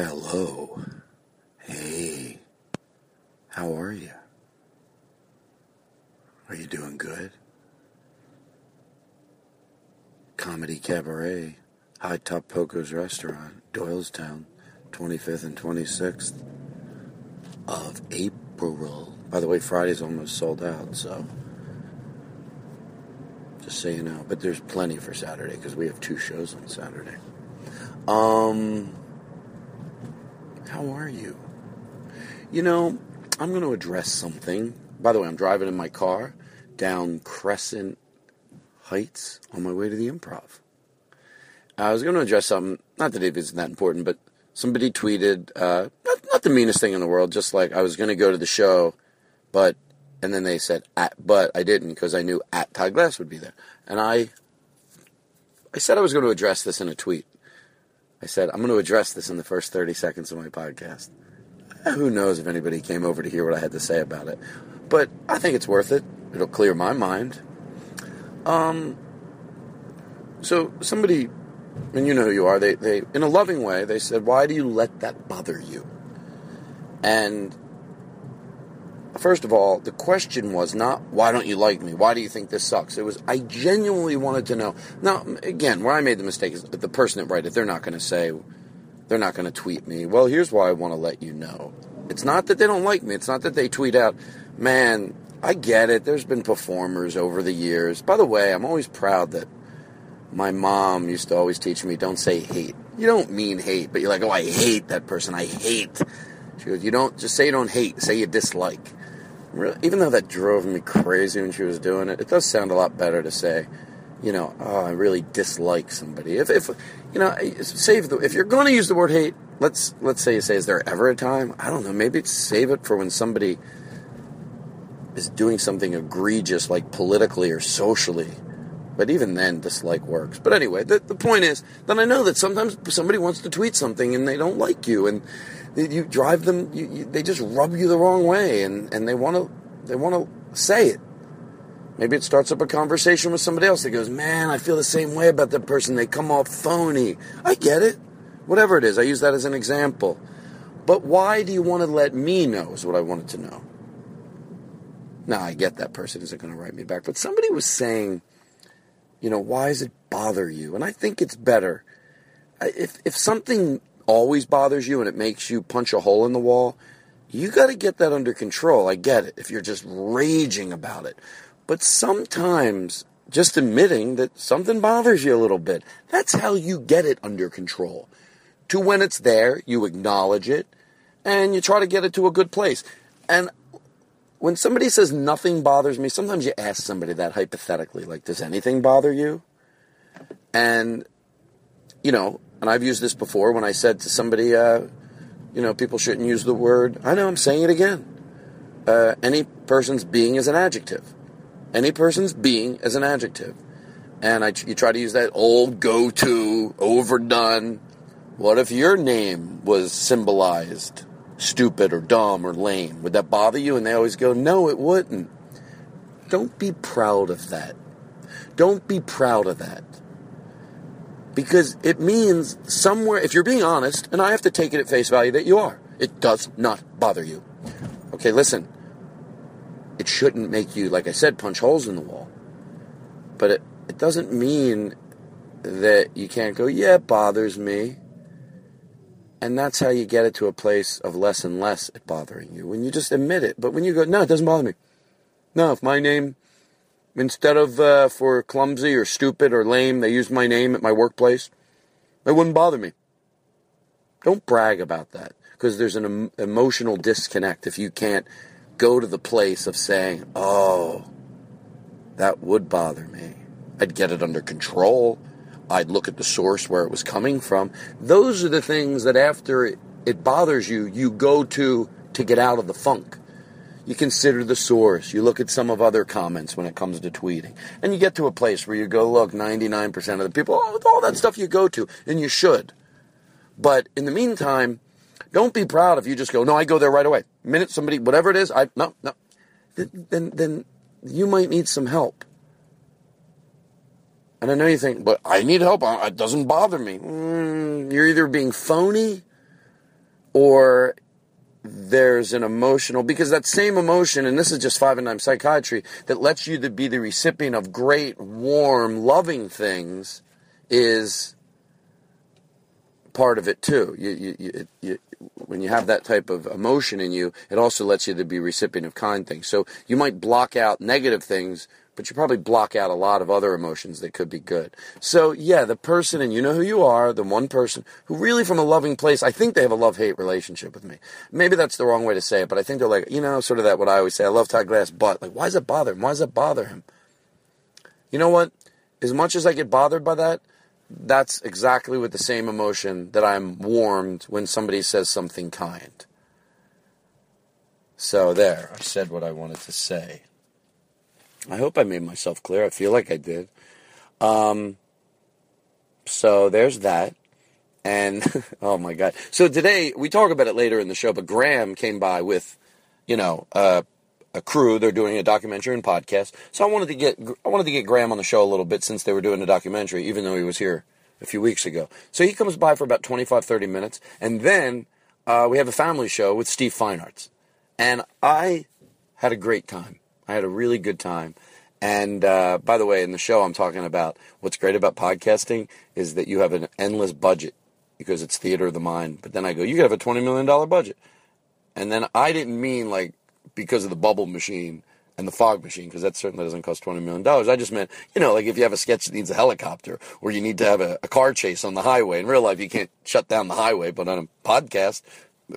Hello. Hey. How are you? Are you doing good? Comedy Cabaret, High Top Poco's Restaurant, Doylestown, 25th and 26th of April. By the way, Friday's almost sold out, so just so you know. But there's plenty for Saturday because we have two shows on Saturday. Um, how are you? You know, I'm going to address something. By the way, I'm driving in my car down Crescent Heights on my way to the improv. I was going to address something, not that it isn't that important, but somebody tweeted, uh, not, not the meanest thing in the world, just like I was going to go to the show, but, and then they said, but I didn't because I knew at Todd Glass would be there. And I, I said I was going to address this in a tweet. I said, I'm going to address this in the first 30 seconds of my podcast. Who knows if anybody came over to hear what I had to say about it. But I think it's worth it. It'll clear my mind. Um, so somebody, and you know who you are, they, they, in a loving way, they said, why do you let that bother you? And first of all, the question was not, why don't you like me? Why do you think this sucks? It was, I genuinely wanted to know. Now, again, where I made the mistake is the person that wrote it, they're not going to say, they're not going to tweet me, well, here's why I want to let you know. It's not that they don't like me. It's not that they tweet out, man, I get it. There's been performers over the years. By the way, I'm always proud that my mom used to always teach me, don't say hate. You don't mean hate, but you're like, oh, I hate that person. I hate. She goes, you don't, just say you don't hate. Say you dislike even though that drove me crazy when she was doing it, it does sound a lot better to say, you know, oh, I really dislike somebody. If, if you know, save the. If you're going to use the word hate, let's let's say you say, is there ever a time? I don't know. Maybe save it for when somebody is doing something egregious, like politically or socially. But even then, dislike works. But anyway, the, the point is that I know that sometimes somebody wants to tweet something and they don't like you, and you drive them, you, you, they just rub you the wrong way, and, and they want to they want to say it. Maybe it starts up a conversation with somebody else that goes, "Man, I feel the same way about that person. They come off phony." I get it. Whatever it is, I use that as an example. But why do you want to let me know? Is what I wanted to know. Now I get that person isn't going to write me back, but somebody was saying, you know, why does it bother you? And I think it's better if if something always bothers you and it makes you punch a hole in the wall, you got to get that under control. I get it if you're just raging about it. But sometimes just admitting that something bothers you a little bit, that's how you get it under control. To when it's there, you acknowledge it and you try to get it to a good place. And when somebody says nothing bothers me, sometimes you ask somebody that hypothetically, like, does anything bother you? And, you know, and I've used this before when I said to somebody, uh, you know, people shouldn't use the word. I know, I'm saying it again. Uh, any person's being is an adjective. Any person's being is an adjective. And I, you try to use that old go to, overdone. What if your name was symbolized stupid or dumb or lame? Would that bother you? And they always go, no, it wouldn't. Don't be proud of that. Don't be proud of that. Because it means somewhere, if you're being honest, and I have to take it at face value that you are, it does not bother you. Okay, listen. It shouldn't make you, like I said, punch holes in the wall. But it, it doesn't mean that you can't go, yeah, it bothers me. And that's how you get it to a place of less and less it bothering you. When you just admit it. But when you go, no, it doesn't bother me. No, if my name, instead of uh, for clumsy or stupid or lame, they used my name at my workplace, it wouldn't bother me. Don't brag about that because there's an em- emotional disconnect if you can't go to the place of saying, oh, that would bother me. I'd get it under control. I'd look at the source where it was coming from. Those are the things that after it, it bothers you, you go to to get out of the funk. You consider the source. You look at some of other comments when it comes to tweeting. And you get to a place where you go, look, 99% of the people, oh, all that stuff you go to, and you should. But in the meantime, don't be proud if you just go, no, I go there right away. Minute somebody, whatever it is, I, no, no. Then, then you might need some help. And I know you think, but I need help. It doesn't bother me. Mm, you're either being phony or there's an emotional, because that same emotion, and this is just five and nine psychiatry, that lets you to be the recipient of great, warm, loving things is part of it too. You, you, you, you, when you have that type of emotion in you, it also lets you to be recipient of kind things. So you might block out negative things, but you probably block out a lot of other emotions that could be good. So yeah, the person, and you know who you are, the one person who really from a loving place, I think they have a love-hate relationship with me. Maybe that's the wrong way to say it, but I think they're like, you know, sort of that what I always say, I love Todd Glass, but like, why does it bother him? Why does it bother him? You know what? As much as I get bothered by that, that's exactly with the same emotion that I'm warmed when somebody says something kind. So there, I said what I wanted to say. I hope I made myself clear. I feel like I did. Um, so there's that. And oh my God. So today, we talk about it later in the show, but Graham came by with, you know, uh, a crew. They're doing a documentary and podcast. So I wanted to get I wanted to get Graham on the show a little bit since they were doing a documentary, even though he was here a few weeks ago. So he comes by for about 25, 30 minutes, and then uh, we have a family show with Steve Feinartz. And I had a great time. I had a really good time. And uh, by the way, in the show, I'm talking about what's great about podcasting is that you have an endless budget because it's theater of the mind. But then I go, you have a $20 million budget. And then I didn't mean like because of the bubble machine and the fog machine, because that certainly doesn't cost $20 million. I just meant, you know, like if you have a sketch that needs a helicopter or you need to have a, a car chase on the highway. In real life, you can't shut down the highway, but on a podcast,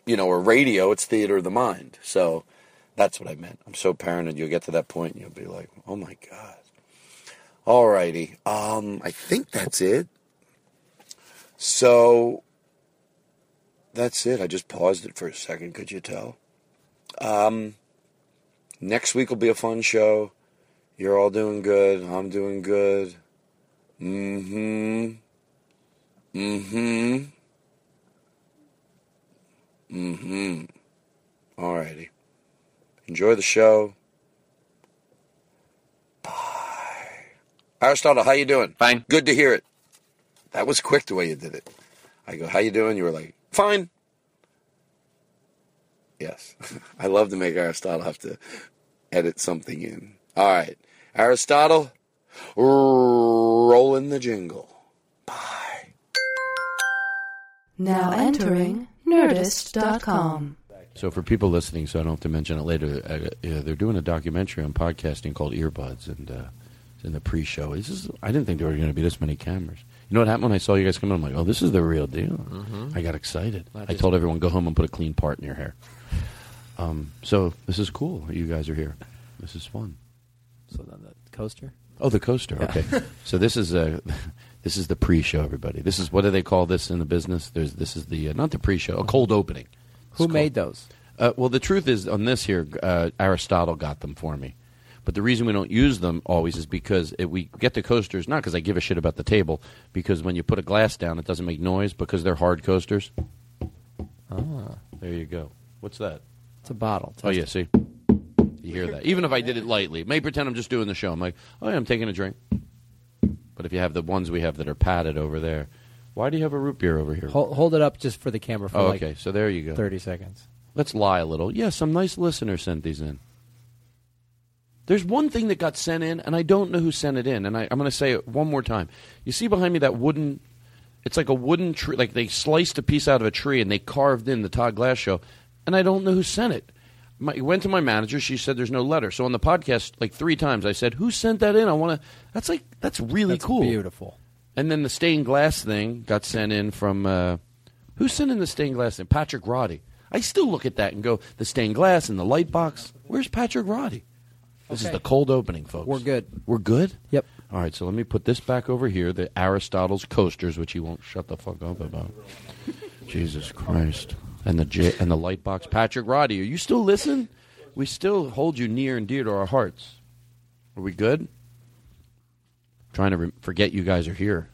you know, or radio, it's theater of the mind. So that's what I meant. I'm so paranoid. You'll get to that point and you'll be like, oh my God. Alrighty. Um, I think that's it. So that's it. I just paused it for a second. Could you tell? Um, next week will be a fun show. You're all doing good. I'm doing good. Mm-hmm. Mm-hmm. Mm-hmm. Alrighty. Enjoy the show. Bye. Aristotle, how you doing? Fine. Good to hear it. That was quick the way you did it. I go, how you doing? You were like, fine. Yes. I love to make Aristotle have to edit something in. All right. Aristotle, rolling the jingle. Bye. Now entering Nerdist.com. So for people listening, so I don't have to mention it later, uh, yeah, they're doing a documentary on podcasting called Earbuds, and uh, it's in the pre-show. This is, I didn't think there were going to be this many cameras. You know what happened when I saw you guys come in? I'm like, oh, this is the real deal. Mm-hmm. I got excited. That I told everyone, go home and put a clean part in your hair. Um, so this is cool. You guys are here. This is fun. So then the coaster. Oh, the coaster. Yeah. Okay. so this is a this is the pre-show. Everybody, this is what do they call this in the business? There's this is the uh, not the pre-show, a cold opening. Who made those? Uh, well, the truth is on this here, uh, Aristotle got them for me. But the reason we don't use them always is because if we get the coasters, not because I give a shit about the table, because when you put a glass down, it doesn't make noise because they're hard coasters. Ah, There you go. What's that? It's a bottle. Oh yeah, see, you hear that? Even if I did it lightly, may pretend I'm just doing the show. I'm like, oh yeah, I'm taking a drink. But if you have the ones we have that are padded over there, why do you have a root beer over here? Hold, hold it up just for the camera for Oh, like okay, so there you go. 30 seconds. Let's lie a little. Yeah, some nice listeners sent these in. There's one thing that got sent in, and I don't know who sent it in, and I, I'm going to say it one more time. You see behind me that wooden, it's like a wooden tree, like they sliced a piece out of a tree and they carved in the Todd Glass show, and I don't know who sent it. My, went to my manager. She said there's no letter. So on the podcast, like three times, I said, "Who sent that in? I want to." That's like that's really That's cool, beautiful. And then the stained glass thing got sent in from uh, who sent in the stained glass thing? Patrick Roddy. I still look at that and go, the stained glass and the light box. Where's Patrick Roddy? This is the cold opening, folks. We're good. We're good. Yep. All right, so let me put this back over here. The Aristotle's coasters, which he won't shut the fuck up about. Jesus Christ. And the J- and the light box. Patrick Roddy, are you still listening? We still hold you near and dear to our hearts. Are we good? Trying to re- forget you guys are here.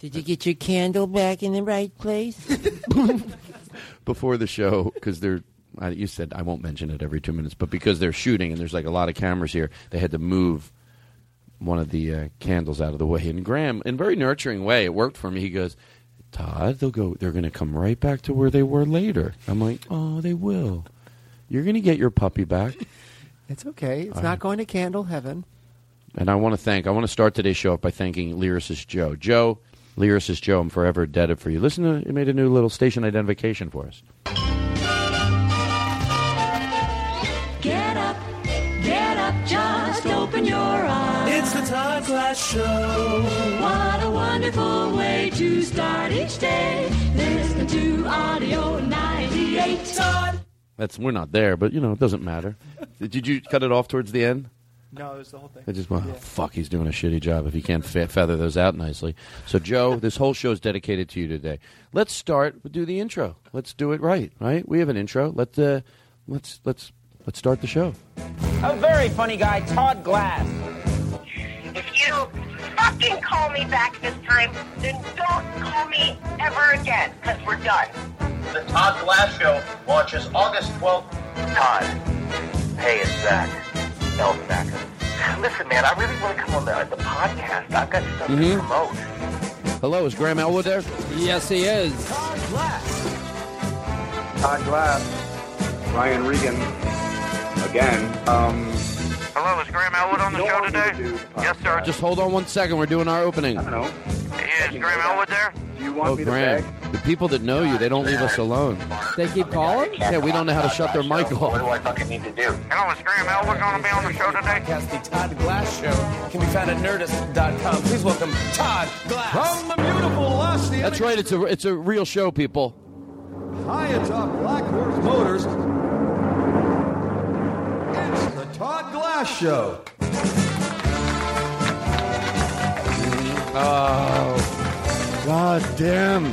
Did you get your candle back in the right place? before the show because they're. I, you said I won't mention it every two minutes, but because they're shooting and there's like a lot of cameras here, they had to move one of the uh, candles out of the way. And Graham, in a very nurturing way, it worked for me. He goes, "Todd, they'll go. They're going to come right back to where they were later." I'm like, "Oh, they will. You're going to get your puppy back." It's okay. It's All not right. going to candle heaven. And I want to thank, I want to start today's show off by thanking Lyricist Joe. Joe, Lyricist Joe, I'm forever indebted for you. Listen to, he made a new little station identification for us. Get up, get up, just open your eyes. It's the Todd Glass Show. What a wonderful way to start each day. Listen to Audio 98. Todd. That's we're not there, but you know it doesn't matter. Did you cut it off towards the end? No, it was the whole thing. I just went, oh, fuck, he's doing a shitty job if he can't fe- feather those out nicely. So, Joe, this whole show is dedicated to you today. Let's start. Do the intro. Let's do it right. Right? We have an intro. Let uh, let's let's let's start the show. A very funny guy, Todd Glass. If you fucking call me back this time, then don't call me ever again, because we're done. The Todd Glass Show launches August 12th. Todd. Hey, it's Zach. Elton Backer. Listen, man, I really want to come on the, the podcast. I've got stuff mm-hmm. to promote. Hello, is Graham Elwood there? Yes, he is. Todd Glass, Ryan Regan, again. Um, Hello, is Graham Elwood on the show today? Yes, sir. Just hold on one second. We're doing our opening. I don't know. Is Graham Elwood there? Do you want Oh, me to Graham, beg? the people that know you, they don't leave us alone. They keep calling? Yeah, we don't know how to shut their mic off. What do. I fucking need to do? Hello, is Graham Elwood going to be on the show today? Podcast, the Todd Glass Show can be found at nerdist.com. Please welcome Todd Glass. From the beautiful Los That's right. It's a it's a real show, people. high atop Black Horse Motors. It's Todd Glass Show. Oh, god damn.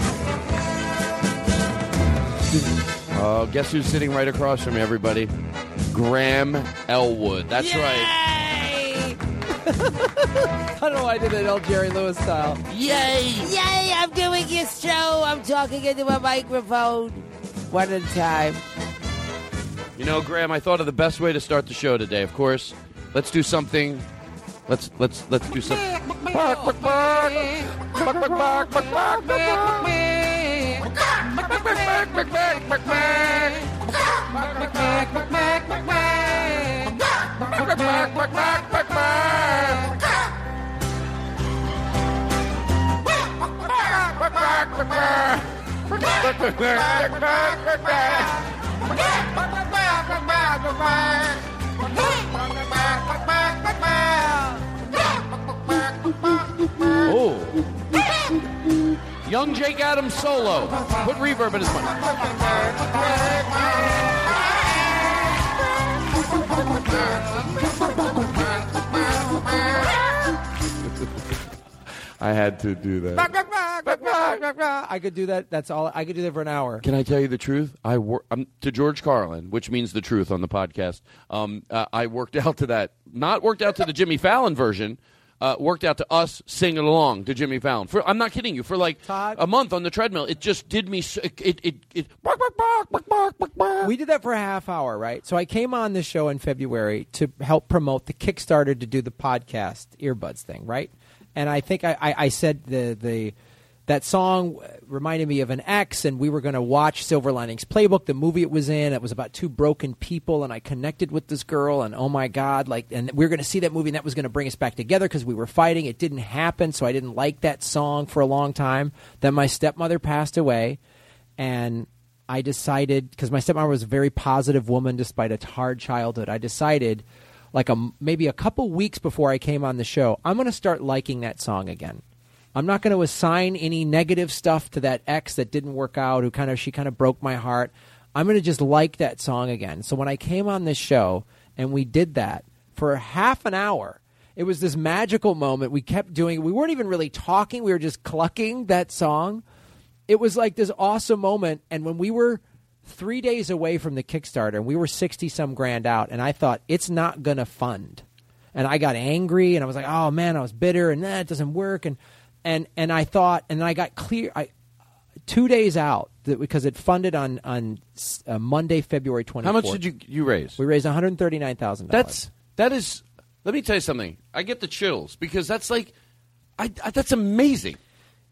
Oh, guess who's sitting right across from me, everybody? Graham Elwood. That's right. Yay! I don't know why I did that El Jerry Lewis style. Yay! Yay! I'm doing your show. I'm talking into a microphone. One at a time. You know, Graham, I thought of the best way to start the show today. Of course, let's do something. Let's let's let's do something. Oh. Young Jake Adams solo. Put reverb in his mic. I had to do that. I could do that. That's all. I could do that for an hour. Can I tell you the truth? I wor- um, to George Carlin, which means the truth on the podcast. Um, uh, I worked out to that. Not worked out to the Jimmy Fallon version. uh, worked out to us singing along to Jimmy Fallon. For I'm not kidding you. For like a month on the treadmill, it just did me. So, it it it. it bark, bark, bark, bark, bark, bark, bark. We did that for a half hour, right? So I came on this show in February to help promote the Kickstarter to do the podcast earbuds thing, right? And I think I, I, I said the the that song reminded me of an ex, and we were going to watch Silver Linings Playbook, the movie it was in. It was about two broken people, and I connected with this girl, and oh my god, like, and we were going to see that movie, and that was going to bring us back together because we were fighting. It didn't happen, so I didn't like that song for a long time. Then my stepmother passed away, and I decided because my stepmother was a very positive woman despite a hard childhood. I decided, like a maybe a couple weeks before I came on the show, I'm going to start liking that song again. I'm not going to assign any negative stuff to that ex that didn't work out, who kind of she kind of broke my heart. I'm going to just like that song again. So when I came on this show and we did that for half an hour, it was this magical moment. We kept doing. We weren't even really talking. We were just clucking that song. It was like this awesome moment. And when we were three days away from the Kickstarter, and we were sixty some grand out, and I thought it's not going to fund. And I got angry, and I was like, "Oh man, I was bitter, and that doesn't work." And and and I thought, and I got clear. I two days out that because it funded on on uh, Monday, February twenty. How much did you you raise? We raised one hundred thirty nine thousand. That's that is. Let me tell you something. I get the chills because that's like, I, I that's amazing.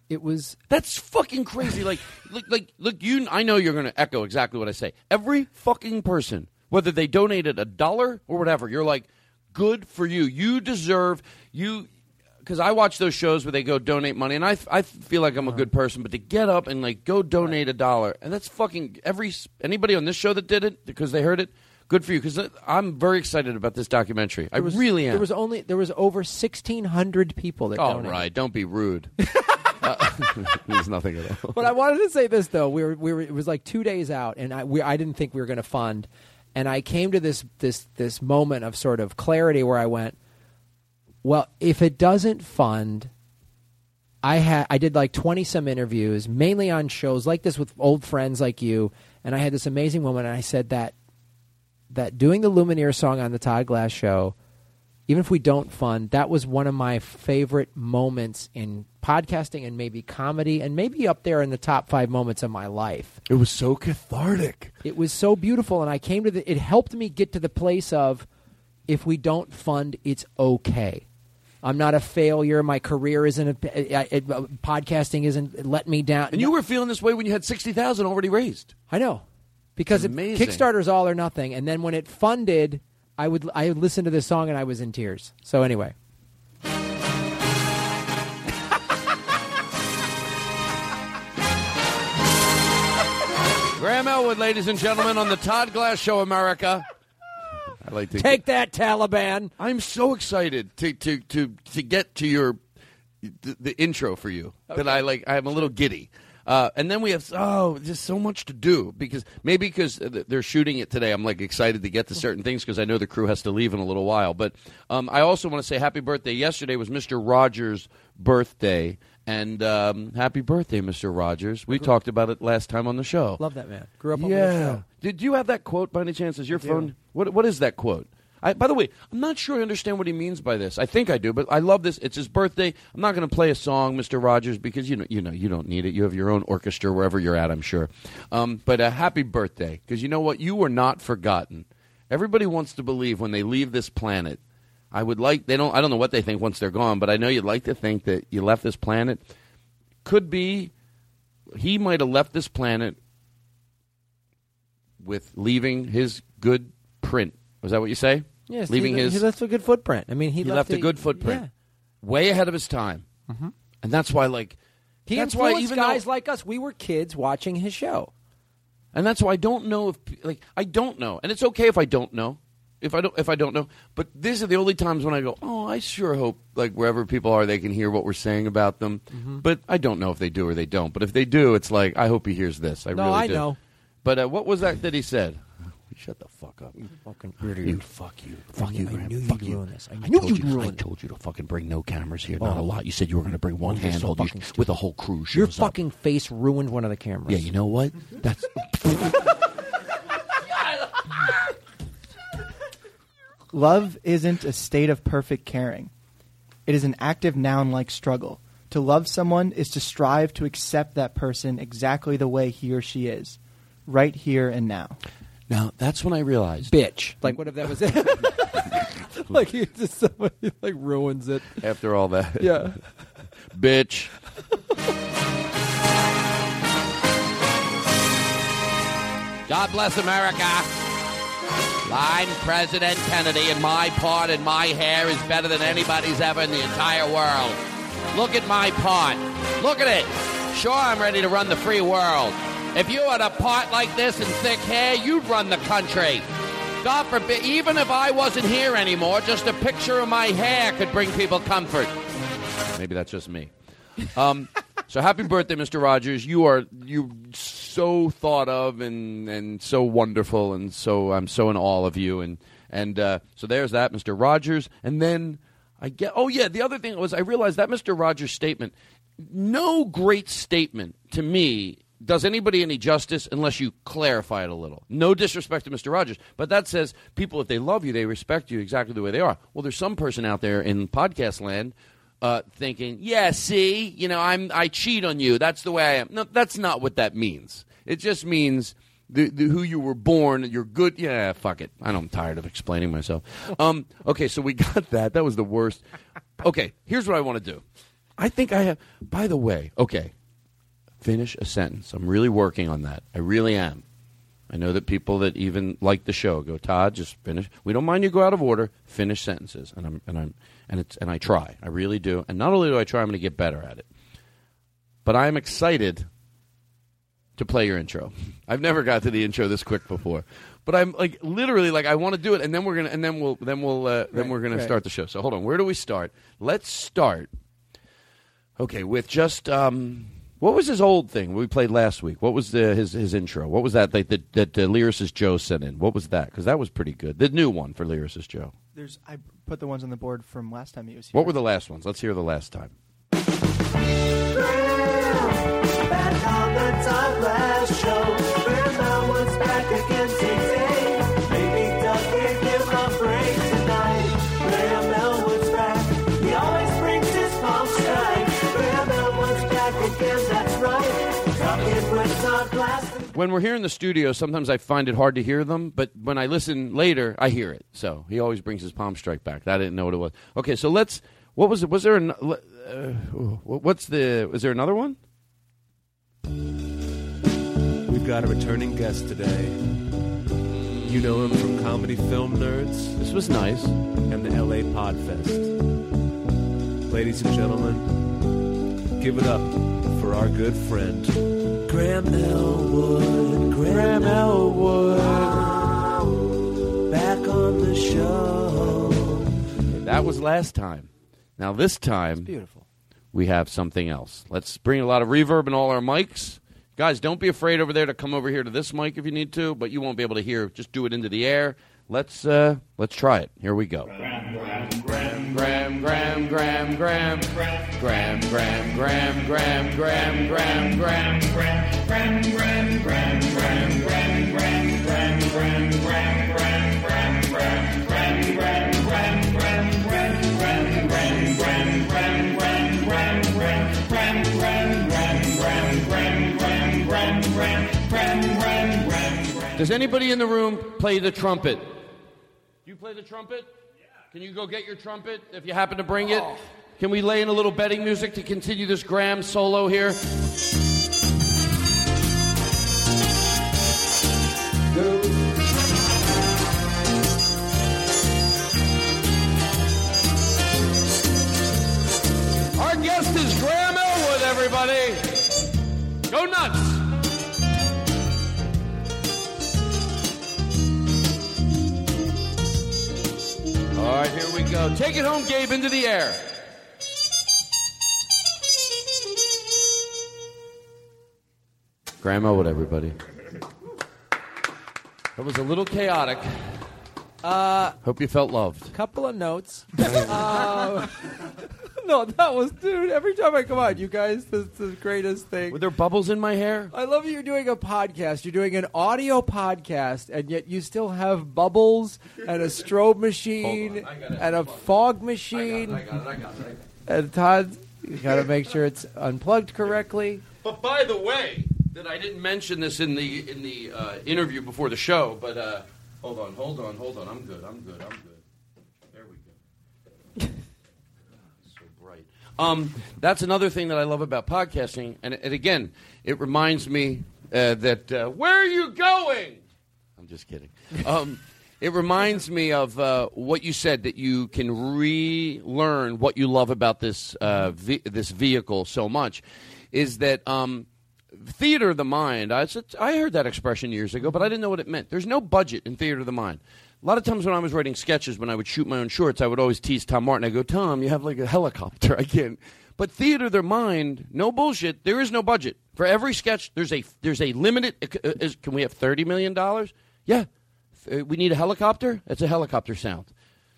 It was that's fucking crazy. like, look, like, look. You, I know you're going to echo exactly what I say. Every fucking person, whether they donated a dollar or whatever, you're like, good for you. You deserve you because I watch those shows where they go donate money, and I, I feel like I'm a good person, but to get up and like go donate a dollar, and that's fucking every anybody on this show that did it because they heard it. Good for you, because I'm very excited about this documentary. I was- really am. There was only there was over sixteen hundred people that All donated. right, don't be rude. Uh, there's nothing at all. But I wanted to say this though. We were we were it was like two days out, and I we, I didn't think we were going to fund, and I came to this this this moment of sort of clarity where I went, well, if it doesn't fund. I had I did like twenty some interviews, mainly on shows like this with old friends like you, and I had this amazing woman, and I said that that doing the Lumineer song on the Todd Glass show, even if we don't fund, that was one of my favorite moments in podcasting and maybe comedy and maybe up there in the top five moments of my life. It was so cathartic. It was so beautiful, and I came to the. It helped me get to the place of, if we don't fund, it's okay. I'm not a failure. My career isn't a, I- it- podcasting isn't let me down. And you were feeling this way when you had sixty thousand already raised. I know because it. Kickstarter's all or nothing, and then when it funded, I would I would listen to this song and I was in tears. So anyway, Graham Elwood, ladies and gentlemen, on the Todd Glass Show, America. I like to take that Taliban. I'm so excited to to to to get to your the, the intro for you that I like. I'm a little giddy. Uh, and then we have oh, just so much to do because maybe because they're shooting it today, I'm like excited to get to certain things because I know the crew has to leave in a little while. But um, I also want to say happy birthday. Yesterday was Mr. Rogers' birthday, and um, happy birthday, Mr. Rogers. We talked about it last time on the show. love that man. Grew up on yeah. the show. Did you have that quote by any chance? Is your do. phone? What What is that quote? I, by the way, I'm not sure I understand what he means by this. I think I do, but I love this. It's his birthday. I'm not going to play a song, Mr. Rogers, because you know, you know, you don't need it. You have your own orchestra wherever you're at. I'm sure. Um, but a happy birthday, because you know what? You were not forgotten. Everybody wants to believe when they leave this planet. I would like they don't. I don't know what they think once they're gone, but I know you'd like to think that you left this planet. Could be he might have left this planet with leaving his good print. Was that what you say? Yes, leaving he, his. he left a good footprint. I mean, he, he left, a good footprint, way ahead of his time, Mhm. and that's why, like, He that's influenced why even guys though, like us. We were kids watching his show. and that's why I don't know if like I don't know, and it's okay if I don't know. If I don't, if I don't know, but these are the only times when I go, oh, I sure hope like wherever people are, they can hear what we're saying about them. Mm-hmm. But I don't know if they do or they don't. But if they do, it's like I hope he hears this. I No, really I do. know. But uh, what was that that he said? Shut the fuck up, you fucking idiot! You fuck you, fuck you, Graham. I knew fuck you'd you. ruin this. I, I knew you'd you, ruin. I told you to fucking bring no cameras here. Not a oh. lot. You said you were going to bring one handhold so with a whole crew. Your fucking up. face ruined one of the cameras. Yeah, you know what? That's. Love isn't a state of perfect caring. It is an active noun like struggle. To love someone is to strive to accept that person exactly the way he or she is, right here and now. Now that's when I realized, bitch. Like, what if that was it? like he just somebody like ruins it after all that. Yeah, bitch. God bless America. I'm President Kennedy, and my part and my hair is better than anybody's ever in the entire world. Look at my part. Look at it. Sure, I'm ready to run the free world. If you had a part like this and thick hair, you'd run the country. God forbid, even if I wasn't here anymore, just a picture of my hair could bring people comfort. Maybe that's just me. Um, so happy birthday, Mr. Rogers. You are you so thought of and and so wonderful, and so I'm so in awe of you. And and uh, so there's that, Mr. Rogers. And then I get oh yeah, the other thing was I realized that Mr. Rogers statement. No great statement to me does anybody any justice unless you clarify it a little. No disrespect to Mr. Rogers, but that says people, if they love you, they respect you exactly the way they are. Well, there's some person out there in podcast land uh, thinking, yeah, see, you know, I'm I cheat on you. That's the way I am. No, that's not what that means. It just means. The, the, who you were born, you're good. Yeah, fuck it. I am tired of explaining myself. Um, okay, so we got that. That was the worst. Okay, here's what I want to do. I think I have. By the way, okay, finish a sentence. I'm really working on that. I really am. I know that people that even like the show go, Todd, just finish. We don't mind you go out of order. Finish sentences, and I'm and I'm and it's and I try. I really do. And not only do I try, I'm going to get better at it. But I am excited to play your intro. I've never got to the intro this quick before, but I'm like literally like I want to do it, and then we're gonna and then we'll then we'll uh, right, then we're gonna start the show. So hold on, where do we start? Let's start. Okay, with just um, what was his old thing we played last week? What was the, his his intro? What was that that that, that uh, lyricist Joe sent in? What was that? Because that was pretty good. The new one for lyricist Joe. There's I put the ones on the board from last time he was here. What were the last ones? Let's hear the last time. Back on the top last show. when we're here in the studio, sometimes I find it hard to hear them, but when I listen later, I hear it. So he always brings his palm strike back. I didn't know what it was. Okay, so let's. What was it? Was there an? Uh, what's the? Is there another one? We've got a returning guest today. You know him from comedy film nerds. This was nice. And the LA Podfest. Ladies and gentlemen, give it up for our good friend. Graham Elwood, Graham Elwood, back on the show. That was last time. Now this time, beautiful. We have something else. Let's bring a lot of reverb in all our mics. Guys, don't be afraid over there to come over here to this mic if you need to, but you won't be able to hear. Just do it into the air. Let's uh, let's try it. Here we go gram gram gram gram gram gram gram gram gram gram gram gram gram gram gram gram Does anybody in the room play the trumpet? Do you play the trumpet? Can you go get your trumpet if you happen to bring it? Can we lay in a little betting music to continue this Graham solo here? Our guest is Graham Elwood, everybody. Go nuts. All right, here we go. Take it home, Gabe, into the air. Grandma Elwood, everybody. That was a little chaotic. Uh, Hope you felt loved. couple of notes. uh, no, that was, dude. Every time I come on, you guys, this is the greatest thing. Were there bubbles in my hair? I love that you're doing a podcast. You're doing an audio podcast, and yet you still have bubbles and a strobe machine and a fog machine. And Todd, you got to make sure it's unplugged correctly. But by the way, that I didn't mention this in the in the uh, interview before the show, but uh, hold on, hold on, hold on. I'm good. I'm good. I'm good. There we go. so bright. Um, that's another thing that I love about podcasting, and, and again, it reminds me uh, that uh, where are you going? I'm just kidding. Um, it reminds me of uh, what you said that you can relearn what you love about this uh, ve- this vehicle so much. Is that um, theater of the mind? I, said- I heard that expression years ago, but I didn't know what it meant. There's no budget in theater of the mind. A lot of times when I was writing sketches, when I would shoot my own shorts, I would always tease Tom Martin. I go, Tom, you have like a helicopter. I can't. But theater of the mind, no bullshit. There is no budget for every sketch. There's a there's a limited. uh, is- Can we have thirty million dollars? Yeah. Uh, We need a helicopter. That's a helicopter sound.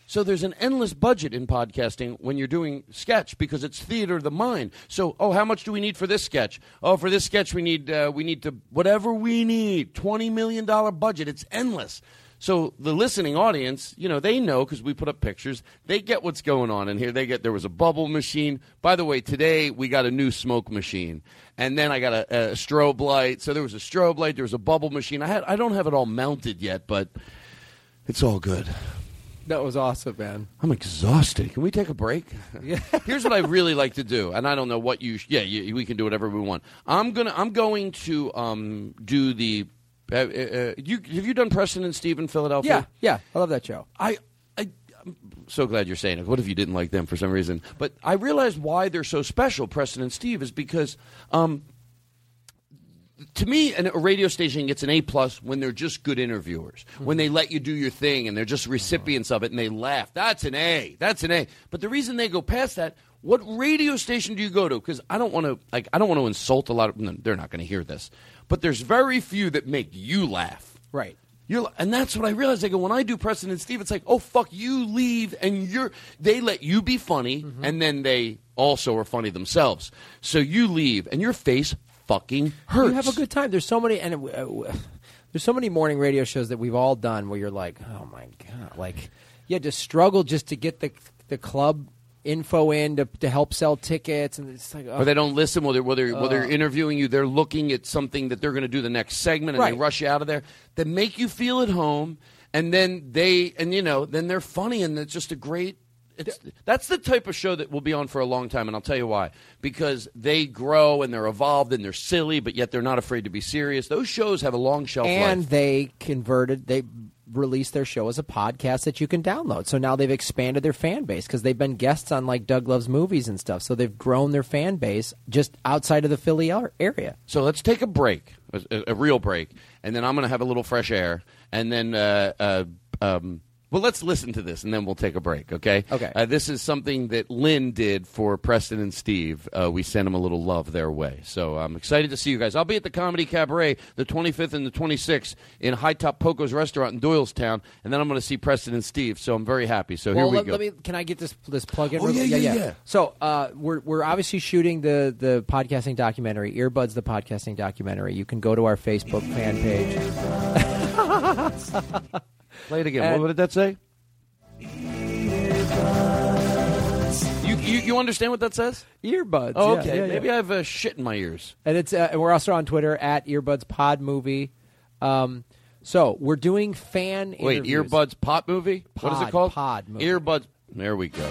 So there's an endless budget in podcasting when you're doing sketch because it's theater of the mind. So, oh, how much do we need for this sketch? Oh, for this sketch we need uh, we need to whatever we need. Twenty million dollar budget. It's endless. So the listening audience, you know, they know because we put up pictures. They get what's going on in here. They get there was a bubble machine. By the way, today we got a new smoke machine, and then I got a, a strobe light. So there was a strobe light. There was a bubble machine. I had I don't have it all mounted yet, but it's all good. That was awesome, man. I'm exhausted. Can we take a break? Yeah. Here's what I really like to do, and I don't know what you. Yeah, you, we can do whatever we want. I'm gonna. I'm going to um, do the. Uh, uh, uh, you have you done Preston and Steve in Philadelphia? Yeah, yeah, I love that show. I, I, I'm so glad you're saying it. What if you didn't like them for some reason? But I realized why they're so special, Preston and Steve, is because, um, to me, an, a radio station gets an A plus when they're just good interviewers. When they mm-hmm. let you do your thing and they're just mm-hmm. recipients of it and they laugh. That's an A. That's an A. But the reason they go past that. What radio station do you go to? Because I don't want to, like, I don't want to insult a lot of. They're not going to hear this, but there's very few that make you laugh. Right. You're, and that's what I realized. I go when I do Preston and Steve, it's like, oh fuck, you leave and you're. They let you be funny, mm-hmm. and then they also are funny themselves. So you leave, and your face fucking hurts. You have a good time. There's so many, and uh, uh, there's so many morning radio shows that we've all done where you're like, oh my god, like you had to struggle just to get the the club info in to, to help sell tickets, and it's like, oh. Or they don't listen while they're while they're, while they're Uh. interviewing you. They're looking at something that they're going to do the next segment, and they rush you out of there. That make you feel at home, and then they and you know then they're funny, and it's just a great. It's, that's the type of show that will be on for a long time, and I'll tell you why. Because they grow and they're evolved and they're silly, but yet they're not afraid to be serious. Those shows have a long shelf and life. they converted they released their show as a podcast that you can download so now they've expanded their fan base because they've been guests on like doug loves movies and stuff so they've grown their fan base just outside of the philly area So let's take a break, a, a real break, and then I'm going to have a little fresh air, and then uh, uh, um, well, let's listen to this, and then we'll take a break. Okay. Okay. Uh, this is something that Lynn did for Preston and Steve. Uh, we sent them a little love their way, so I'm excited to see you guys. I'll be at the Comedy Cabaret the 25th and the 26th in High Top Poco's restaurant in Doylestown, and then I'm going to see Preston and Steve. So I'm very happy. So well here we let, go. let me can i get this this plug in Oh, real- yeah, yeah, yeah. so uh, we're, we're obviously shooting the, the podcasting documentary earbuds the podcasting documentary you can go to our facebook fan page Play it again. And- what did that say? You, you, you understand what that says? Earbuds. Oh, yeah, okay. yeah, yeah. Maybe I have uh, shit in my ears. And it's uh, and we're also on Twitter at Earbuds Pod Movie. Um, so we're doing fan Wait, interviews. earbuds pot movie? what is it called? pod movie. Earbuds. There we go.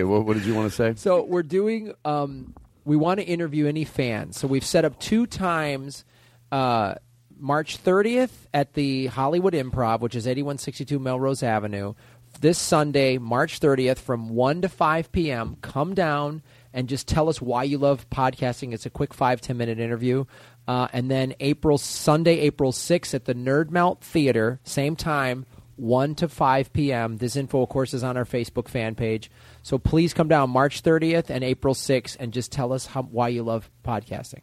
Okay, what, what did you want to say? So we're doing. Um, we want to interview any fans. So we've set up two times. Uh, March 30th at the Hollywood Improv, which is 8162 Melrose Avenue. This Sunday, March 30th, from 1 to 5 p.m., come down and just tell us why you love podcasting. It's a quick five ten minute interview. Uh, and then April Sunday, April 6th at the Nerd Melt Theater, same time, 1 to 5 p.m. This info, of course, is on our Facebook fan page. So please come down March 30th and April 6th and just tell us how, why you love podcasting.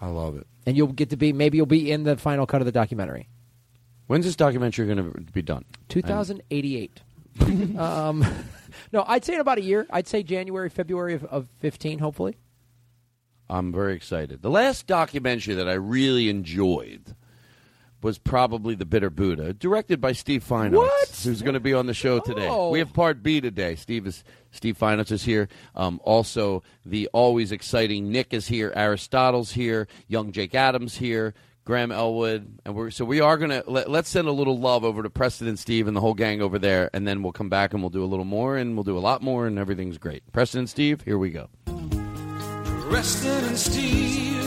I love it. and you'll get to be maybe you'll be in the final cut of the documentary. When's this documentary going to be done? 2088. um, no, I'd say in about a year. I'd say January, February of, of 15, hopefully. I'm very excited. The last documentary that I really enjoyed was probably The Bitter Buddha, directed by Steve Feinartz, who's going to be on the show today. Oh. We have part B today. Steve is Steve Feinartz is here. Um, also, the always exciting Nick is here. Aristotle's here. Young Jake Adams here. Graham Elwood, and we're so we are gonna let, let's send a little love over to Preston and Steve and the whole gang over there, and then we'll come back and we'll do a little more, and we'll do a lot more, and everything's great. Preston and Steve, here we go. Preston and Steve,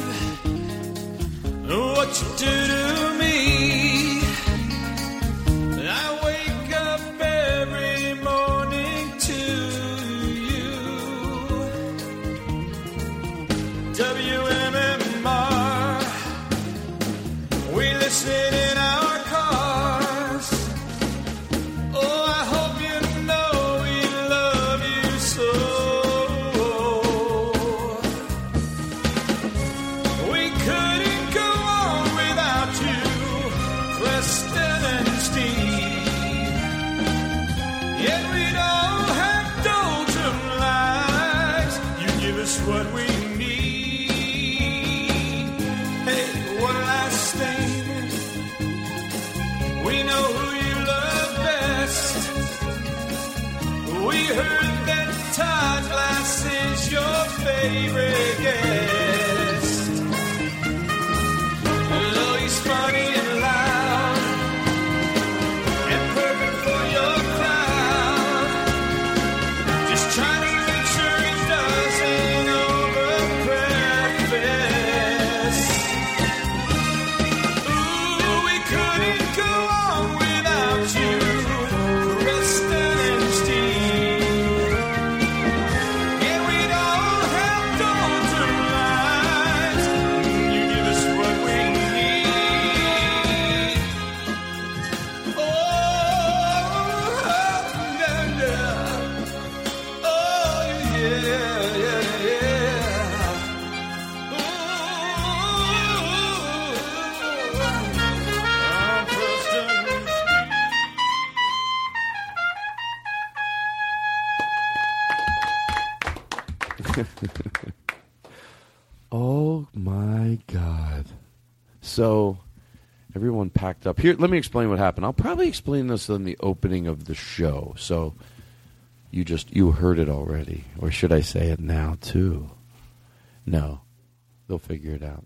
what you do we favorite guest. So everyone packed up here. Let me explain what happened. I'll probably explain this in the opening of the show. So you just you heard it already, or should I say it now too? No, they'll figure it out.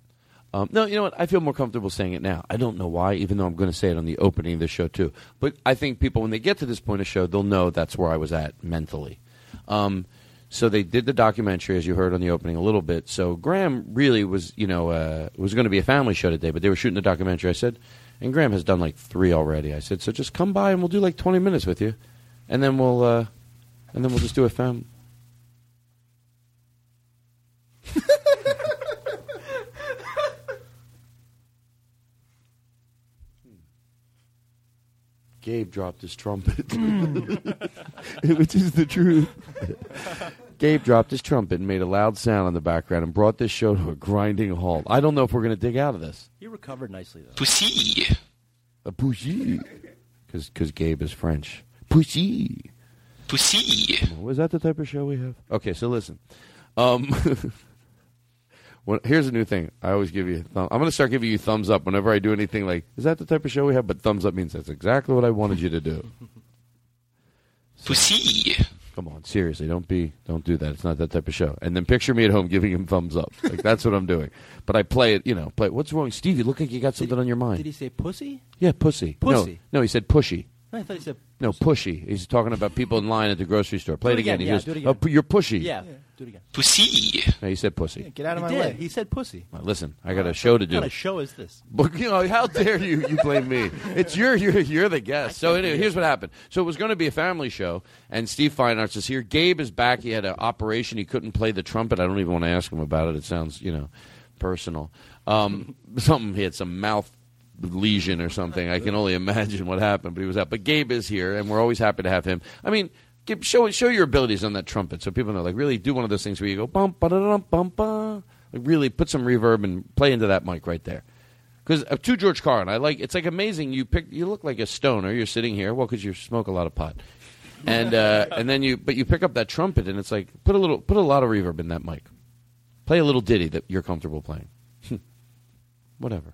Um, no, you know what? I feel more comfortable saying it now. I don't know why, even though I'm going to say it on the opening of the show too. But I think people, when they get to this point of show, they'll know that's where I was at mentally. Um, so they did the documentary, as you heard on the opening, a little bit. So Graham really was, you know, uh, was going to be a family show today, but they were shooting the documentary. I said, and Graham has done like three already. I said, so just come by and we'll do like 20 minutes with you, and then we'll, uh, and then we'll just do a fam. Gabe dropped his trumpet, which is the truth. Gabe dropped his trumpet and made a loud sound in the background and brought this show to a grinding halt. I don't know if we're going to dig out of this. He recovered nicely, though. Pussy. A pussy. Because Gabe is French. Pussy. Pussy. Was that the type of show we have? Okay, so listen. Um, when, here's a new thing. I always give you. a Thumb, I'm going to start giving you thumbs up whenever I do anything like. Is that the type of show we have? But thumbs up means that's exactly what I wanted you to do. Pussy. Come on, seriously, don't be, don't do that. It's not that type of show. And then picture me at home giving him thumbs up. Like that's what I'm doing. But I play it, you know. Play. What's wrong, Steve? You look like you got something on your mind. Did he say pussy? Yeah, pussy. Pussy. No, no, he said pushy. I thought he said. No, pushy. He's talking about people in line at the grocery store. Play Do it it again, again. He yeah, goes, do it again. "Oh, you're pushy. Yeah, do it again. Pussy. No, he said pussy. Get out of He my did. way. He said pussy. Well, listen, I got a show to What do. kind of show is this? But you know, how dare you? You blame me. It's your you're you're the guest. So anyway, here's what happened. So it was going to be a family show, and Steve Feinartz is here. Gabe is back. He had an operation. He couldn't play the trumpet. I don't even want to ask him about it. It sounds you know personal. Um, something he had some mouth lesion or something. I can only imagine what happened. But he was out. But Gabe is here, and we're always happy to have him. I mean. Give, show show your abilities on that trumpet so people know. Like really do one of those things where you go bum ba da bum ba Like really put some reverb and play into that mic right there. Because uh, to George Carlin, I like. It's like amazing. You pick. You look like a stoner. You're sitting here. Well, because you smoke a lot of pot, and uh, and then you. But you pick up that trumpet, and it's like put a little. Put a lot of reverb in that mic. Play a little ditty that you're comfortable playing. Whatever.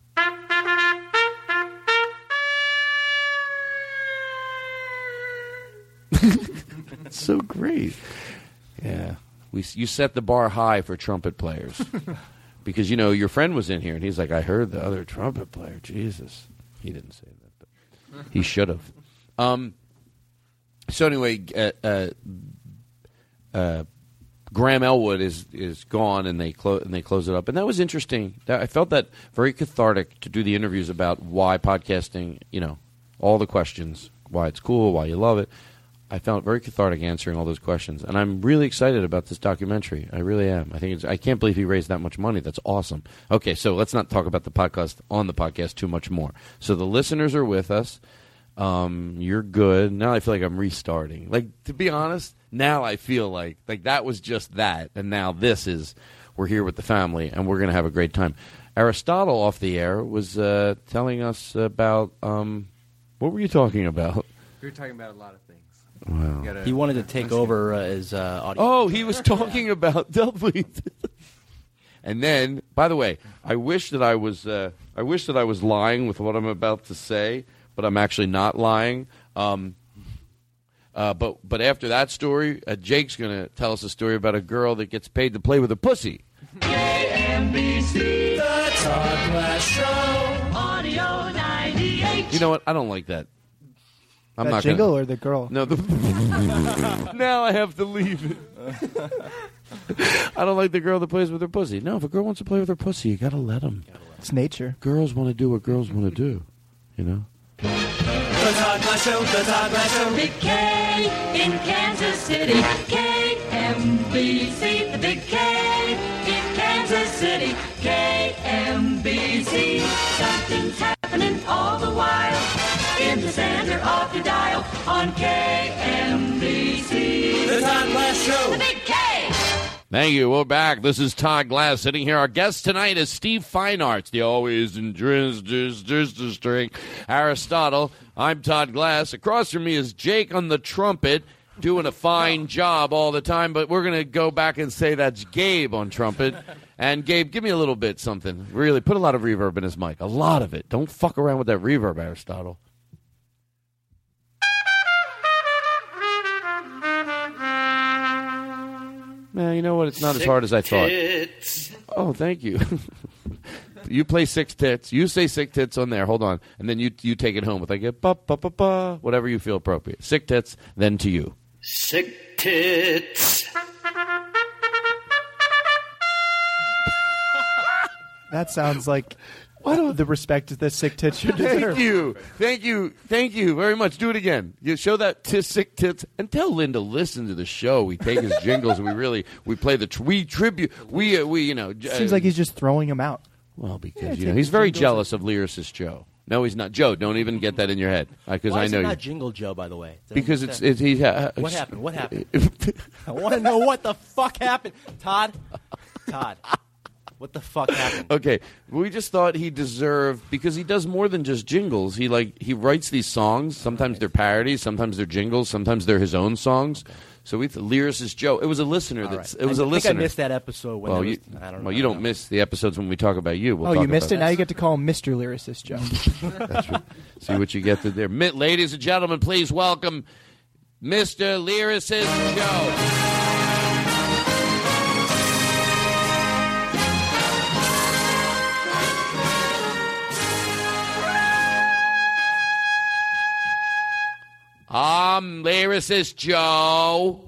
So great. Yeah, we you set the bar high for trumpet players because you know your friend was in here and he's like, I heard the other trumpet player. Jesus, he didn't say that, but he should have. Um. So anyway, uh, uh, uh, Graham Elwood is is gone, and they close and they close it up, and that was interesting. That, I felt that very cathartic to do the interviews about why podcasting. You know, all the questions, why it's cool, why you love it. I found it very cathartic answering all those questions, and I'm really excited about this documentary. I really am. I think it's, I can't believe he raised that much money. That's awesome. Okay, so let's not talk about the podcast on the podcast too much more. So the listeners are with us. Um, you're good. Now I feel like I'm restarting. Like to be honest, now I feel like like that was just that, and now this is we're here with the family, and we're gonna have a great time. Aristotle off the air was uh, telling us about um, what were you talking about? We were talking about a lot of. Wow. Gotta- He wanted to take over uh, his uh, audio. Oh, he was talking about Delphi. and then, by the way, I wish that I was uh, I wish that I was lying with what I'm about to say, but I'm actually not lying. Um, uh, but but after that story, uh, Jake's going to tell us a story about a girl that gets paid to play with a pussy. KMBC, the Todd Glass Show, Audio 98. You know what? I don't like that. I'm that not jingle gonna, or the girl? No, the now I have to leave it. I don't like the girl that plays with her pussy. No, if a girl wants to play with her pussy, you gotta let them. It's nature. Girls want to do what girls want to do. You know. The Todd Glass Show, the Todd Glass Show. Big K in Kansas City. KMBC, the Big K in Kansas City. KMBC, something's happening all the while. In the center of your dial on KMBC. The Todd Glass Show. The Big K. Thank you. We're back. This is Todd Glass sitting here. Our guest tonight is Steve Feinartz, the always in drizz, drizz, drizz, drizz, string. Aristotle. I'm Todd Glass. Across from me is Jake on the trumpet, doing a fine job all the time. But we're going to go back and say that's Gabe on trumpet. And Gabe, give me a little bit something. Really, put a lot of reverb in his mic. A lot of it. Don't fuck around with that reverb, Aristotle. Man, you know what? It's not as hard as I thought. Oh, thank you. you play six tits. You say six tits on there. Hold on, and then you you take it home with like a ba ba ba ba, whatever you feel appropriate. Sick tits. Then to you. Sick tits. That sounds like the respect that sick tits should Thank you, thank you, thank you very much. Do it again. You show that to sick tits and tell Lynn to listen to the show. We take his jingles and we really we play the tr- we tribute we uh, we you know. j- Seems like he's just throwing them out. Well, because Yeah, you take know he's the very jingles jealous of lyricist Joe. No, he's not. Joe, don't even get that in your head because Why I is know it you. not Jingle Joe, by the way? Did I because miss it's that? it's he. Uh, What happened? What happened? I want to know what the fuck happened, Todd. Todd, what the fuck happened? Okay, we just thought he deserved because he does more than just jingles. He like he writes these songs. Sometimes they're parodies, sometimes they're jingles, sometimes they're his own songs. So we th- lyricist Joe. It was a listener All that's right. it was I a think I missed that episode when well, there you, I don't well, know. you don't miss the episodes when we talk about you. We'll oh, you missed about it. Now you get to call him Mr. Lyricist Joe. That's right. See what you get to there. Ladies and gentlemen, please welcome Mr. Lyricist Joe. I'm Lyricist Joe.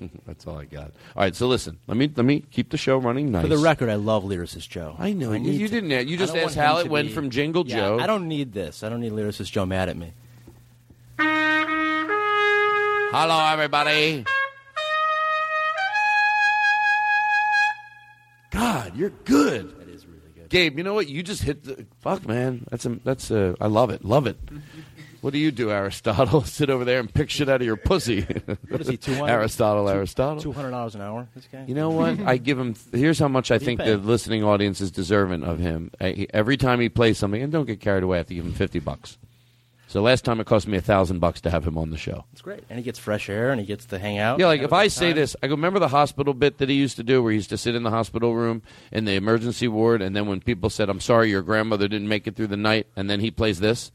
That's all I got. All right, so listen. Let me let me keep the show running nice. For the record, I love lyricist Joe. I know you- you to- didn't- you just asked how it went be- from Jingle Yeah, Joe. I don't need this. I don't need lyricist Joe mad at me. Hello, everybody. God, you're good. That is really good. Gabe, you know what? You just hit the fuck, man. That's a, that's a, I love it. Love it. What do you do, Aristotle? Sit over there and pick shit out of your pussy. What is he, 200? Aristotle, Aristotle. Two hundred dollars an hour. This guy. You know what? I give him. Here's how much I What do you think the listening audience is deserving of him. I, he- every time he plays something, and don't get carried away, I have to give him fifty bucks. So last time it cost me a thousand bucks to have him on the show. It's great, and he gets fresh air, and he gets to hang out. Yeah, like if I say time. this, I go, remember the hospital bit that he used to do where he used to sit in the hospital room in the emergency ward, and then when people said, I'm sorry, your grandmother didn't make it through the night, and then he plays this,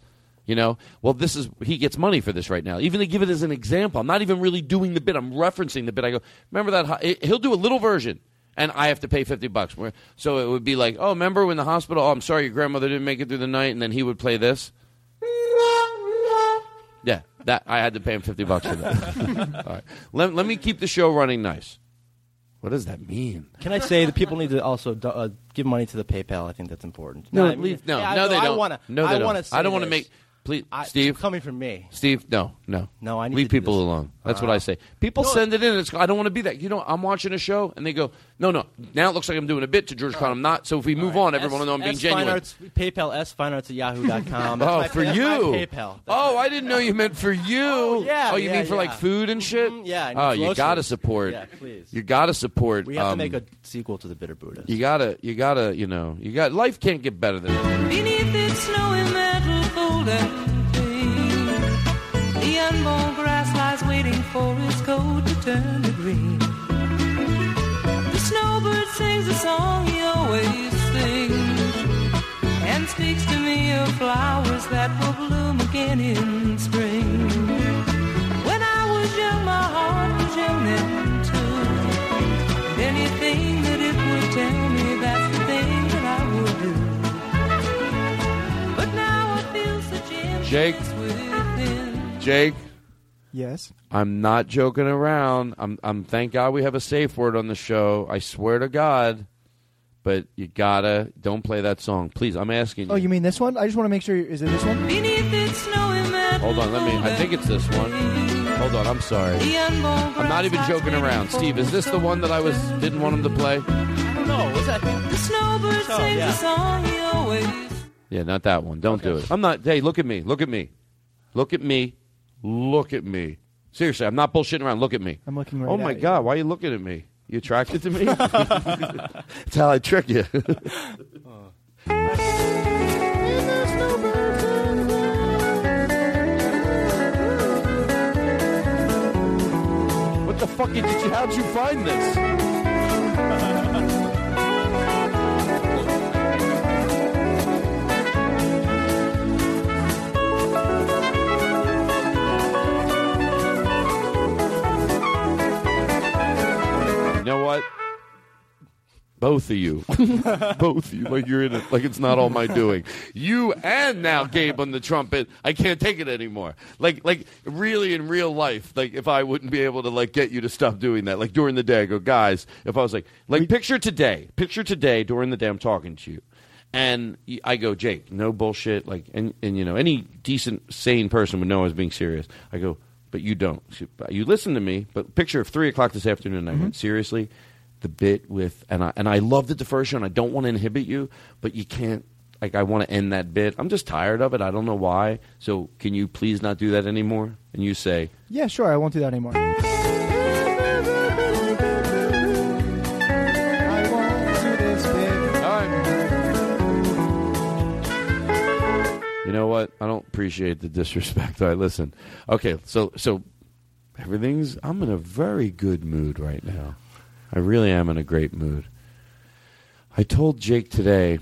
you know? Well, this is, he gets money for this right now. Even to give it as an example, I'm not even really doing the bit, I'm referencing the bit. I go, remember that? He'll do a little version. And I have to pay fifty bucks. So it would be like, oh, remember when the hospital? Oh, I'm sorry, your grandmother didn't make it through the night, and then he would play this. Yeah, that I had to pay him fifty bucks for that. All right, let, let me keep the show running nice. What does that mean? Can I say that people need to also uh, give money to the PayPal? I think that's important. No, I mean, leave, no, yeah, I no, they I don't. wanna, no, they I don't. I don't want to make. Please, I- Steve. coming from me. Steve, no, no. No, I need leave people alone. That's what Uh, I say. People no, send it in. It's, I don't want to be that. You know, I'm watching a show and they go, no, no. Now it looks like I'm doing a bit to George Carlin. I'm not. So if we move on, everyone will know I'm being S- Fine genuine. Arts, PayPal, S Fine Arts at yahoo.com. That's oh, my, for that's you. my PayPal. oh, I didn't know you meant for you. Oh, yeah, you yeah, mean for like yeah. food and shit? yeah, I need Oh, you groceries. got to support. Yeah, please. You got to support. We have um, to make a sequel to the Bitter Buddha. You gotta, you gotta, you know, you got. Life can't get better than this. Beneath its snowy metal cold and clean, the unborn grass lies waiting for its coat to turn to green. The snowbird sings a song he always sings, and speaks to me of flowers that will bloom again in spring. When I was young, my heart was young then too. Anything that it would tell me, that's the thing that I would do. But now I feel such Jake. Jake. Yes. I'm not joking around. I'm, I'm. Thank God we have a safe word on the show. I swear to God. But you gotta don't play that song, please. I'm asking oh, you. Oh, you mean this one? I just want to make sure. Is it this one? Beneath its snowy metal Hold on, let me. I think it's this one. Hold on, I'm sorry. I'm not even joking around. Steve, is this the one that I was didn't want him to play? I don't know. Was that? The snowbird Oh, sings yeah. a song he always Yeah, not that one. Don't do it. I'm not. Hey, look at me. Look at me. Look at me. Look at me. Seriously, I'm not bullshitting around. Look at me. I'm looking right Oh my at you. God, why are you looking at me? You attracted to me? That's how I trick you. what the fuck did you? How'd you find this? You know what? Both of you, both of you, like you're in it, like it's not all my doing. You and now Gabe on the trumpet. I can't take it anymore. Like, like really in real life, like if I wouldn't be able to like get you to stop doing that, like during the day, I go, guys. If I was like, like picture today, picture today during the day, I'm talking to you, and I go, Jake, no bullshit. Like, and and you know, any decent, sane person would know I was being serious. I go, but you don't. You listen to me. But picture of three o'clock this afternoon. I went mm-hmm. seriously. The bit with and I and I loved it the first show. And I don't want to inhibit you, but you can't. Like I want to end that bit. I'm just tired of it. I don't know why. So can you please not do that anymore? And you say, Yeah, sure. I won't do that anymore. You know what? I don't appreciate the disrespect. All right, listen. Okay, so so everything's. I'm in a very good mood right now. I really am in a great mood. I told Jake today,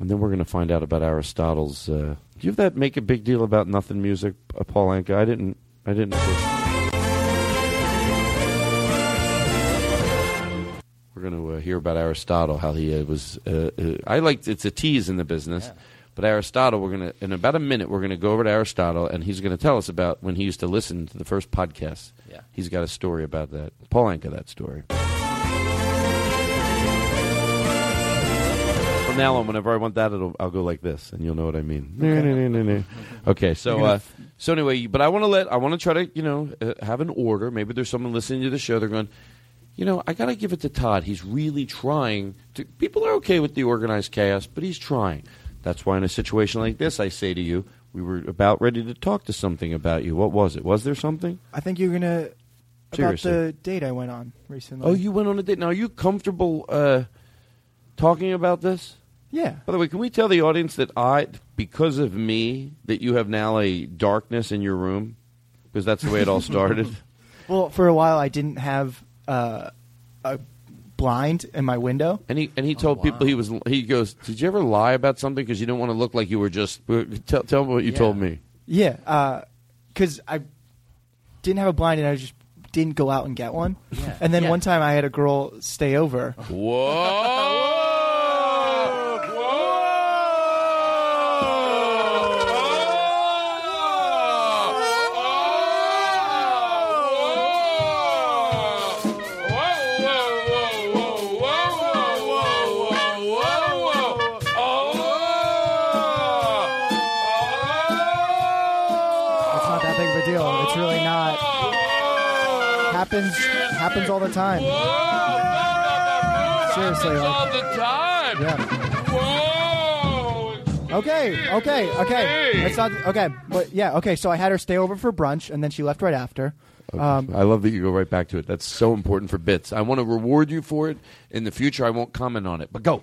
and then we're going to find out about Aristotle's. Uh, do you have that make a big deal about nothing music, uh, Paul Anka? I didn't. I didn't. We're going to uh, hear about Aristotle, how he uh, was. Uh, uh, I like it's a tease in the business, but Aristotle. We're going to in about a minute. We're going to go over to Aristotle, and he's going to tell us about when he used to listen to the first podcast. Yeah. he's got a story about that. Paul Anka, that story. From now on, whenever I want that, it'll, I'll go like this, and you'll know what I mean. Okay. okay, so uh, so anyway, but I want to let I want to try to you know uh, have an order. Maybe there's someone listening to the show. They're going, you know, I got to give it to Todd. He's really trying to. People are okay with the organized chaos, but he's trying. That's why in a situation like this, I say to you, we were about ready to talk to something about you. What was it? Was there something? I think you're gonna about the date I went on recently. Oh, you went on a date. Now, are you comfortable uh, talking about this? Yeah. By the way, can we tell the audience that I, because of me, that you have now a darkness in your room? Because that's the way it all started. Well, for a while I didn't have uh, a blind in my window. And he and he told oh, people he was. He goes, "Did you ever lie about something because you didn't want to look like you were just?" Tell, tell me what you Yeah. told me. Yeah, uh, because I didn't have a blind and I just didn't go out and get one. Yeah. And then Yeah. one time I had a girl stay over. Whoa! Happens happens all the time. Seriously, all like, the time. Yeah. Whoa! Okay, okay, okay. It's not okay, but yeah, okay. So I had her stay over for brunch, and then she left right after. Um, I love that you go right back to it. That's so important for bits. I want to reward you for it. In the future, I won't comment on it. But go.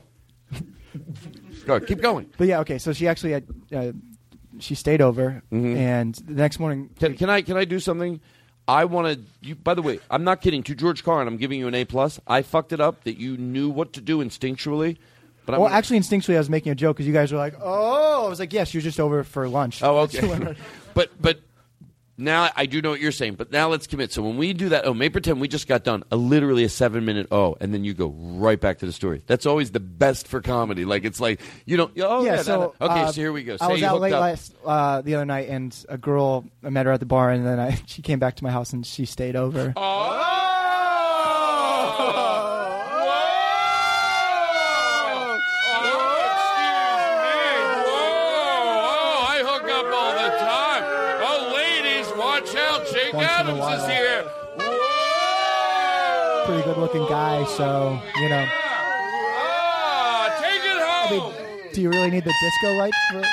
go. Keep going. But yeah, okay. So she actually had, uh, she stayed over, and the next morning. Can, can I can I do something? I want to. You. By the way, I'm not kidding. To George Carlin, I'm giving you an A plus. I fucked it up that you knew what to do instinctually. But I'm well, gonna- actually, instinctually, I was making a joke because you guys were like, "Oh," I was like, "Yes, you're just over for lunch." Oh, okay. but but now I do know what you're saying. But now let's commit. So when we do that, oh, may pretend we just got done a literally a seven minute oh, and then you go right back to the story. That's always the best for comedy. Like it's like you don't. Oh yeah. yeah, so okay, uh, so here we go. I was out late up. last uh, the other night, and a girl I met her at the bar, and then I she came back to my house and she stayed over. Oh, Jake Once Adams is while. here. Pretty good looking guy, so you know. Ah, take it I mean, do you really need the disco light for?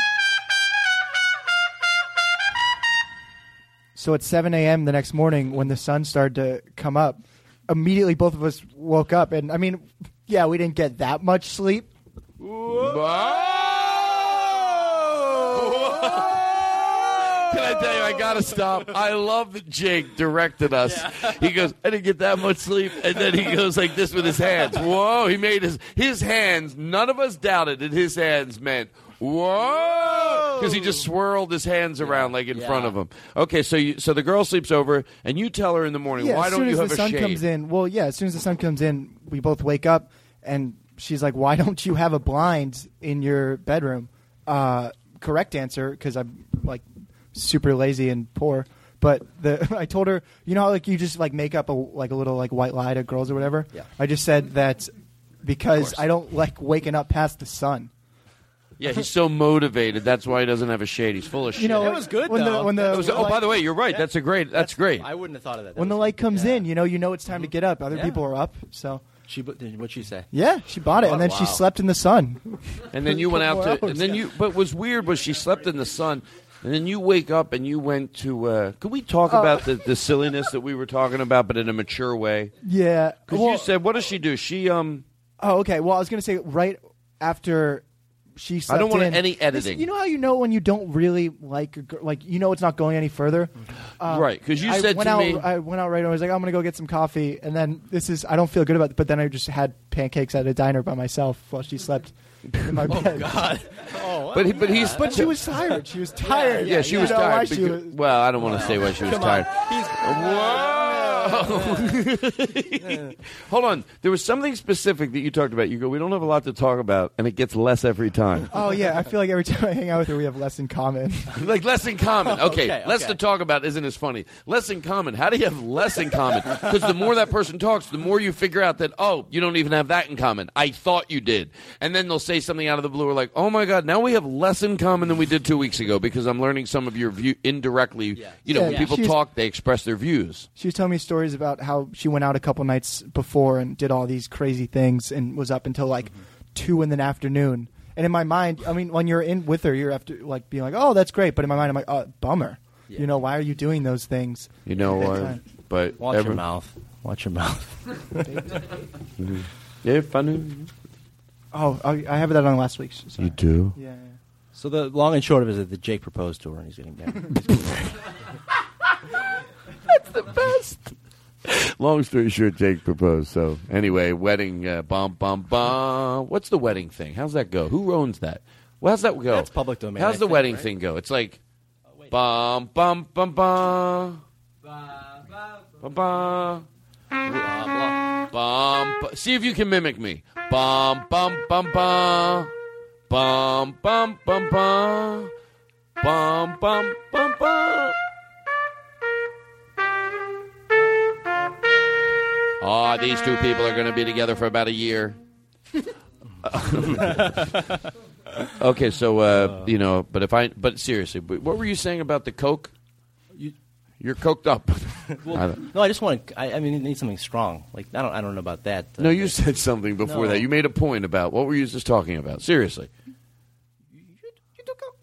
So at 7 a.m. the next morning, when the sun started to come up, immediately both of us woke up, and I mean, yeah, we didn't get that much sleep. Can I tell you, I gotta stop. I love that Jake directed us. He goes, I didn't get that much sleep, and then he goes like this with his hands. Whoa! He made his his hands. None of us doubted that his hands meant whoa, because he just swirled his hands around like in front of him. Okay, so you so the girl sleeps over, and you tell her in the morning, Yeah, why as don't soon you as have the a sun shave? comes in, well, yeah, as soon as the sun comes in, we both wake up, and she's like, "Why don't you have a blind in your bedroom?" Uh, correct answer, because I'm like super lazy and poor. But the I told her, you know, how, like you just like make up a like a little like white lie to girls or whatever. Yeah. I just said that because I don't like waking up past the sun. Yeah, he's so motivated. That's why he doesn't have a shade. He's full of shit. You know, It was good, when though. The, when the, It was- oh, by the way, you're right. That's a great. That's, great. I wouldn't have thought of that. when the light comes in, you know, you know it's time to mm-hmm. get up. Other Yeah. people are up, so She, what'd she say? yeah, she bought it, Oh, and then she slept in the sun. And then you went out to, hours, and then yeah. you. But what was weird was she slept in the sun, and then you wake up and you went to. Uh, could we talk Oh. about the, the silliness that we were talking about, but in a mature way? Yeah, Because well- you said, what does she do? She um. Oh, okay. Well, I was going to say right after she I don't want in- any This- editing. You know how you know when you don't really like a girl, like you know it's not going any further. Um, Right, 'cause you I said went to out, me- I went out right away. I was like, I'm going to go get some coffee, and then this is I don't feel good about it. But then I just had pancakes at a diner by myself while she slept in my oh, bed. God. Oh, But he, but he's But she was tired. She was tired. Yeah, she You was know why tired. she because- was- well, I don't want to say why she was Come on. tired. Whoa! Hold on. There was something specific that you talked about. You go, we don't have a lot to talk about, and it gets less every time. Oh yeah, I feel like every time I hang out with her, we have less in common. like less in common. Okay, Okay, less okay. to talk about isn't as funny. Less in common. How do you have less in common? Because the more that person talks, the more you figure out that oh, you don't even have that in common. I thought you did, and then they'll say something out of the blue, or like, oh my god, now we have less in common than we did two weeks ago because I'm learning some of your view indirectly. Yeah. You know, Yeah, when people she's- talk, they express their views. She was telling me stories about how she went out a couple nights before and did all these crazy things and was up until like two in the afternoon. And in my mind, I mean, when you're in with her, you're after like being like, "Oh, that's great," but in my mind, I'm like, "Oh, bummer." You know, why are you doing those things? You know what? time? But Watch every- your mouth. Watch your mouth. Mhm. If I knew. Oh, I, I have that on last week's. You do? Yeah. yeah. So the long and short of it is that Jake proposed to her and he's getting married. That's the best. Long story short, Jake proposed. So anyway, wedding, uh, bum bum bum. What's the wedding thing? How's that go? Who owns that? Well, how's that go? That's public domain, How's I the think, wedding right? thing go? It's like bum bum bum bum. Bum bum. Bum, bu- See if you can mimic me. Bum bum bum bum. Bum bum bum bum. Bum bum bum Oh, these two people are going to be together for about a year. okay, so uh, you know, but if I, but seriously, but what were you saying about the coke? You're coked up. Well, don't- no, I just want to. I, I mean, it needs something strong. Like I don't. I don't know about that. uh, no, you said something before No. that. You made a point about what were you just talking about? Seriously.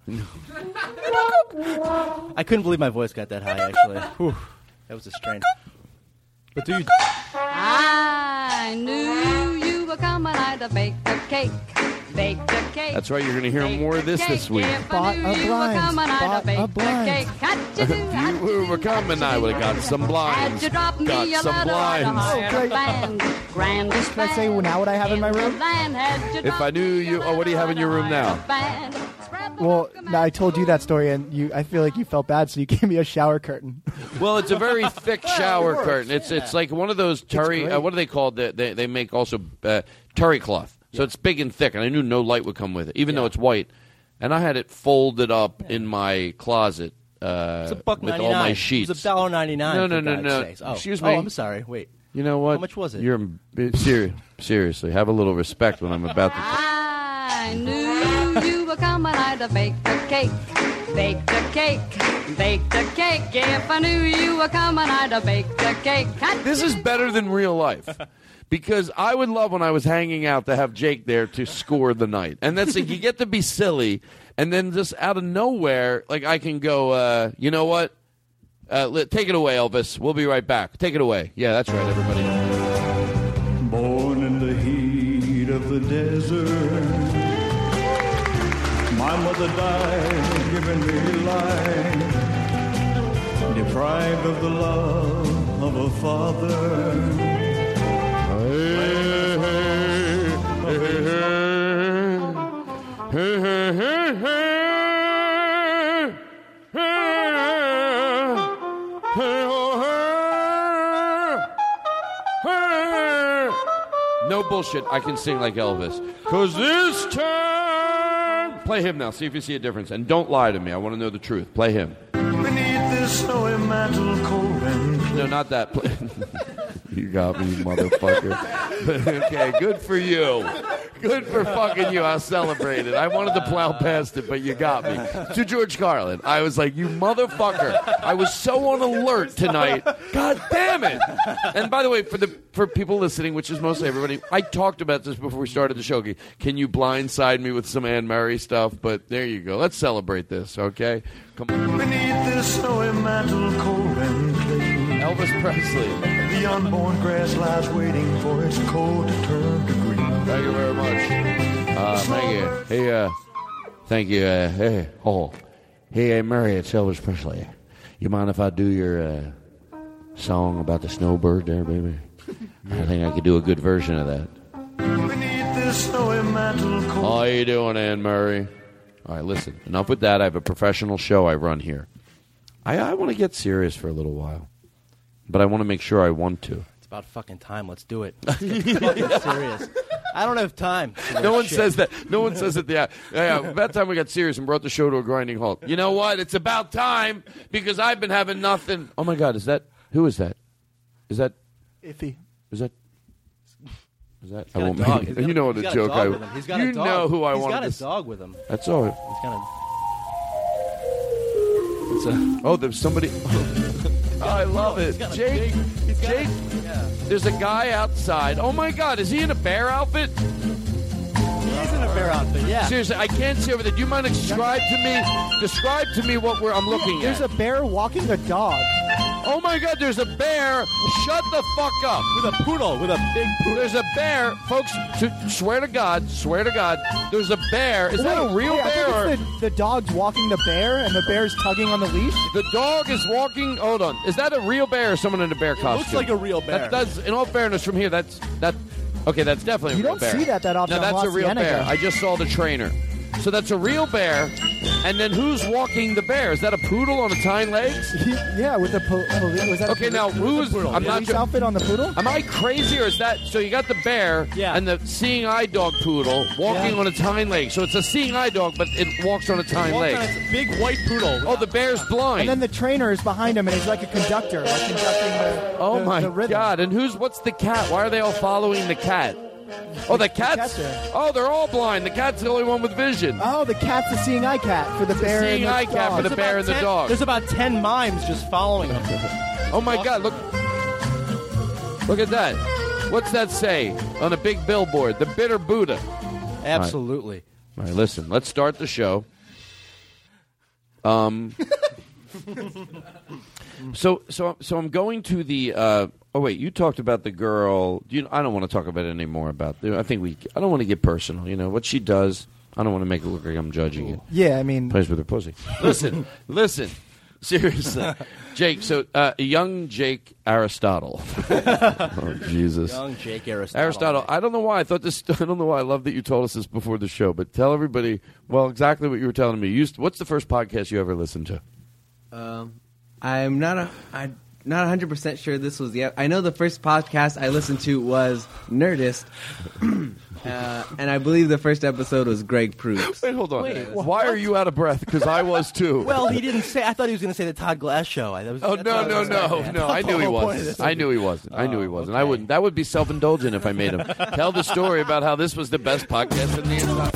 No. I couldn't believe my voice got that high. Actually, Whew. that was a strain. But? I knew you were coming. I'd bake a cake, bake a cake. That's right. You're going to hear more of this this week. Bought a blind. Bought a blind. if you were coming, I would have got some blinds. You drop me Got a some letter, I'd blinds. hire a band. Grandest Can I say now what I have in my room? band had you If I knew you, oh, what do you have in your room now? Well, now I told you that story, and you. I feel like you felt bad, so you gave me a shower curtain. Well, it's a very thick shower curtain. It's it's like one of those terry. Uh, what are they called? They they, they make also uh, terry cloth. So it's big and thick, and I knew no light would come with it, even though it's white. And I had it folded up in my closet uh, It's a buck with 99. all my It sheets. was a dollar ninety nine. No, no, no, God's no. sakes. Oh. Excuse Oh, me. I'm sorry. Wait. You know what? How much was it? You're ser- seriously. Have a little respect when I'm about to. I knew you were coming. I'd bake a cake, bake a cake, bake a cake. If I knew you were coming, I'd bake a cake. This is better than real life. Because I would love when I was hanging out to have Jake there to score the night. And that's like, you get to be silly, and then just out of nowhere, like I can go, uh, you know what? Uh, let, take it away, Elvis. We'll be right back. Take it away. Yeah, that's right, everybody. Born in the heat of the desert. My mother died, giving me life. Deprived of the love of a father. No bullshit. I can sing like Elvis. Cause this time. Play him now. See if you see a difference. And don't lie to me. I want to know the truth. Play him. Beneath this snowy mantle, cold and No, not that. Play- you got me, motherfucker. okay, good for you. Good for fucking you. I'll celebrate it. I wanted to plow past it, but you got me. To George Carlin, I was like, you motherfucker. I was so on alert tonight. God damn it. And by the way, for the for people listening, which is mostly everybody, I talked about this before we started the show. Can you blindside me with some Anne Murray stuff? But there you go. Let's celebrate this, okay? Come on. Elvis Presley. The unborn grass lies waiting for its cold to turn to green. Thank you very much. Uh, thank you. Hey, uh, thank you. Uh, hey, oh, hey, Murray, it's Elvis Presley. You mind if I do your uh, song about the snowbird there, baby? I think I could do a good version of that. Beneath this snowy mantle. How you doing, Anne Murray? All right, listen. Enough with that. I have a professional show I run here. I, I want to get serious for a little while, but I want to make sure I want to. It's about fucking time. Let's do it. fucking serious. I don't have time. No one shit. says that. No one says it. Yeah, yeah. About time we got serious and brought the show to a grinding halt. You know what? It's about time because I've been having nothing. Oh my God! Is that who is that? Is that Iffy. is that? Is that? He's got a won't dog. make- He's you a- know he's the got a joke. dog I, with him. He's got a you dog. know who I He's wanted got a to. dog with him. That's all. right. He's got a. Oh, there's somebody. Oh. Oh, I love it, Jake. big- he's got a- Jake. There's a guy outside. Oh my God! Is he in a bear outfit? In a bear outfit. Yeah. Seriously, I can't see over there. Do you mind describe to me? Describe to me what we're, I'm looking There's at. There's a bear walking a dog. Oh my God! There's a bear. Shut the fuck up. With a poodle. With a big poodle. There's a bear, folks. To, swear to God, swear to God. There's a bear. Is that a real wait, I bear? think it's the, the dog's walking the bear, and the bear's tugging on the leash. The dog is walking. Hold on. Is that a real bear or someone in a bear costume? looks like a real bear. That, does. in all fairness from here. That's that. Okay, that's definitely a You real don't bear. see that that often No, that's a real bear. I just saw the trainer. So that's a real bear. And then who's walking the bear? Is that a poodle on its hind legs? yeah, with the po- police. Was that a Okay, police- now was who's? the I'm not police sure. outfit on the poodle. Am I crazy or is that so? You got the bear Yeah. and the seeing eye dog poodle walking Yeah. on its hind legs. So it's a seeing eye dog, but it walks on its hind Walks on legs. its big white poodle. Oh, the bear's blind. And then the trainer is behind him, and he's like a conductor, like conducting the. Oh the- my the rhythm. god! And who's what's the cat? Why are they all following the cat? Oh, the cat's. cat's there. Oh, they're all blind. The cat's the only one with vision. Oh, the cat's the seeing eye cat for the bear. seeing and the eye cat dog. for the There's bear about and the 10 dog. There's about ten mimes just following him. Oh my god! Look, look at that. What's that say on a big billboard? The bitter Buddha. Absolutely. All right, listen. Let's start the show. Um. so so so I'm going to the. Uh, oh wait, you talked about the girl. Do You, I don't want to talk about it anymore. About I think we. I don't want to get personal. You know what she does. I don't want to make it look like I'm judging it. Yeah, I mean, Plays with her pussy. Listen, listen. Seriously, Jake. So, uh, young Jake Aristotle. oh Jesus, Young Jake Aristotle. Aristotle. I don't know why I thought this. I don't know why I love that you told us this before the show. But tell everybody. Well, exactly what you were telling me. You used, what's the first podcast you ever listened to? Um, I'm not a, I'm not 100 percent sure this was the. I know the first podcast I listened to was Nerdist, uh, and I believe the first episode was Greg Proops. Wait, hold on. Wait, why are you out of breath? Because I was too. Well, he didn't say. I thought he was going to say the Todd Glass show. I, that was, Oh that's no I no was no saying. no! I knew he whole point of wasn't. I knew he wasn't. I knew he Oh, wasn't. I wouldn't. That would be self-indulgent if I made him tell the story about how this was the best podcast in the entire.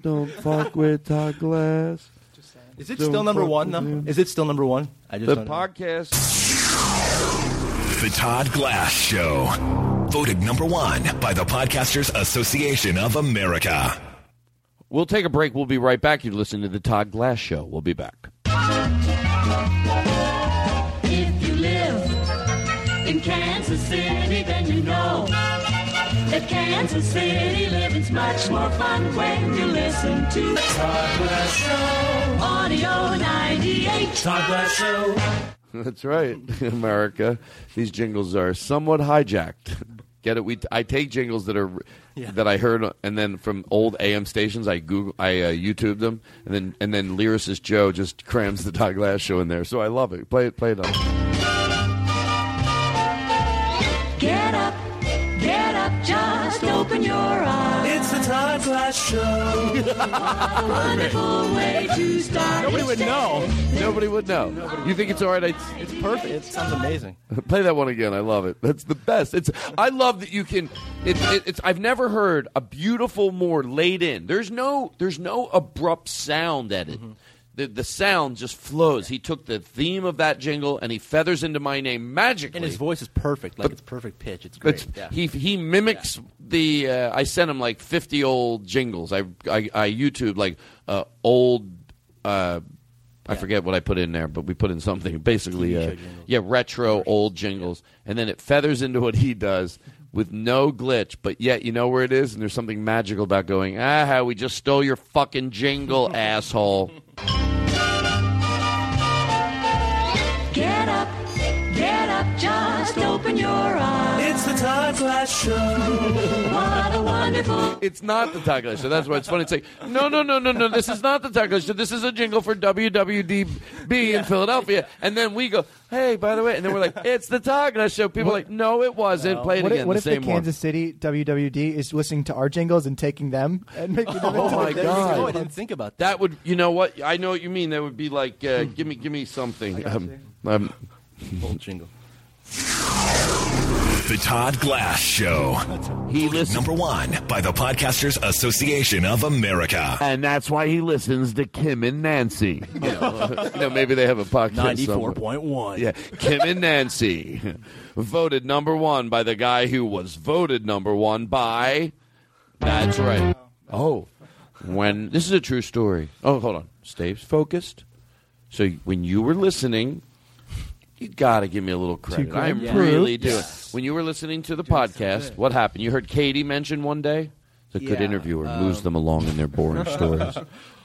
Don't fuck with Todd Glass. Is it still number one though? him. Is it still number one? I just The don't know. podcast. The Todd Glass Show. Voted number one by the Podcasters Association of America. We'll take a break. We'll be right back. You're listening to the Todd Glass Show. We'll be back. If you live in Kansas City, then you know that Kansas City living's much more fun when you listen to the Todd Glass Show. Audio 98. Todd Glass Show. That's right, America. These jingles are somewhat hijacked. Get it? We I take jingles that are that I heard, and then from old AM stations, I Google, I uh, YouTube them, and then and then lyricist Joe just crams the Todd Glass show in there. So I love it. Play it, play it on. Open your eyes. It's the Todd Glass Show. a wonderful way to start. Nobody would know. Nobody would know. You think it's all right? I, It's perfect. It sounds amazing. Play that one again. I love it. That's the best. It's. I love that you can. It, it, it's. I've never heard a beautiful more laid in. There's no. There's no abrupt sound at it. Mm-hmm. The the sound just flows. He took the theme of that jingle and he feathers into my name magically. And his voice is perfect. Like But- it's perfect pitch. It's great. It's, yeah. He he mimics the. Uh, I sent him like fifty old jingles. I I, I YouTube like uh, old. Uh, I forget what I put in there, but we put in something basically. Uh, yeah, retro old jingles, and then it feathers into what he does with no glitch. But yet you know where it is, and there's something magical about going. Ah, we just stole your fucking jingle, asshole. Get up, get up, just open your eyes. It's Todd Glass Show. what a wonderful. It's not the Todd Glass Show. That's why it's funny. It's like, no, no, no, no, no. This is not the Todd Glass Show. This is a jingle for WWDB in Philadelphia. And then we go, hey, by the way, and then we're like, it's the Todd Glass Show. People are like, no, it wasn't. Play it what again. if, what the if the same one. Kansas City WWD is listening to our jingles and taking them and making them Oh into my their God! jingles? I didn't think about that. that. Would you know what? I know what you mean. That would be like, uh, give me, give me something. Um, um, Old jingle. The Todd Glass Show. He listens number one by the Podcasters Association of America. And that's why he listens to Kim and Nancy. You know, you know, maybe they have a podcast. 94.1. Yeah, Kim and Nancy. voted number one by the guy who was voted number one by. That's right. Oh, when this is a true story. Oh, hold on. Staves focused. So when you were listening, you got to give me a little credit. credit. I am Yeah. really Yeah. doing. When you were listening to the podcast, what happened? You heard Katie mention one day. It's a good Yeah, interviewer. moves um, them along in their boring stories.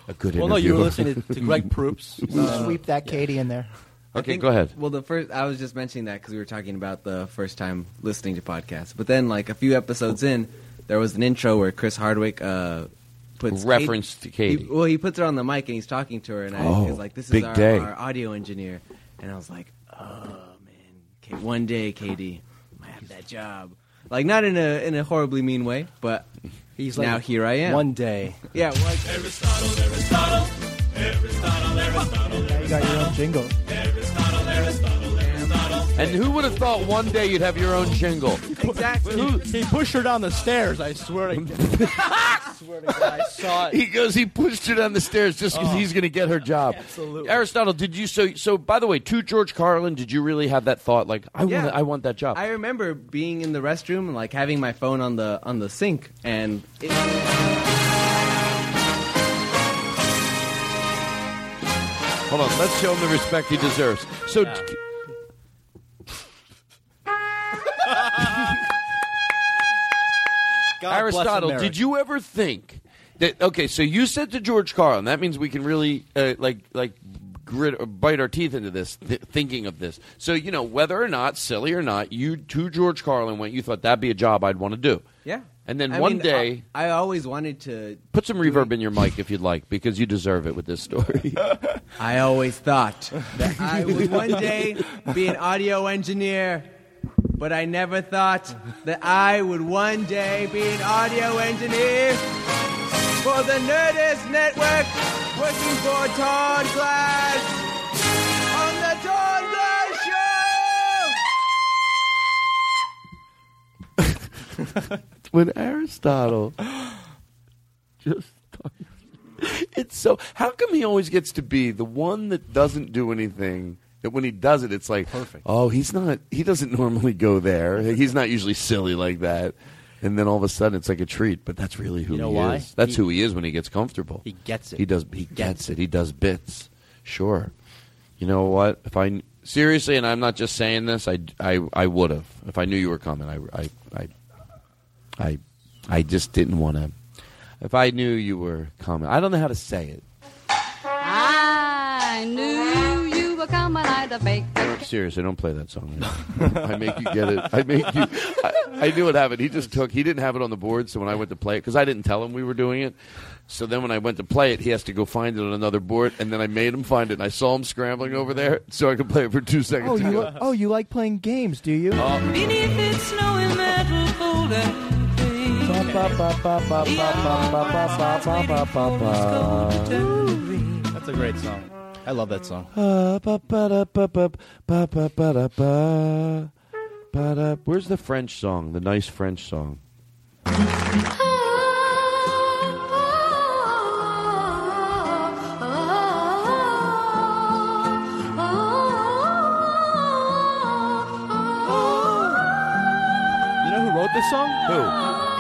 A good Well, interviewer. no, you were listening to Greg Proops. Uh, Sweep that Katie in there. Okay, think- go ahead. Well, the first I was just mentioning that because we were talking about the first time listening to podcasts, but then like a few episodes in, there was an intro where Chris Hardwick uh, puts Reference to Katie. He, well, he puts her on the mic and he's talking to her, and I Oh, was like, "This is big our, day. our audio engineer," and I was like, "Oh man, one day, KD I might have that job." Like not in a in a horribly mean way, but He's now like, here I am. One day. yeah, like, Aristotle, Aristotle, Aristotle, Aristotle, Now you got your own jingle. Aristotle, Aristotle, Aristotle. And who would have thought one day you'd have your own jingle? exactly. He, he pushed her down the stairs. I swear to God. I swear to God, I saw it. He goes. He pushed her down the stairs just because Oh. he's going to get her job. Absolutely. Aristotle, did you so? So, by the way, to George Carlin, did you really have that thought? Like, I Yeah. want, I want that job. I remember being in the restroom and like having my phone on the on the sink, and it, Hold on, let's show him the respect he deserves. So, God Aristotle, did you ever think that? Okay, so you said to George Carlin, that means we can really uh, like like grit or bite our teeth into this, th- thinking of this. So you know, whether or not silly or not, you to George Carlin went. You thought that'd be a job I'd want to do. yeah. And then I one mean, day, I, I always wanted to. put some reverb in your mic if you'd like, because you deserve it with this story. I always thought that I would one day be an audio engineer, but I never thought that I would one day be an audio engineer for the Nerdist Network, working for Todd Glass on the Todd Glass Show. when Aristotle just it's so how come he always gets to be the one that doesn't do anything that when he does it it's like perfect. oh he's not he doesn't normally go there. He's not usually silly like that. And then all of a sudden it's like a treat. But that's really who You know he why? is. That's He- who he is when he gets comfortable. He gets it. he does he gets it. he does bits. Sure. You know what? If i seriously and i'm not just saying this i i, I would have. If i knew you were coming i i i I I just didn't want to. If I knew you were coming, I don't know how to say it. I knew Seriously, I don't play that song. I make you get it. I make you. I, I knew what happened. He just took. He didn't have it on the board, so when I went to play it, because I didn't tell him we were doing it. So then when I went to play it, he has to go find it on another board, and then I made him find it. And I saw him scrambling over there, so I could play it for two seconds. Oh, you go, oh you like playing games, do you? Beneath its snowy metal golden That's a great song. I love that song. Where's the French song? The nice French song. You know who wrote this song? Who?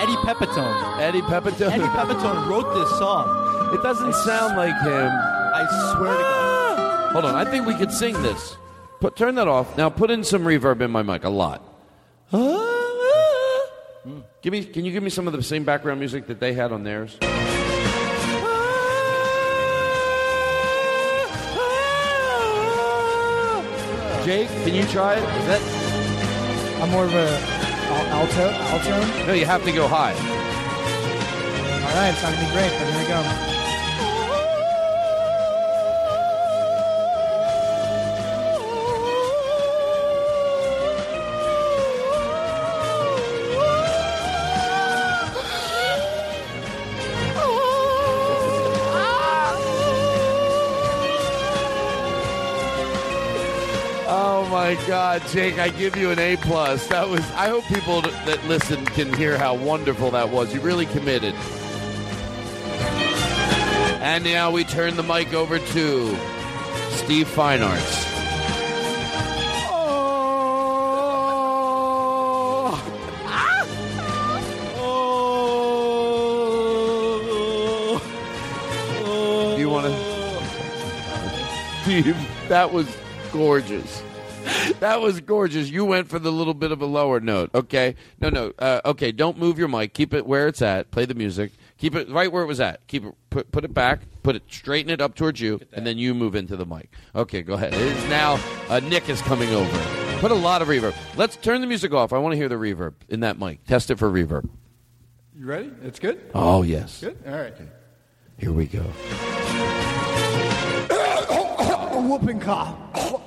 Eddie Pepitone. Eddie Pepitone. Eddie Pepitone wrote this song. It doesn't sound like him. I swear to God. Hold on, I think we could sing this. Put turn that off. Now put in some reverb in my mic, a lot. Ah. Give me. Can you give me some of the same background music that they had on theirs? Ah. Jake, can you try it? Is that? I'm more of a al- alto alto. No, you have to go high. All right, it's not gonna be great, but here we go. My God, Jake! I give you an A plus. That was. I hope people that listen can hear how wonderful that was. You really committed. And now we turn the mic over to Steve Feinartz. Oh. Do you want to? Steve, that was gorgeous. That was gorgeous. You went for the little bit of a lower note. Okay. No, no. Uh, okay. Don't move your mic. Keep it where it's at. Play the music. Keep it right where it was at. Keep it. Put put it back. Put it. Straighten it up towards you, and then you move into the mic. Okay. Go ahead. It is now. Uh, Nick is coming over. Put a lot of reverb. Let's turn the music off. I want to hear the reverb in that mic. Test it for reverb. You ready? It's good? Oh yes. Good? All right. Here we go. a Whooping cough.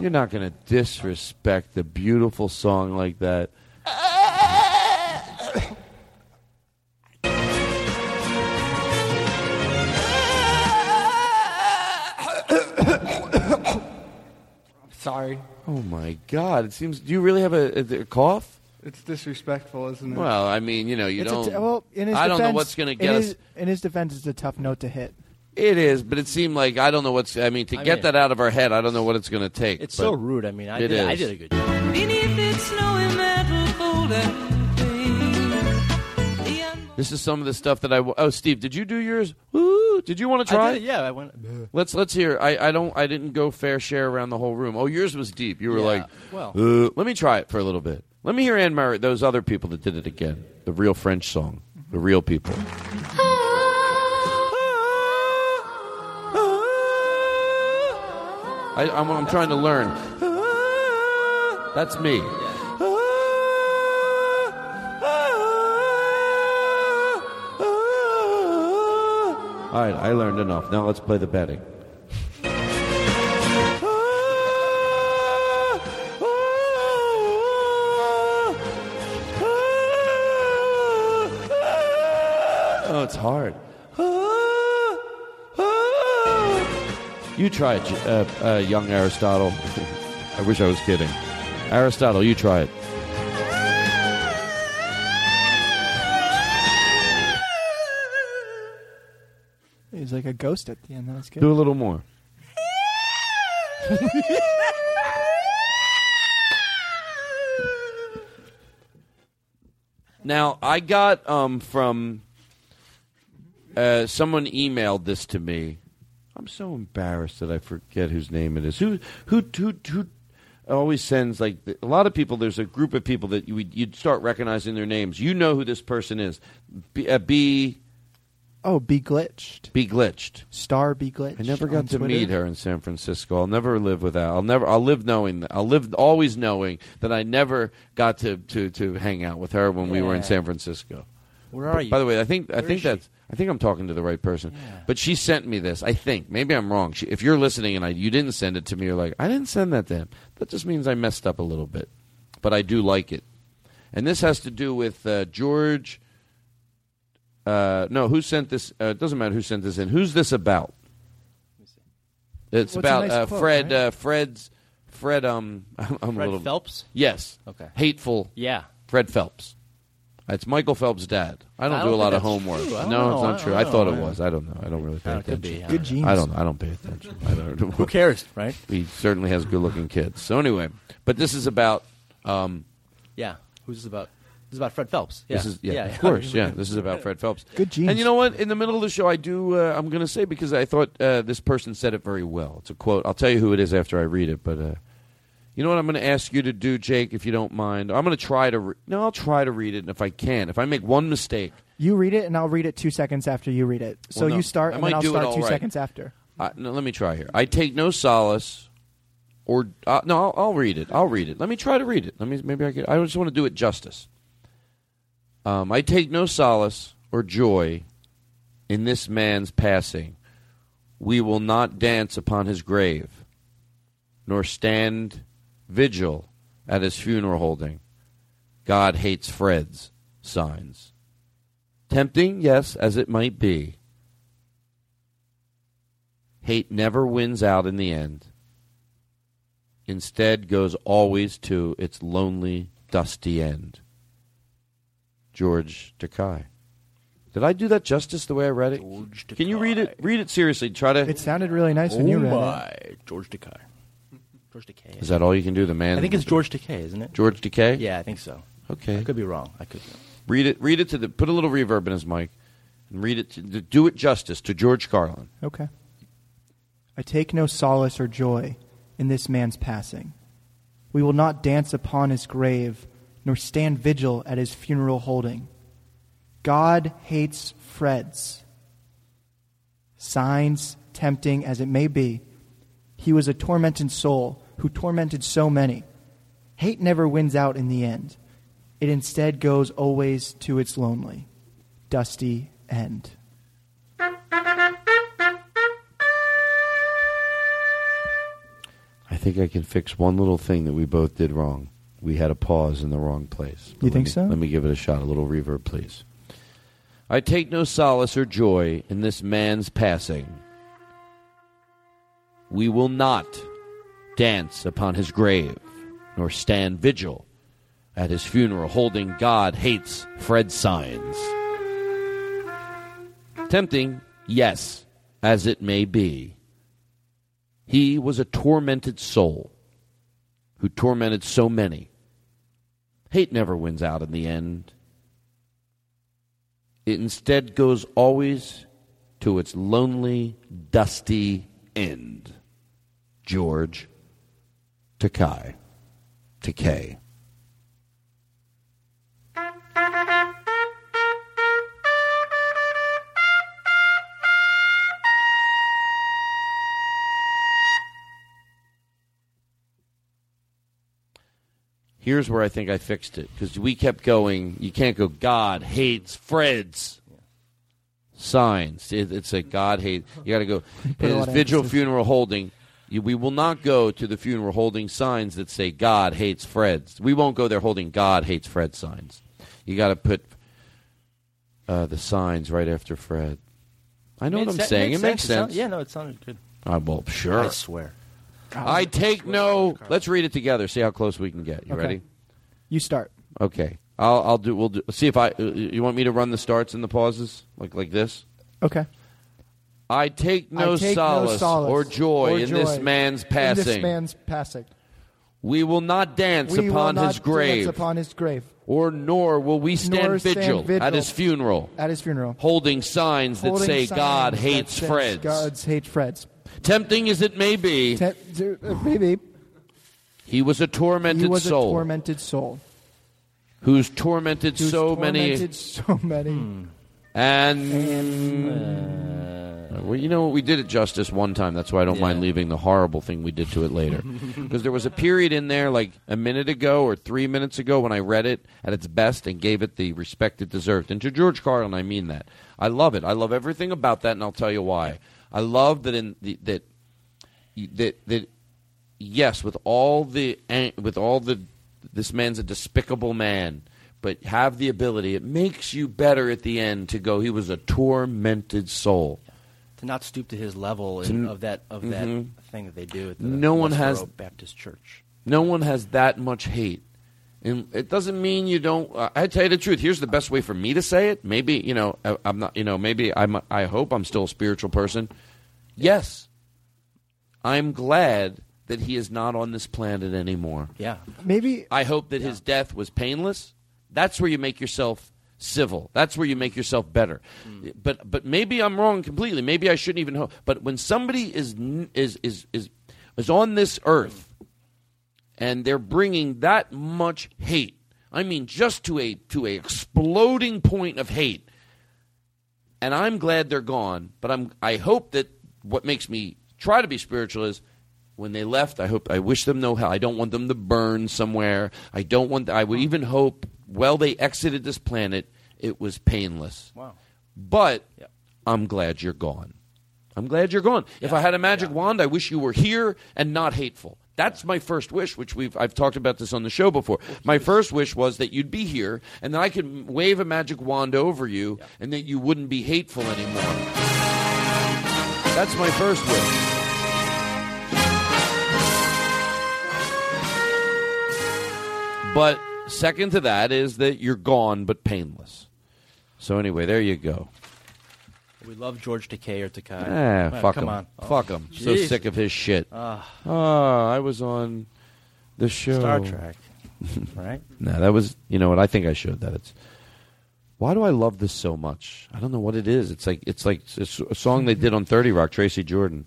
You're not going to disrespect a beautiful song like that. Sorry. Oh my God! It seems. Do you really have a, a, a cough? It's disrespectful, isn't it? Well, I mean, you know, you It's a don't. t- well, in his I don't know defense- what's going to in get his, us. In his defense, it's a tough note to hit. It is, but it seemed like I don't know what's. I mean, to I get mean- that out of our head, I don't know what it's going to take. It's so rude. I mean, I it did, I did a good job. Beneath its snowy metal golden This is some of the stuff that I. w- Oh, Steve, did you do yours? Woo! Did you want to try? I did, yeah, I went. Let's let's hear. I, I don't. I didn't go fair share around the whole room. Oh, yours was deep. You were Yeah, like, well. uh, let me try it for a little bit. Let me hear Anne Murray. Those other people that did it again. The real French song. The real people. I, I'm, I'm trying to learn. That's me. All right, I learned enough. Now let's play the betting. Oh, it's hard. You try it, uh, uh, young Aristotle. I wish I was kidding. Aristotle, you try it. He's like a ghost at the end. That's good. Do a little more. Now I got um, from uh, someone emailed this to me. I'm so embarrassed that I forget whose name it is. Who who who who always sends like a lot of people. There's a group of people that you would- you'd start recognizing their names. You know who this person is. B, uh, B Oh, be glitched. Be glitched. Star be glitched. I never got to Twitter. meet her in San Francisco. I'll never live without. I'll never. I'll live knowing. I'll live always knowing that I never got to to, to hang out with her when we were in San Francisco. Where are you? By the way, I think I Where think is she? I think I'm talking to the right person. But she sent me this. I think maybe I'm wrong. She, if you're listening and I, you didn't send it to me, you're like, I didn't send that to him. That just means I messed up a little bit. But I do like it. And this has to do with uh, George. Uh, no, who sent this? Uh, it doesn't matter who sent this in. Who's this about? It's What's about nice uh, quote, Fred. right? Uh, Fred's Fred. Um, I'm a Fred little Phelps? Yes. Okay. Hateful. Yeah. Fred Phelps. It's Michael Phelps' dad. I don't, I do don't a lot of homework. true. I don't No, know. it's not true. don't I thought it was. I don't know. I don't really pay could attention. be. Good genes. I don't. I don't pay attention. I don't. Who cares, right? He certainly has good-looking kids. So anyway, but this is about. Um, Yeah. Who's this about? This is about Fred Phelps. Yeah. This is yeah, of course, yeah. This is about Fred Phelps. Good genes. And you know what? In the middle of the show, I do. Uh, I'm going to say because I thought uh, this person said it very well. It's a quote. I'll tell you who it is after I read it. But uh, you know what? I'm going to ask you to do, Jake, if you don't mind. I'm going to try to. Re- no, I'll try to read it, and if I can, if I make one mistake, You read it, and I'll read it two seconds after you read it. So Well, no, you start, I and then I'll start two right. seconds after. I, no, let me try here. I take no solace, or uh, no, I'll, I'll read it. I'll read it. Let me try to read it. Let me maybe I could. I just want to do it justice. Um, I take no solace or joy in this man's passing. We will not dance upon his grave, nor stand vigil at his funeral holding. God hates Fred's signs. Tempting, yes, as it might be. Hate never wins out in the end. instead goes always to its lonely, dusty end. George Takei. Did I do that justice the way I read it? Can you read it? Read it seriously. Try to. It sounded really nice when you read oh my, it. George Takei. George Takei. Is that all you can do? The man. I think it's George Takei, isn't it? George Takei. Yeah, I think so. Okay. I could be wrong. I could. Read it. Read it to the. Put a little reverb in his mic, and read it. To, to do it justice to George Carlin. Okay. I take no solace or joy in this man's passing. We will not dance upon his grave, nor stand vigil at his funeral holding. God hates Freds. Signs, tempting as it may be, he was a tormented soul who tormented so many. Hate never wins out in the end. It instead goes always to its lonely, dusty end. I think I can fix one little thing that we both did wrong. We had a pause in the wrong place. You think me- so? Let me give it a shot. A little reverb, please. I take no solace or joy in this man's passing. We will not dance upon his grave, nor stand vigil at his funeral, holding God hates Fred signs. Tempting, yes, as it may be. He was a tormented soul who tormented so many. Hate never wins out in the end. It instead goes always to its lonely, dusty end. George Takai. Takei. Here's where I think I fixed it because we kept going. You can't go. God hates Fred's signs. It, it's a God hate. You got to go. It is vigil funeral holding. You, we will not go to the funeral holding signs that say God hates Fred's. We won't go there holding God hates Fred signs. You got to put uh, the signs right after Fred. I know Made what I'm sen- saying. made It makes sense. Sense. yeah, no, it sounded good. Uh, well, sure. I swear. I take no. Let's read it together. See how close we can get. You Okay. ready? You start. Okay. I'll I'll do. We'll do. See if I. Uh, you want me to run the starts and the pauses like like this? Okay. I take no, I take solace, no solace or joy or in this joy man's In passing. this man's passing. we will not dance we upon will not his grave, dance upon his grave. or nor will we stand, Nor stand vigil, vigil at his funeral, At his funeral. holding signs that Holding say signs God hates Freds. God's hates Freds. Tempting as it may be, Te- uh, maybe he was a tormented he was soul a tormented soul. who's tormented Who's so tormented many so many. And uh, well, you know, what we did it justice one time. That's why I don't mind leaving the horrible thing we did to it later. Because there was a period in there, like a minute ago or three minutes ago, when I read it at its best and gave it the respect it deserved. And to George Carlin, I mean that. I love it. I love everything about that, and I'll tell you why. I love that in the, that that that yes, with all the with all the this man's a despicable man, but have the ability. It makes you better at the end to go. He was a tormented soul. To not stoop to his level To in, of that of Mhm. that thing that they do at the No one has- Baptist Church. No one has that much hate. And it doesn't mean you don't. Uh, I tell you the truth. Here's the best way for me to say it. Maybe you know I, I'm not. You know maybe I'm. I hope I'm still a spiritual person. Yes, I'm glad that he is not on this planet anymore. Yeah. Maybe I hope that his death was painless. That's where you make yourself civil. That's where you make yourself better. Mm. But but maybe I'm wrong completely. Maybe I shouldn't even hope. But when somebody is is is is is on this earth and they're bringing that much hate, I mean just to a to a exploding point of hate. And I'm glad they're gone, but I'm I hope that what makes me try to be spiritual is when they left, I hope I wish them no hell. I don't want them to burn somewhere. I don't want. I would even hope. Well, they exited this planet. It was painless. Wow. But I'm glad you're gone. I'm glad you're gone. If I had a magic wand, I wish you were here and not hateful. That's my first wish, which we've I've talked about this on the show before. My first wish was that you'd be here and that I could wave a magic wand over you and that you wouldn't be hateful anymore. That's my first wish. but second to that is that you're gone but painless. So anyway, there you go. We love George Takei or Takai. Ah, Ah, fuck come him. on. Fuck Oh, him. So jeez. sick of his shit. Ah. Oh, I was on the show. Star Trek, right? no, that was. You know what? I think I showed that. It's. Why do I love this so much? I don't know what it is. It's like it's like it's a song they did on Thirty Rock, Tracy Jordan.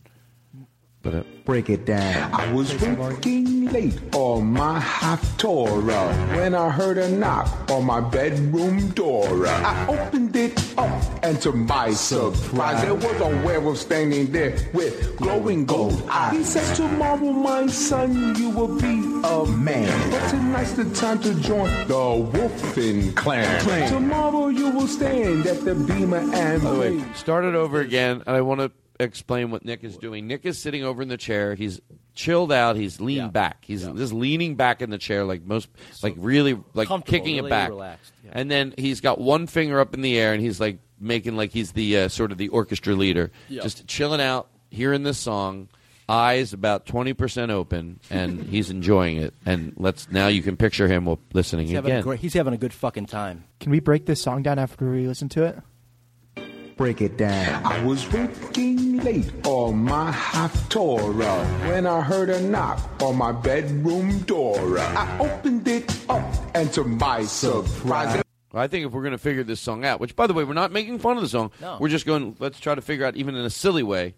But uh, Break it down. I was working late on my Haftorah when I heard a knock on my bedroom door. I opened it up, and to my surprise, there was a werewolf standing there with glowing gold eyes. He said, "Tomorrow, my son, you will be a man. But tonight's the time to join the Wolfen clan. Tomorrow, you will stand at the bimah and By the way, start it over again, and I want to explain what Nick is doing. Nick is sitting over in the chair. He's chilled out. He's leaned back. He's just leaning back in the chair, like most, like really, like comfortable, kicking really it back. relaxed, yeah. And then he's got one finger up in the air, and he's like making like he's the uh, sort of the orchestra leader, Yeah. just chilling out, hearing this song. Eyes about twenty percent open, and he's enjoying it. And let's now you can picture him listening He's having, a again. great, he's having a good fucking time. Can we break this song down after we listen to it? Break it down. I was working late on my Haftorah when I heard a knock on my bedroom door. I opened it up, and to my surprise, I think if we're going to figure this song out, which by the way, we're not making fun of the song. No. We're just going. Let's try to figure out, even in a silly way,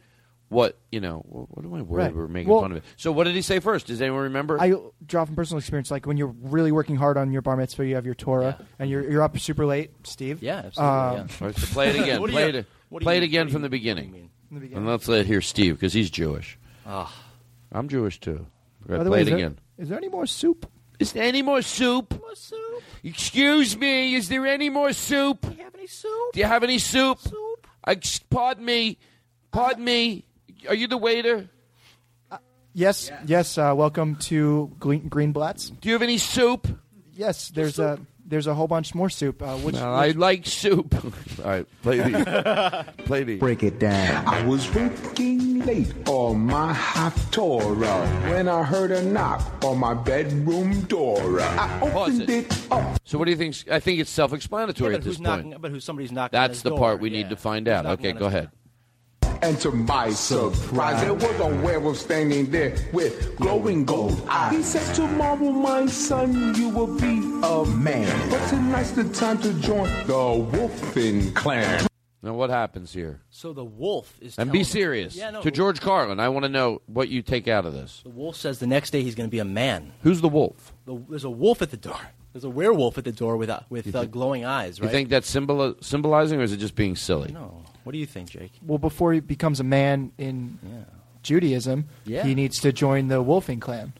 what you know. What, what am I worried Right. we're making Well- fun of it? So what did he say first? Does anyone remember? I draw from personal experience. Like when you're really working hard on your bar mitzvah, you have your Torah, and you're you're up super late, Steve. Yeah, absolutely, All right, so play it again. Play you- it. Play you- it again from you- the beginning. From the beginning. And let's let hear Steve because he's Jewish. Ah. I'm Jewish too. Go ahead, By the play way, it is again. is there any more soup? Is there any more soup? More soup. Excuse me. Is there any more soup? Do you have any soup? Do you have any soup? Soup. pardon me. Pardon me. Are you the waiter? Yes, yes. Uh, welcome to Green, Greenblatt's. Do you have any soup? Yes, there's a there's a whole bunch more soup. Uh, which, No, I which- like soup. All right, play the play the. Break it down. I was working late on my Haftorah when I heard a knock on my bedroom door. I opened it up. So what do you think? I think it's self-explanatory Yeah, at this who's point. knocking? But who's somebody's knocking? on That's his the door. part we Yeah. need to find Who's out. knocking Okay, on go his ahead. And to my surprise, there was a werewolf standing there with glowing gold eyes. He said, Tomorrow, my son, you will be a man. But tonight's the time to join the Wolfen clan. Now what happens here? So the wolf is. And be serious. Yeah, no. to George Carlin, I want to know what you take out of this. The wolf says the next day he's going to be a man. Who's the wolf? The, there's a wolf at the door. There's a werewolf at the door with uh, with uh, glowing eyes. Right? You think that's symbol- symbolizing, or is it just being silly? No. What do you think, Jake? well, before he becomes a man in Judaism, Yeah. he needs to join the Wolfing clan.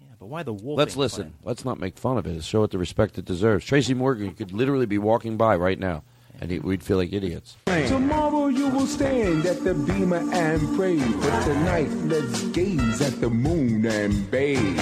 Yeah, but why the wolf? Let's listen. Let's not make fun of it. Show it the respect it deserves. Tracy Morgan could literally be walking by right now, and he, we'd feel like idiots. Tomorrow you will stand at the bimah and pray. But tonight let's gaze at the moon and bathe.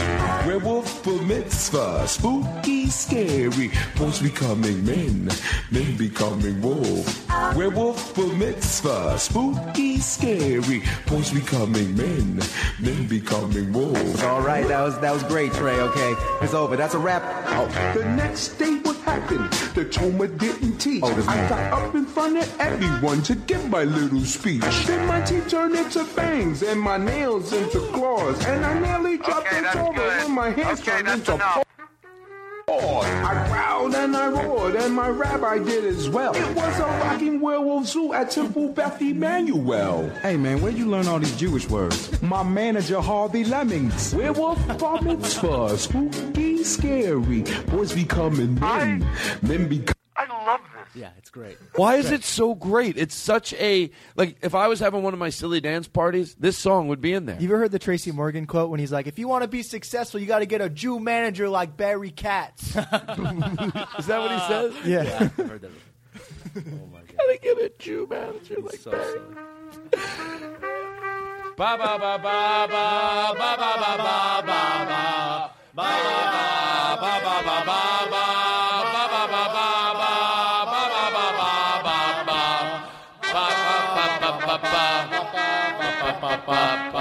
Werewolf bar mitzvah, spooky, scary. Boys becoming men, men becoming wolves. Werewolf bar mitzvah, spooky, scary. Boys becoming men, men becoming wolves. All right, that was that was great, Trey. Okay, it's over. That's a wrap. Oh, The next day, what happened? The Toma didn't teach. Oh, this man. Got up in front of everyone to give my little speech. Then my teeth turned into bangs and my nails into claws. And I nearly dropped the Torah when my hands turned into paws. I growled and I roared, and my rabbi did as well. It was a rocking werewolf zoo at Temple Beth Emmanuel. hey man, where'd you learn all these Jewish words? My manager Harvey Lemmings. Werewolf bar mitzvah, spooky, scary. Boys becoming men, men becoming. I love this. Yeah, it's great. Why is it so great? It's such a like. If I was having one of my silly dance parties, this song would be in there. You ever heard the Tracy Morgan quote when he's like, "If you want to be successful, you got to get a Jew manager like Barry Katz." Is that what he says? Yeah. Yeah, I've heard that. Oh my god. Gotta give it Jew manager like So that. silly. Ba ba ba ba ba ba ba ba ba ba ba ba ba ba ba ba ba ba Up.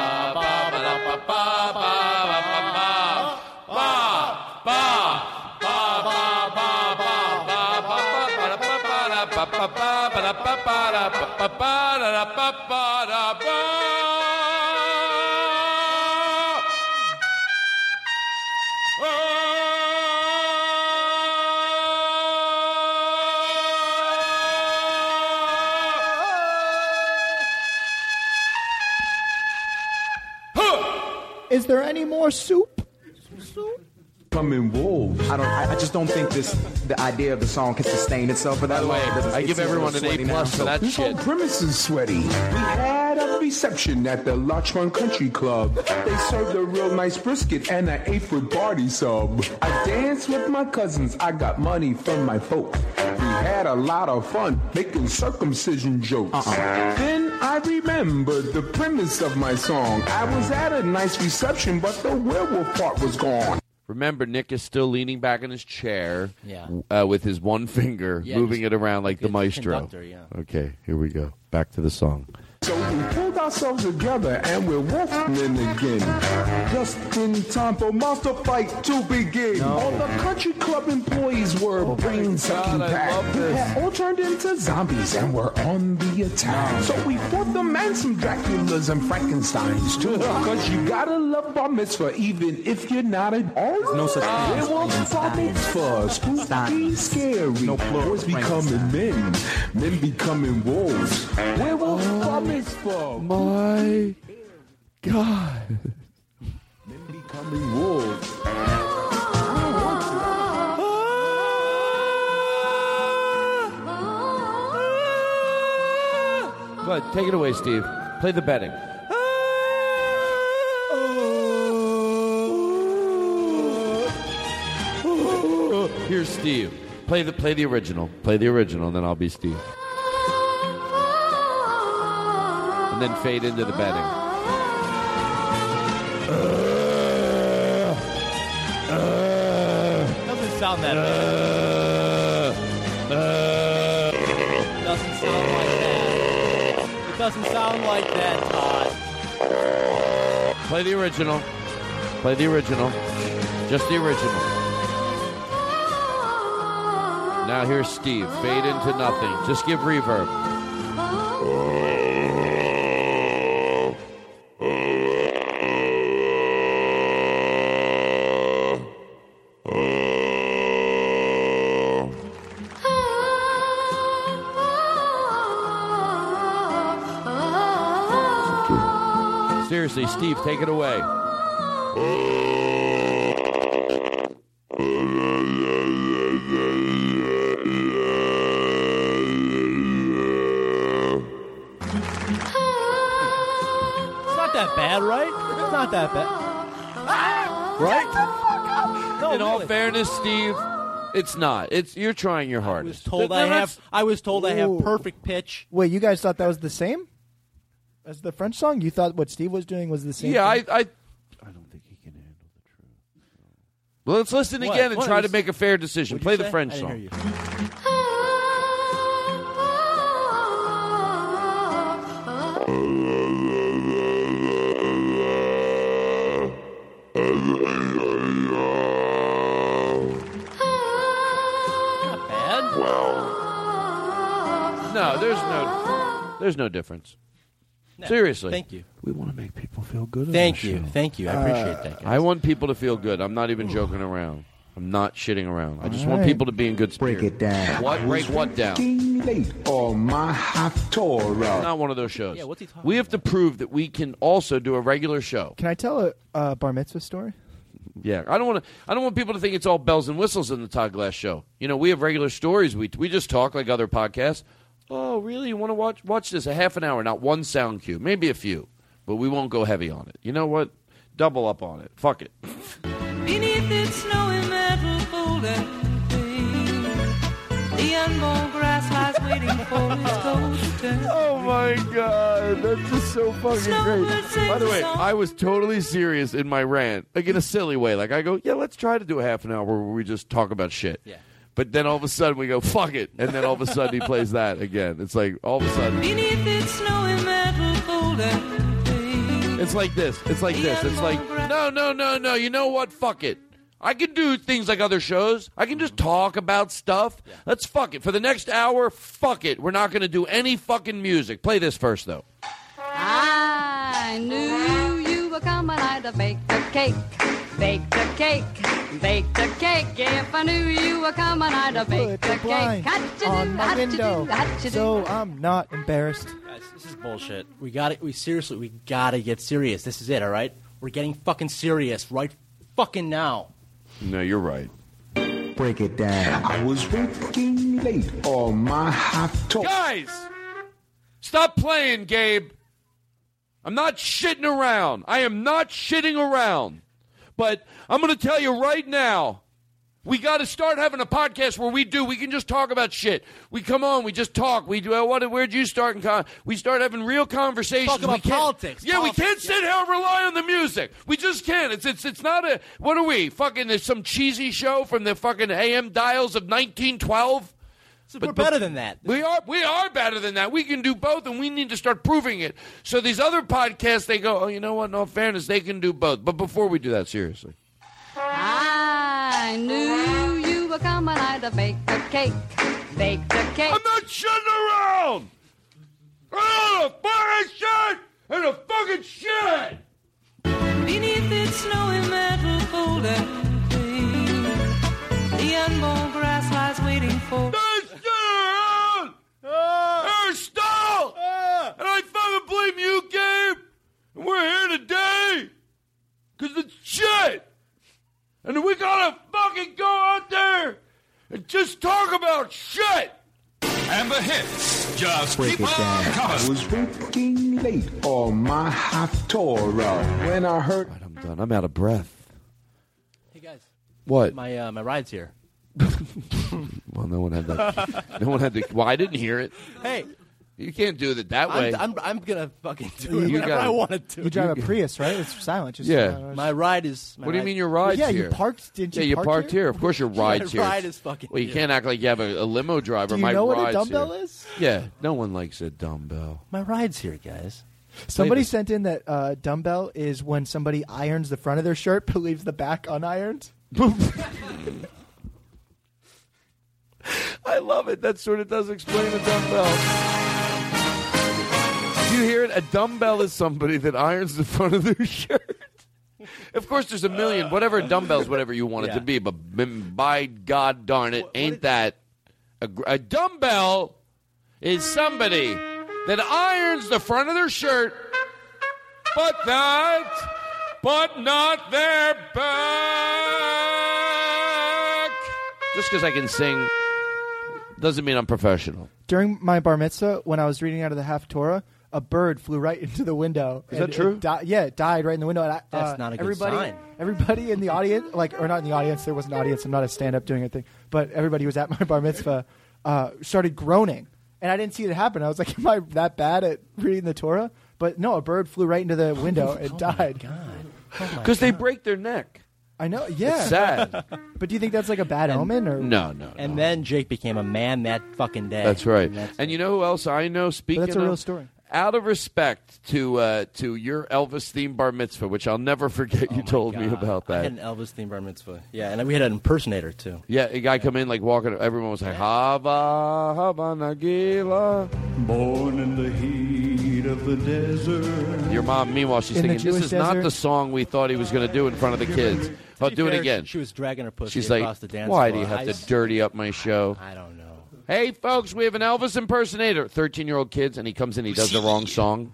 There any more soup? Coming wolves. I don't. I, I just don't think this. The idea of the song can sustain itself for that By the long. way, because I it's give getting a everyone little an A sweaty now. plus for that This whole shit. premise is sweaty. We had a reception at the Larchmont Country Club. They served a real nice brisket and an eight-foot party sub. I danced with my cousins. I got money from my folks. We had a lot of fun making circumcision jokes. Uh-uh. Then I remembered the premise of my song. I was at a nice reception, but the werewolf part was gone. Remember, Nick is still leaning back in his chair, Yeah. uh, with his one finger, Yeah, moving just it around like the maestro. conductor, yeah. Okay, here we go. Back to the song. So we pulled ourselves together and we're wolfmen again. Just in time for monster fight to begin. All the country club employees were oh brain sucking. We had all turned into zombies and were on the attack. So we fought them and some Draculas and Frankensteins too. Cause you gotta love bar mitzvah even if you're not an artist. no such thing as Werewolf bar mitzvah. Spooky, scary. No plural Boys becoming men. Men becoming wolves. Werewolf bar mitzvah. My God. Men becoming wolves. Go ahead, take it away, Steve. Play the betting. Here's Steve. Play the play the original. Play the original, and then I'll be Steve. And then fade into the betting. Doesn't sound that bad. Doesn't sound like that. It doesn't sound like that, Todd. Play the original. Play the original. Just the original. Now here's Steve. Fade into nothing. Just give reverb. Take it away. It's not that bad, right? It's not that bad. Right? No, In all really. fairness, Steve, it's not. It's you're trying your hardest. told No, I have. I was told I have perfect pitch. Wait, you guys thought that was the same as the French song? You thought what Steve was doing was the same? Yeah, I, thing? I, I don't think he can handle the truth. Well, let's listen What? again and What try to make a fair decision. What'd Play you the say? French I didn't song. hear you. Not bad. No, there's no, there's no difference. No, Seriously, Thank you. We want to make people feel good. Thank you. show. Thank you. I appreciate that. I want people to feel good. I'm not even joking around. I'm not shitting around. I just All want people to be in good spirits. Break it down. What? Break what down? Working late on my Haftorah. Not one of those shows. Yeah, what's he talking we have to prove that we can also do a regular show. Can I tell a uh, bar mitzvah story? Yeah, I don't want to. I don't want people to think it's all bells and whistles in the Todd Glass show. You know, we have regular stories. We we just talk like other podcasts. Oh, really? You want to watch watch this a half an hour, not one sound cue, maybe a few, but we won't go heavy on it. You know what? Double up on it. Fuck it. Beneath its snowy metal folding the unborn grass lies waiting for its coat to turn. Oh my god, that's just so fucking great. By the way, I was totally serious in my rant, like in a silly way. Like I go, yeah, let's try to do a half an hour where we just talk about shit. Yeah. But then all of a sudden we go, fuck it, and then all of a sudden he plays that again. It's like all of a sudden. Beneath its snowy metal folding It's like this. It's like this. It's like, no, no, no, no. You know what? Fuck it. I can do things like other shows. I can just talk about stuff. Let's fuck it. For the next hour, fuck it. We're not going to do any fucking music. Play this first, though. I knew you were coming, I'd have baked a cake. Baked a cake, baked a cake. If I knew you were coming, I'd have baked a the cake. blind Hot-cha-do, on my window, hot-cha-do. so I'm not embarrassed. Guys, this is bullshit. We got it. We seriously, we gotta get serious. This is it. All right. We're getting fucking serious right fucking now. No, you're right. Break it down. I was working late on my half talk. Guys, stop playing, Gabe. I'm not shitting around. I am not shitting around. But I'm going to tell you right now, we got to start having a podcast where we do. We can just talk about shit. We come on, we just talk. We do. What? Where'd you start? In con- we start having real conversations. Talk about politics. Yeah, Politics, we can't sit here and rely on the music. We just can't. It's it's it's not a. What are we? Fucking there's some cheesy show from the fucking AM dials of 1912. We're better than that. We are we are better than that. We can do both, and we need to start proving it. So these other podcasts, they go, oh, you know what? In all fairness, they can do both. But before we do that, seriously, I knew you were coming, I'd have baked a cake. Baked a cake. I'm not shitting around. Oh, the fucking shit and the fucking shit. Beneath its snowy metal golden plain, the unmown grass lies waiting for. Hey, stop! And I fucking blame you, Gabe. And we're here today because it's shit. And we gotta fucking go out there and just talk about shit. And the hits just Break keep it on down. I was working late on my half tour when I heard. Right, I'm done. I'm out of breath. Hey guys. What? My uh, my ride's here. Well, no one had that. no one had to. Well, I didn't hear it. Hey, You can't do it that way. I'm, I'm I'm gonna fucking do it You whenever gotta- I want to. You drive a Prius, right? It's silent. Just, Yeah. uh, My ride is. my what do you ride- mean your ride's Yeah, here? you parked. Didn't you? yeah, you park parked here? Of course, your ride's My here. ride is fucking Well, you here. can't act like you have a, a limo driver. Do you My know what a ride's dumbbell here. is? Yeah, no one likes a dumbbell. My ride's here, guys. Somebody this. sent in that uh, dumbbell is when somebody irons the front of their shirt but leaves the back unironed. I love it. That sort of does explain a dumbbell. Do you hear it? A dumbbell is somebody that irons the front of their shirt. Of course, there's a million. Whatever dumbbell's whatever you want it Yeah. to be, but by God darn it, ain't that a, a dumbbell? Is somebody that irons the front of their shirt, but that, but not their back. Just because I can sing doesn't mean I'm professional. During my bar mitzvah, when I was reading out of the half Torah, a bird flew right into the window. Is that and it true? di- yeah, it died right in the window. And I, That's uh, not a good everybody, sign. Everybody in the audience, like, or not in the audience, there was an audience. I'm not a stand up doing anything, but everybody who was at my bar mitzvah uh, started groaning. And I didn't see it happen. I was like, am I that bad at reading the Torah? But no, a bird flew right into the window and died. Because they break their neck. I know, yeah. It's sad. But do you think that's like a bad omen? or No, no. And then Jake became a man that fucking day. That's right. And that's- And you know who else I know? Speaking that's a of, real story. Out of respect to uh, to your Elvis themed bar mitzvah, which I'll never forget, you told me Oh God. about I that. had an Elvis themed bar mitzvah. Yeah, and we had an impersonator too. Yeah, a guy come in like walking. Everyone was like, "Hava, hava nagila." Born in the heat of the desert. Your mom, meanwhile, she's In the thinking, "This Jewish is not desert? the song we thought he was going to do in front of the kids." Oh, be do it fair, again. She was dragging her pussy She's like, across the dance "Why floor. do you have I to s- dirty up my show?" I don't know. Hey, folks, we have an Elvis impersonator. 13 year old kids, and he comes in, he does the wrong song.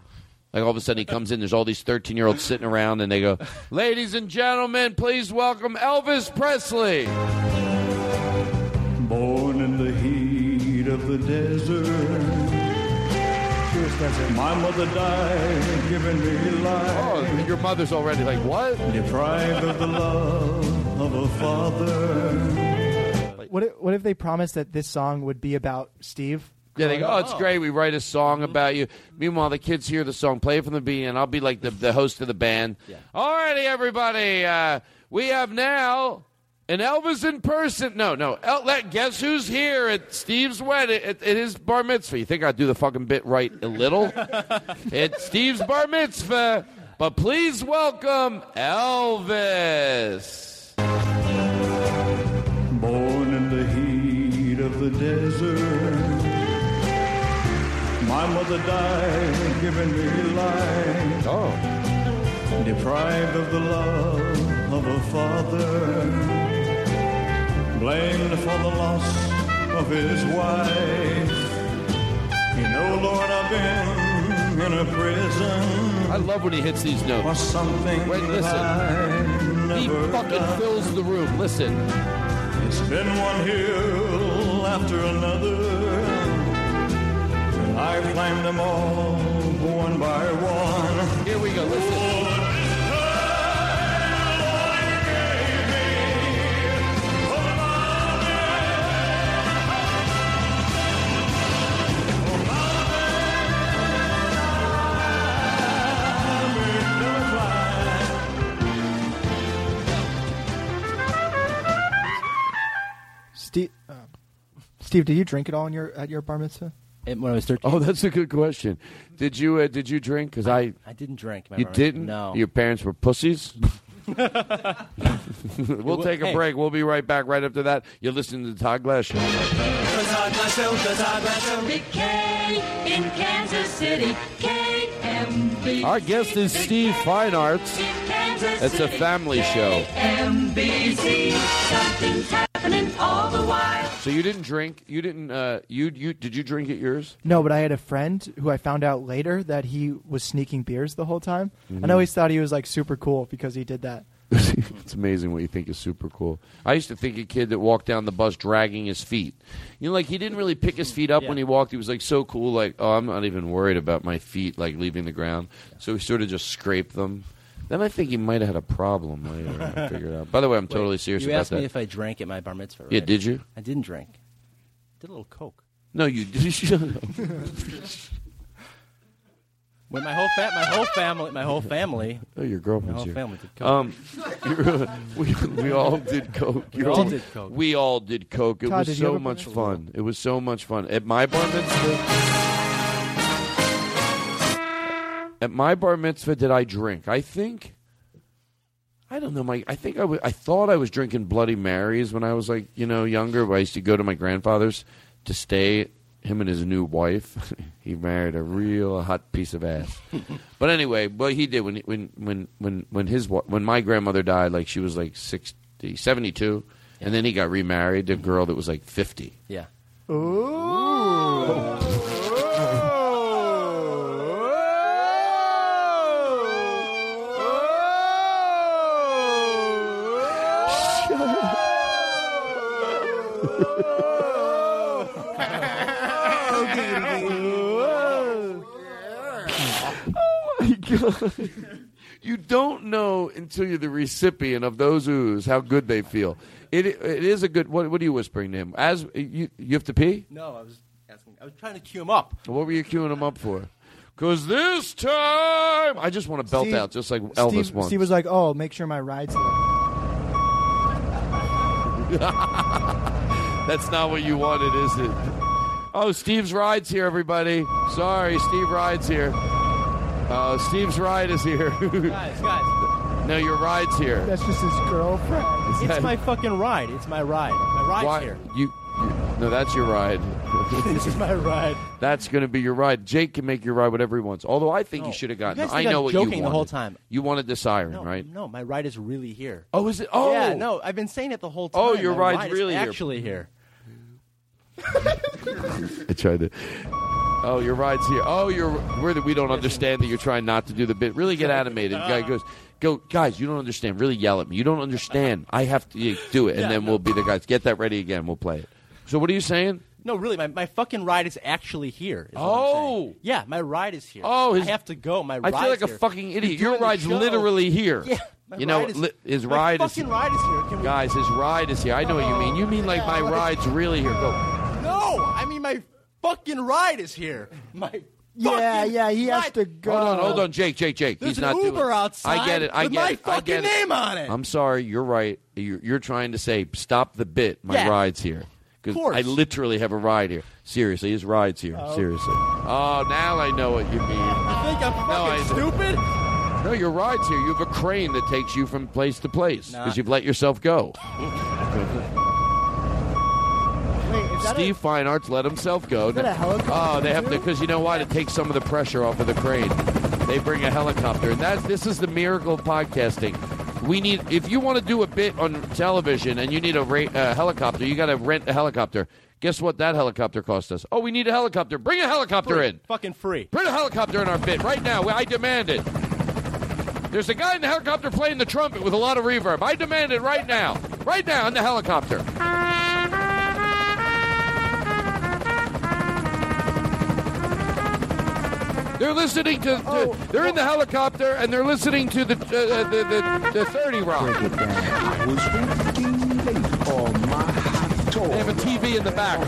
Like all of a sudden, he comes in, there's all these 13 year olds sitting around, and they go, Ladies and gentlemen, please welcome Elvis Presley. Born in the heat of the desert. My mother died, giving me life. Oh, your mother's already like, What? Deprived of the love of a father. What if, what if they promised that this song would be about Steve? Yeah, they go, Oh, it's great. We write a song about you. Meanwhile, the kids hear the song, play it from the beginning, and I'll be like the, the host of the band. All righty, everybody. Uh, we have now and Elvis in person. No, no. El, that, guess who's here at Steve's wedding, at, at, his bar mitzvah? You think I'd do the fucking bit right a little? it's Steve's bar mitzvah. But please welcome Elvis. Born in the heat of the desert. My mother died giving me life. Oh. Deprived of the love of a father. Blamed for the loss of his wife. You know, Lord, I've been in a prison. I love when he hits these notes. For something Wait, listen. He fucking done. fills the room. Listen. It's been one hill after another. And I climbed them all one by one. Here we go. Listen. Steve, did you drink it all in your at your bar mitzvah? when I was 13. Oh, that's a good question. Did you uh, did you drink? Because I, I didn't drink. my You bar didn't? No. Your parents were pussies. we'll Well, take a hey. break. We'll be right back. Right after that, you're listening to the Todd Glass Show. The Todd Glass Show, the Todd Glass Show. Big K in Kansas City. KMB. Our guest is Steve Feinartz. Kansas It's a City. family show. KMBC. Something's happening all the while. So you didn't drink. You didn't. Uh, you you did you drink at yours? No, but I had a friend who I found out later that he was sneaking beers the whole time, and Mhm. I always thought he was like super cool because he did that. it's amazing what you think is super cool. I used to think a kid that walked down the bus dragging his feet. You know, like he didn't really pick his feet up when he walked. He was like so cool, like, oh, I'm not even worried about my feet like leaving the ground. So he sort of just scraped them. Then I think he might have had a problem later. I figured out. By the way, I'm totally Wait, serious you about asked that. me if I drank at my bar mitzvah. Right? Yeah, did you? I didn't drink. Did a little coke. No, you did. Shut up. When my whole fa- my whole family, my whole family. Oh, your My girlfriend's whole here. family did coke. Um, you're- we, we all did coke. We You're all did coke. We all did coke. It Todd, was did you so a much bar fun. It was so much fun at my bar mitzvah. At my bar mitzvah, did I drink? I think. I don't know. My I think I wa- I thought I was drinking Bloody Marys when I was like you know younger. But I used to go to my grandfather's to stay. Him and his new wife. he married a real hot piece of ass. but anyway, what he did when he- when when when when his when my grandmother died, like she was like 60, 72, and then he got remarried to a girl that was like fifty. Yeah. Oh my god! You don't know until you're the recipient of those oohs how good they feel. It it is a good. What what are you whispering to him? As you you have to pee? No, I was asking. I was trying to cue him up. What were you queuing him up for? Because this time, I just want to belt Steve- out just like Elvis Steve, once. Steve was like, "Oh, make sure my ride's here." That's not what you wanted, is it? Oh, Steve's ride's here, everybody. Sorry, Steve ride's here. Uh, Steve's ride is here. Guys, guys. no, your ride's here. That's just his girlfriend. Is It's that- my fucking ride. It's my ride. My ride's Why- here. You, you- no, that's your ride. this is my ride. That's going to be your ride. Jake can make your ride whatever he wants. Although I think you should have You gotten. guys I think know I'm what joking you the whole time. You wanted the siren, No, right? no, my ride is really here. Oh, is it? Oh, yeah. No, I've been saying it the whole time. Oh, your My ride's ride is really here. actually here. I tried to. Oh, your ride's here. Oh, you're. We're the, we don't understand that you're trying not to do the bit. Really get animated. Guy uh. goes, go, guys. You don't understand. Really yell at me. You don't understand. I have to yeah, do it, and Yeah, then no. we'll be the guys. Get that ready again. We'll play it. So what are you saying? No, really, my, my fucking ride is actually here. is what I'm Oh. saying. yeah, my ride is here. Oh, his- I have to go. My I ride's feel like a here. fucking You're idiot. Your doing the ride's show. literally here. Yeah, my you know, ride is- li- his my ride is. fucking ride is here. Can we- Guys, his ride is here. I know what you mean. You mean like my ride's really here. Go. No, mean my fucking ride is here. My Yeah, yeah, he has to go. Hold on, hold on, Jake, Jake, Jake. There's He's an not Uber doing. outside I get it. I with get my it. I get fucking it. name on it. I'm sorry. You're right. You're, you're trying to say stop the bit. My Yeah. ride's here. Because Course. I literally have a ride here. Seriously, his ride's here. Oh. Seriously. Oh, now I know what you mean. You think I'm No, fucking I- stupid? No, your ride's here. You have a crane that takes you from place to place Nah. because you've let yourself go. Wait, is that Steve Feinartz let himself go. that a helicopter Oh, they have to because you know why to take some of the pressure off of the crane. They bring a helicopter, and that this is the miracle of podcasting. We need if you want to do a bit on television and you need a ra- uh, helicopter, you got to rent a helicopter. Guess what that helicopter cost us? Oh, we need a helicopter. Bring a helicopter Free. in. Fucking free. Bring a helicopter in our bit right now. I demand it. There's a guy in the helicopter playing the trumpet with a lot of reverb. I demand it right now. Right now in the helicopter. They're listening to. to- they're in the helicopter and they're listening to the uh, uh, the, the, the 30 Rock. I was working late on my hot tour. They have a TV in the back,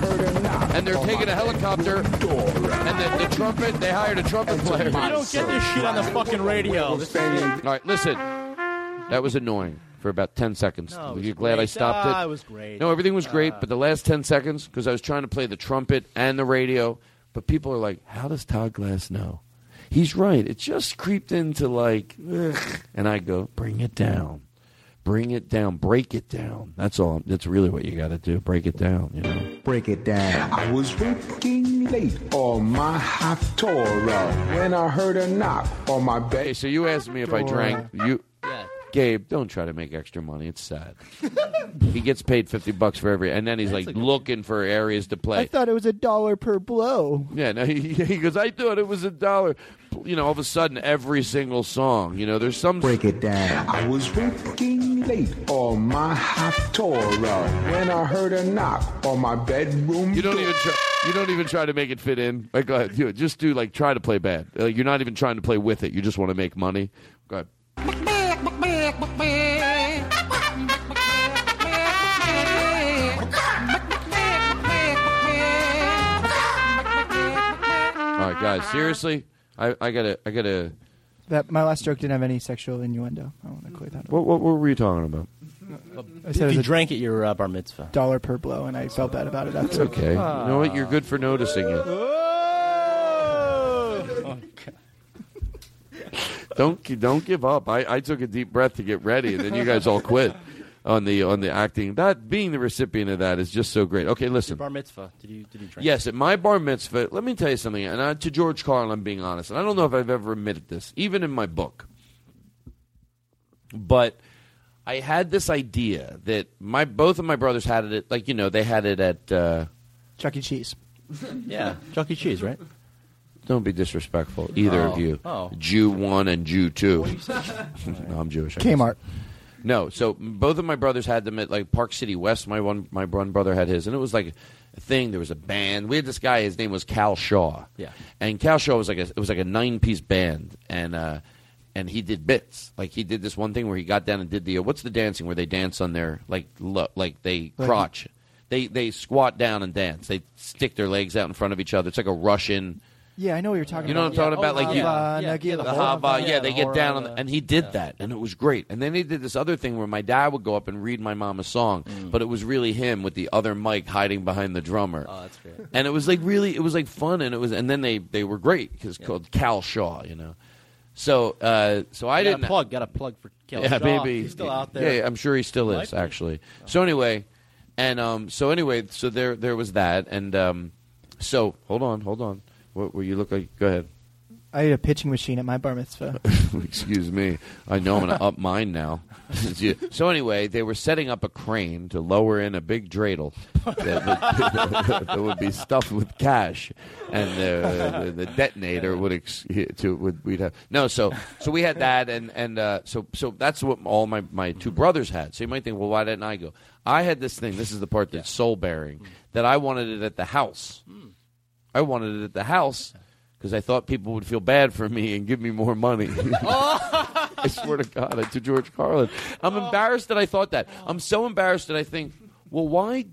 and they're taking a helicopter and the, the trumpet. They hired a trumpet player. You don't get this shit on the fucking radio. This All right, listen. That was annoying for about 10 seconds. No, it Are was you glad I great. stopped Ah, it? it was great. No, everything was great, but the last 10 seconds, because I was trying to play the trumpet and the radio, but people are like, how does Todd Glass know? He's right. It just creeped into like, ugh. and I go, bring it down. Bring it down. Break it down. That's all. That's really what you got to do. Break it down, you know? Break it down. I was working late on my hot tour when I heard a knock on my bed. Okay, so you asked me if I drank. You, Gabe, don't try to make extra money. It's sad. he gets paid fifty bucks for every, and then he's like looking for areas to play. I thought it was a dollar per blow. Yeah, no, he, he goes. I thought it was a dollar. You know, all of a sudden, every single song. You know, there's some. Break it down. I was working late on my hot tour when I heard a knock on my bedroom. You don't door. even try. You don't even try to make it fit in. Like, go ahead, do it. Just do like try to play bad. Like, you're not even trying to play with it. You just want to make money. Go ahead. All right, guys. Seriously, I, I gotta, I gotta. That my last joke didn't have any sexual innuendo. I want to clear that up. What, what, what were you talking about? I If said it was you a drank at your uh, bar mitzvah. dollar per blow, and I felt bad about it. It's After. okay. You know what? You're good for noticing it. Don't don't give up. I, I took a deep breath to get ready, and then you guys all quit on the on the acting. That being the recipient of that is just so great. Okay, listen. Bar mitzvah. Did you did you drink? Yes, at my bar mitzvah, let me tell you something. And I, to George Carlin, I'm being honest, and I don't know if I've ever admitted this, even in my book. But I had this idea that my both of my brothers had it. Like you know, they had it at uh, Chuck E. Cheese. Yeah, Chuck E. Cheese, right? Don't be disrespectful, either Oh. of you. Oh. Jew one and Jew two. no, I'm Jewish. I guess. Kmart. No, so both of my brothers had them at like Park City West. My one, my one brother had his, and it was like a thing. There was a band. We had this guy. His name was Cal Shaw. Yeah. and Cal Shaw was like a, it was like a nine piece band, and uh, and he did bits. Like he did this one thing where he got down and did the uh, what's the dancing where they dance on their like lo, like they Like- crotch. They they squat down and dance. They stick their legs out in front of each other. It's like a Russian. Yeah, I know what you're talking You know what. I'm talking about? Like you, Hava, Nagila, the Hava. Hava, yeah, yeah, they the get down on, the, and he did that, and it was great. And then he did this other thing where my dad would go up and read my mom a song, but it was really him with the other mic hiding behind the drummer. Oh, that's great. And it was like really, it was like fun, and it was, and then they they were great because called Cal Shaw, you know. So uh, so I Got a didn't plug. Got a plug for Cal yeah, Shaw. maybe He's still out there. yeah, I'm sure he still Might is be. actually. So anyway, and um, so anyway, so there there was that, and um, so hold on, hold on. What were you look like? Go ahead. I had a pitching machine at my bar mitzvah. Excuse me. I know I'm going to up mine now. so anyway, they were setting up a crane to lower in a big dreidel that would, that would be stuffed with cash, and uh, the, the detonator would ex- to would we'd have no. So so we had that, and and uh, so so that's what all my my two brothers had. So you might think, well, why didn't I go? I had this thing. This is the part that's soul bearing. That I wanted it at the house. I wanted it at the house because I thought people would feel bad for me and give me more money. I swear to God, I- to George Carlin. I'm embarrassed that I thought that. I'm so embarrassed that I think, well, why?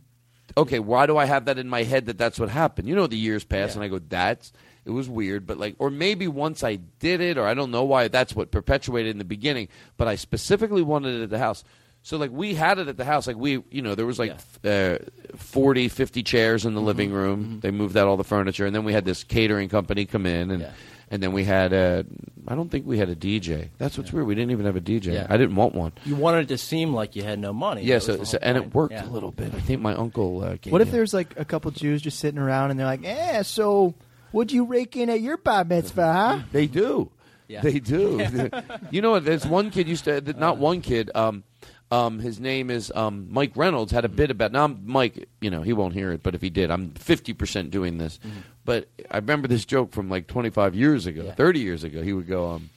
Okay, why do I have that in my head that that's what happened? You know, the years pass, and I go, that's. It was weird, but like, or maybe once I did it, or I don't know why that's what perpetuated in the beginning, but I specifically wanted it at the house. So like we had it at the house, like we, you know, there was like uh, 40, 50 chairs in the living room. They moved out all the furniture, and then we had this catering company come in, and and then we had a. I don't think we had a DJ. That's what's weird. We didn't even have a DJ. Yeah. I didn't want one. You wanted it to seem like you had no money. Yeah, so, so and it worked Yeah. a little bit. I think my uncle. Uh, came What if in. there's like a couple Jews just sitting around and they're like, "Eh, so what'd you rake in at your bar mitzvah, huh?" They do. Yeah. They do. you know what? There's one kid used to. Not one kid. Um, um, his name is um, Mike Reynolds. Had a bit about. Now, I'm, Mike, you know, he won't hear it, but if he did, I'm 50 percent doing this. But I remember this joke from like 25 years ago, 30 years ago. He would go, um,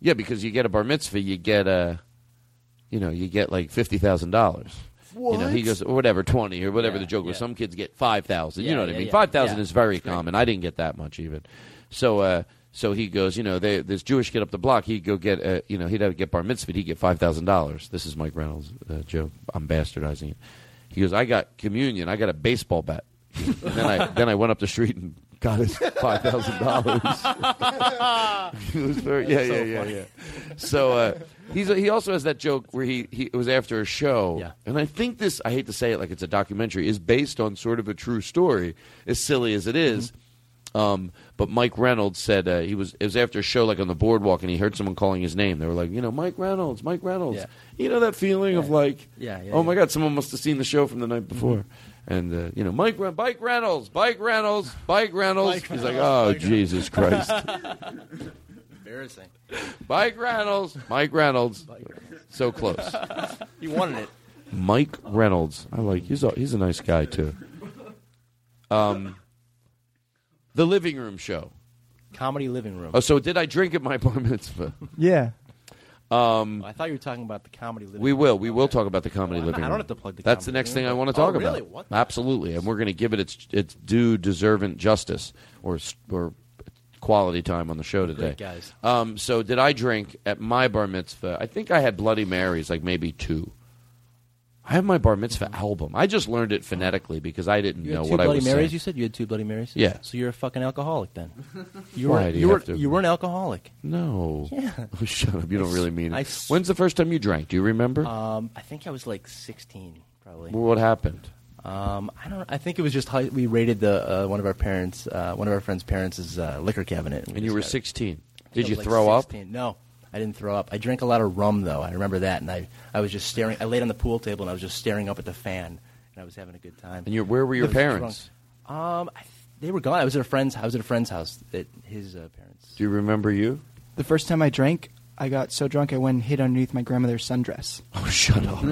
"Yeah, because you get a bar mitzvah, you get a, you know, you get like fifty thousand dollars." You know, he goes or whatever twenty or whatever Yeah, the joke was. yeah. Some kids get five thousand. you know what I mean? yeah. Five thousand Yeah. is very common. I didn't get that much even. So, uh, so he goes. You know, they, this Jewish kid up the block. He'd go get. Uh, you know, he'd have to get bar mitzvah. He'd get five thousand dollars. This is Mike Reynolds' uh, joke. I'm bastardizing it. He goes, I got communion. I got a baseball bat. and then I then I went up the street and got his five thousand dollars. Yeah So yeah yeah yeah. So uh, he's he also has that joke where he, he it was after a show, Yeah. and I think this I hate to say it like it's a documentary is based on sort of a true story, as silly as it is. Um, but Mike Reynolds said uh, he was it was after a show like on the boardwalk, and he heard someone calling his name. They were like, you know, Mike Reynolds, Mike Reynolds. Yeah. You know that feeling of like, Yeah, yeah, oh my. God, someone must have seen the show from the night before. And uh, you know, Mike Ren- Bike Reynolds, Mike Reynolds, Mike Reynolds. Mike He's like, oh Mike Jesus Christ. Embarrassing. Mike Reynolds, Mike Reynolds. So close. You wanted it. Mike Reynolds. I like. He's a, he's a nice guy too. Um, the living room show. Comedy living room. Oh, so did I drink at my bar mitzvah? Yeah. Um, I thought you were talking about the comedy living we room. will. We will talk about the comedy I living don't have to plug the That's the comedy next thing living I room. want to Oh, talk really? about. What? Absolutely, and we're going to give it its its due, deserving justice or s- or quality time on the show today, Great guys. Um, so did I drink at my bar mitzvah? I think I had Bloody Marys, like maybe two. I have my bar mitzvah album. I just learned it phonetically because I didn't You had know two what I Bloody was Marys. saying. You said you had two Bloody Marys. Yeah. So you're a fucking alcoholic then. You Why were. do You, you were. have to- You were an alcoholic. No. Yeah. Oh, shut up. You don't really mean it. I s- When's the first time you drank? Do you remember? Um, I think I was like 16, probably. Well, what happened? Um, I don't. I think it was just how we raided the uh, one of our parents, uh, one of our friends' parents' uh, liquor cabinet. And you were 16. Did you throw up? No, I didn't throw up. I drank a lot of rum though. I remember that, and I I was just staring. I laid on the pool table and I was just staring up at the fan, and I was having a good time. And you're, where were your I parents? drunk. Um, I, they were gone. I was at a friend's. I was at a friend's house. At his uh, parents. Do you remember you? The first time I drank, I got so drunk I went and hid underneath my grandmother's sundress. Oh, shut up.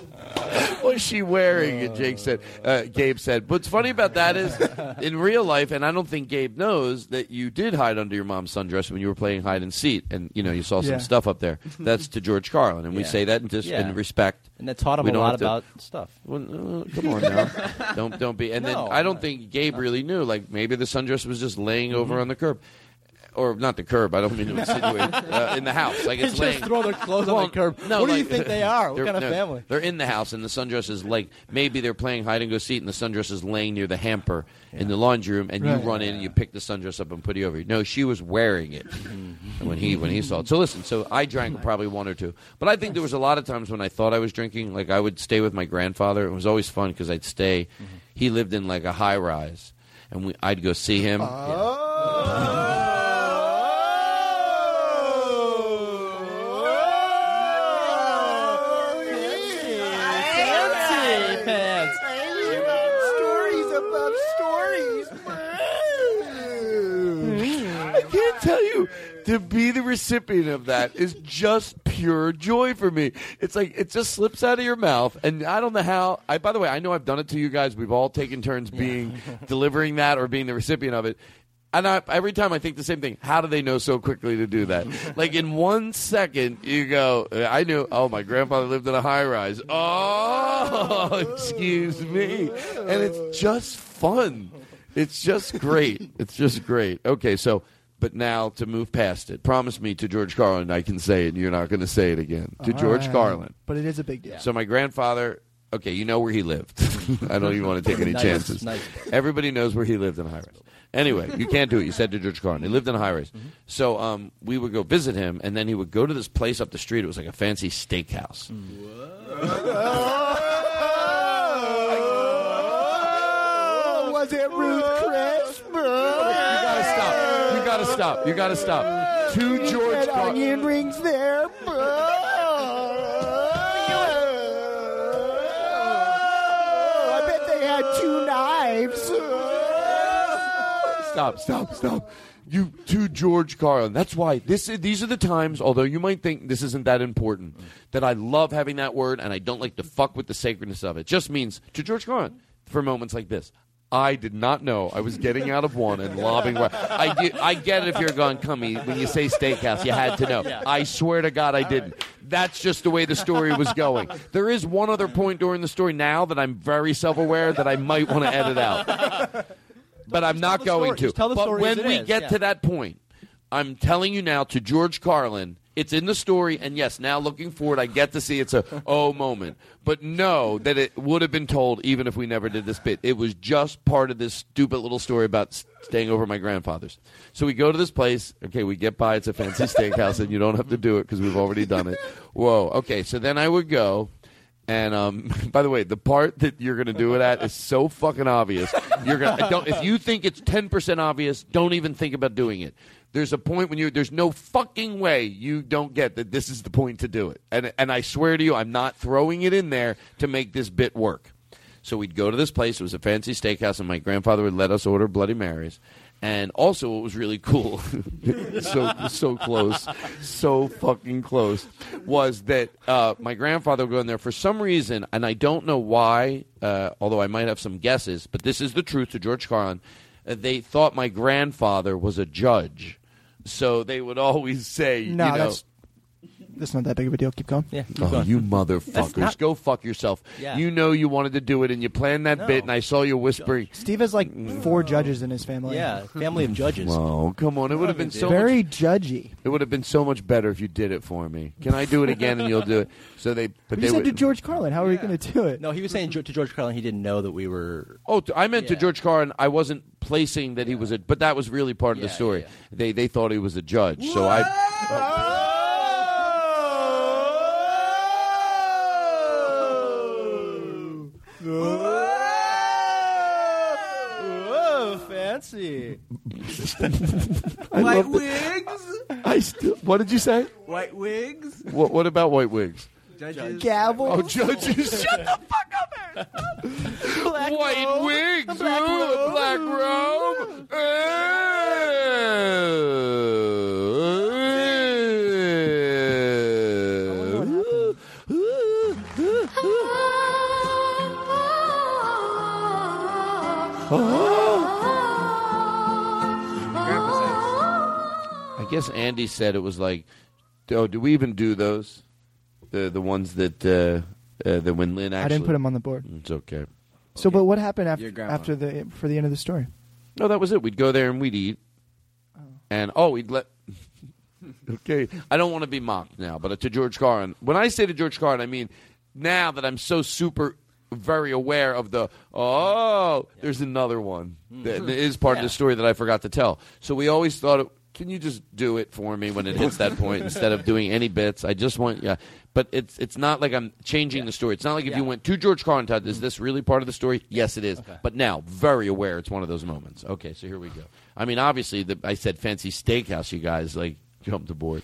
What's she wearing? And Jake said, uh, Gabe said. What's funny about that is, in real life, and I don't think Gabe knows that you did hide under your mom's sundress when you were playing hide and seek, and you know you saw some Yeah. stuff up there. That's to George Carlin, and we Yeah. say that in, dis- Yeah. in respect. And that taught him We a lot to- about stuff. Well, uh, come on now, don't don't be. And No, then I don't think Gabe really knew. Like maybe the sundress was just laying over on the curb. Or not the curb. I don't mean to insinuate uh, in the house. Like it's Just laying. throw their clothes on the curb. No, What do you think they are? What kind of no, family? They're in the house, and the sundress is like maybe they're playing hide and go seek, and the sundress is laying near the hamper in the laundry room, and Right. you run in and you pick the sundress up and put it over you. No, she was wearing it mm-hmm. when he when he saw it. So listen, so I drank mm-hmm. probably one or two, but I think there was a lot of times when I thought I was drinking. Like I would stay with my grandfather. It was always fun because I'd stay. Mm-hmm. He lived in like a high rise, and we, I'd go see him. Fancy I tell you to be the recipient of that is just pure joy for me. It's like it just slips out of your mouth, and I don't know how. I by the way, I know I've done it to you guys. We've all taken turns being delivering that or being the recipient of it. And I, every time I think the same thing. How do they know so quickly to do that? like in one second, you go. I knew. Oh, my grandfather lived in a high rise. Oh, excuse me. And it's just fun. It's just great. It's just great. Okay, so but now to move past it, promise me to George Carlin I can say it and you're not going to say it again. To All George right. Carlin. But it is a big deal. So my grandfather, okay, you know where he lived. I don't even want to take any Nice, chances. nice. Everybody knows where he lived in a high rise. Anyway, you can't do it. You said to George Carlin. He lived in a high rise. Mm-hmm. So um, we would go visit him, and then he would go to this place up the street. It was like a fancy steakhouse. Mm. Was it Ruth Chris? You gotta stop. You gotta stop. You gotta stop. Two George Red Car- onion rings there. I bet they had two knives. Stop, stop, stop. You two George Carlin. That's why this is, these are the times, although you might think this isn't that important, that I love having that word and I don't like to fuck with the sacredness of it. Just means to George Carlin for moments like this. I did not know I was getting out of one and lobbing. right- I get, I get it if you're going cummy when you say steakhouse. You had to know. Yeah. I swear to God, I didn't. That's just the way the story was going. There is one other point during the story now that I'm very self aware that I might want to edit out but I'm not going story. to. Tell the but when we is, get yeah. to that point, I'm telling you now to George Carlin, it's in the story, and yes, now looking forward, I get to see it's a oh moment. But know that it would have been told even if we never did this bit. It was just part of this stupid little story about staying over at my grandfather's. So we go to this place. Okay, we get by. It's a fancy steakhouse, and you don't have to do it because we've already done it. Whoa. Okay, so then I would go. And um, by the way, the part that you're going to do it at is so fucking obvious. You're gonna don't if you think it's ten percent obvious, don't even think about doing it. There's a point when you there's no fucking way you don't get that this is the point to do it. And and I swear to you, I'm not throwing it in there to make this bit work. So we'd go to this place. It was a fancy steakhouse, and my grandfather would let us order Bloody Marys. And also, it was really cool, so so close, so fucking close, was that uh, my grandfather would go in there for some reason, and I don't know why. Uh, although I might have some guesses, but this is the truth to George Carlin. Uh, they thought my grandfather was a judge, so they would always say, No, you know, that's that's not that big of a deal. Keep going. Yeah. Oh, you motherfuckers! not- Go fuck yourself. Yeah. You know you wanted to do it, and you planned that bit, and I saw you whispering. Steve has like four judges in his family. Yeah, family of judges. Oh, come on! It would have been so very much, judgy. It would have been so much better if you did it for me. Can I do it again, and you'll do it? So they, but you they said would. to George Carlin, how are we going to do it? No, he was saying to George Carlin he didn't know that we were. Oh, t- I meant to George Carlin. I wasn't placing that he was a, but that was really part of the story. They they thought he was a judge, so I. Whoa, fancy. White wigs. I still. What did you say? White wigs. What What about white wigs? Judges. Gavel. Oh, judges. Shut the fuck up, Aaron. Black White robe. wigs. Black ooh, robe. Black robe. I eh. Guess Andy said it was like, oh, do we even do those? The the ones that uh, uh, that when Lynn actually. I didn't put him on the board. It's okay. So, but what happened Your after grandma. after the for the end of the story? No, that was it. We'd go there and we'd eat, and oh, we'd let. okay, I don't want to be mocked now, but to George Carlin, when I say to George Carlin, I mean now that I'm so super very aware of the oh, there's another one that that is part of the story that I forgot to tell. So we always thought, it, can you just do it for me when it hits that point instead of doing any bits? I just want yeah. But it's it's not like I'm changing the story. It's not like if you went to George Carlin, Todd, is this really part of the story? Yes, it is. But now, very aware, it's one of those moments. Okay, so here we go. I mean, obviously, the, I said fancy steakhouse. You guys like jumped aboard,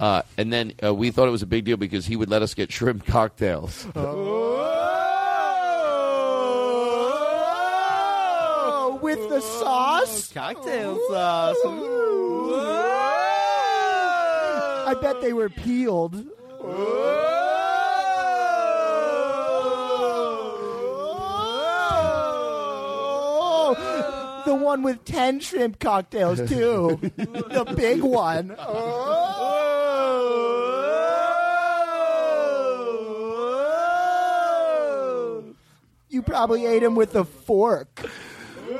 uh, and then uh, we thought it was a big deal because he would let us get shrimp cocktails. Oh, with the sauce, cocktail sauce. I bet they were peeled. The one with ten shrimp cocktails too. the big one. You probably ate him with a fork. I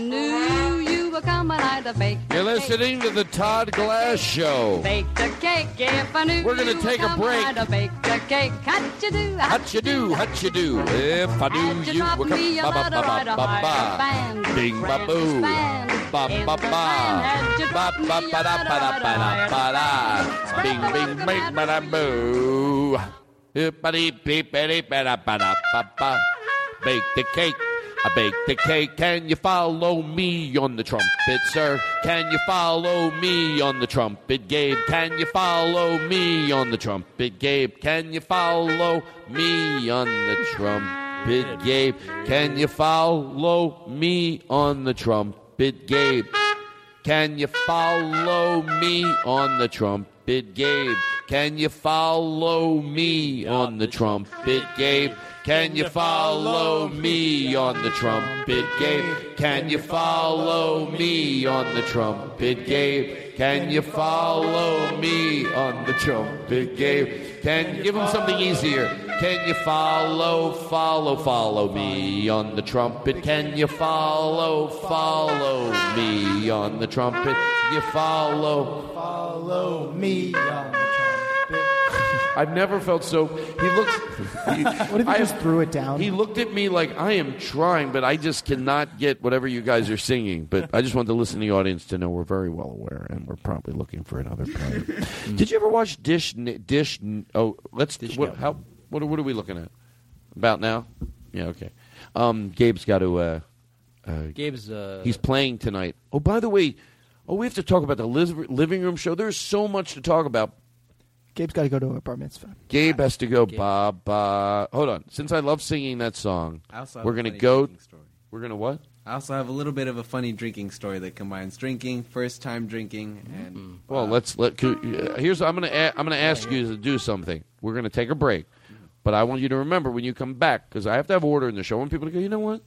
knew were coming. I'd have baked You're listening to the Todd Glass Show. Bake the cake if I knew We're gonna you take a break. I'd have baked a cake. How'd you do? How'd you do? How'd you do? If I knew you were coming, ba ba ba ba ba ba, bing ba boo, ba ba ba, band, had you ba ba ba da ba da ba da ba da, bing bing bing ba da boo. Bake the cake. I bake the cake. Can you follow me on the trumpet, sir? Can you follow me on the trumpet, Gabe? Can you follow me on the trumpet, Gabe? Can you follow me on the trumpet, Gabe? Can you follow me on the trumpet, Gabe? Can you follow me on the trumpet, Gabe? Can you follow me on the trumpet, Gabe? Can you follow me on the trumpet, Gabe? Can you follow me on the trumpet, Gabe? Can you follow me on the trumpet, Gabe? Can you give him something easier? Can you follow, follow, follow me on the trumpet? Can you follow, follow me on the trumpet? You follow, Follow me on the I've never felt so. He looks. He, What if he I- just threw it down? He looked at me like I am trying, but I just cannot get whatever you guys are singing. But I just want to listen to the listening audience to know we're very well aware, and we're probably looking for another part. Did you ever watch Dish? Dish? Oh, let's. what, how? What, are- what are we looking at? About now? Yeah. Okay. Um, Gabe's got to. Uh, uh, Gabe's, uh, he's playing tonight. Oh, by the way, oh, we have to talk about the liv- living room show. There's so much to talk about. Gabe's got to go to a bar mitzvah. Gabe has to go ba ba. Hold on. Since I love singing that song, I also have we're a gonna funny go. drinking story. We're gonna what? I also have a little bit of a funny drinking story that combines drinking, first time drinking, and Mm. Well, let's let. could- uh, Here's I'm gonna a- I'm gonna ask you to do something. We're gonna take a break, but I want you to remember when you come back because I have to have order in the show. And people to go, you know what?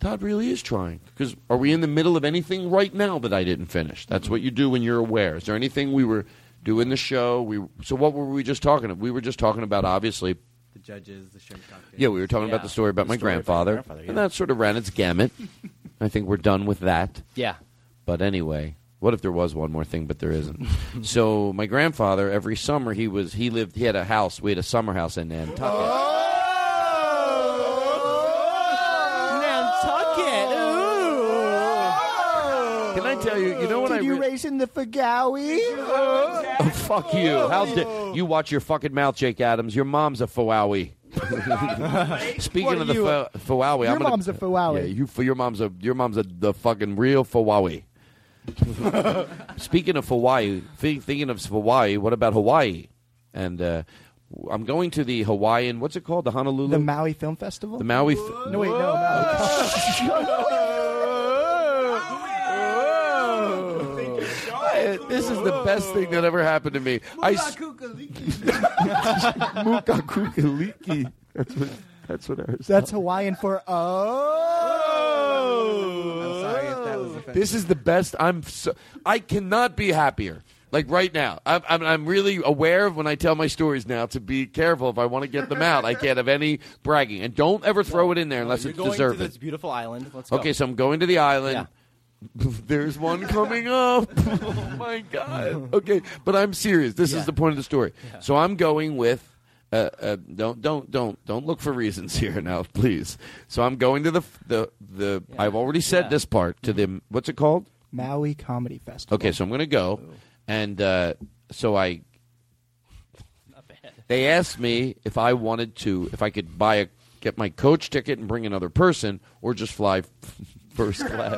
Todd really is trying. Because are we in the middle of anything right now that I didn't finish? That's what you do when you're aware. Is there anything we were doing the show? We so what were we just talking? about? We were just talking about obviously the judges, the shrimp cocktail. yeah, we were talking about the story about The my story about grandfather, your grandfather, and that sort of ran its gamut. I think we're done with that. Yeah. But anyway, what if there was one more thing, but there isn't? so my grandfather, every summer he was he lived he had a house. We had a summer house in Nantucket. Oh! Can I tell you? You know what Did I you re- race in the Fagawi? Oh, fuck you! How da- you watch your fucking mouth, Jake Adams? Your mom's a Fowowie. Speaking What of are the you, fo- Fowowie, Your I'm gonna, mom's a Fowowie. Yeah, you for your mom's a your mom's a the fucking real Fowowie. Speaking of Hawaii, thi- thinking of Hawaii, what about Hawaii? And uh, I'm going to the Hawaiian. What's it called? The Honolulu. The Maui Film Festival? The Maui. F- No, wait, no, Maui. I- this is the best thing that ever happened to me. I s- Mukakukaliki. That's what. That's what I was. That's Hawaiian for oh. I'm sorry if that was offensive. This is the best. I'm. So, I cannot be happier. Like right now, I'm, I'm, I'm really aware of when I tell my stories now to be careful if I want to get them out. I can't have any bragging, and don't ever throw it in there unless You're it's going deserved. to this beautiful island. Let's go. Okay, so I'm going to the island. There's one coming up. oh my god. Okay, but I'm serious. This is the point of the story. So I'm going with. Uh, uh, don't don't don't don't look for reasons here now, please. So I'm going to the the the. I've already said Yeah. this part to the. What's it called? Maui Comedy Festival. Okay, so I'm going to go, and uh, so I. They asked me if I wanted to, if I could buy a, get my coach ticket and bring another person, or just fly f- first class.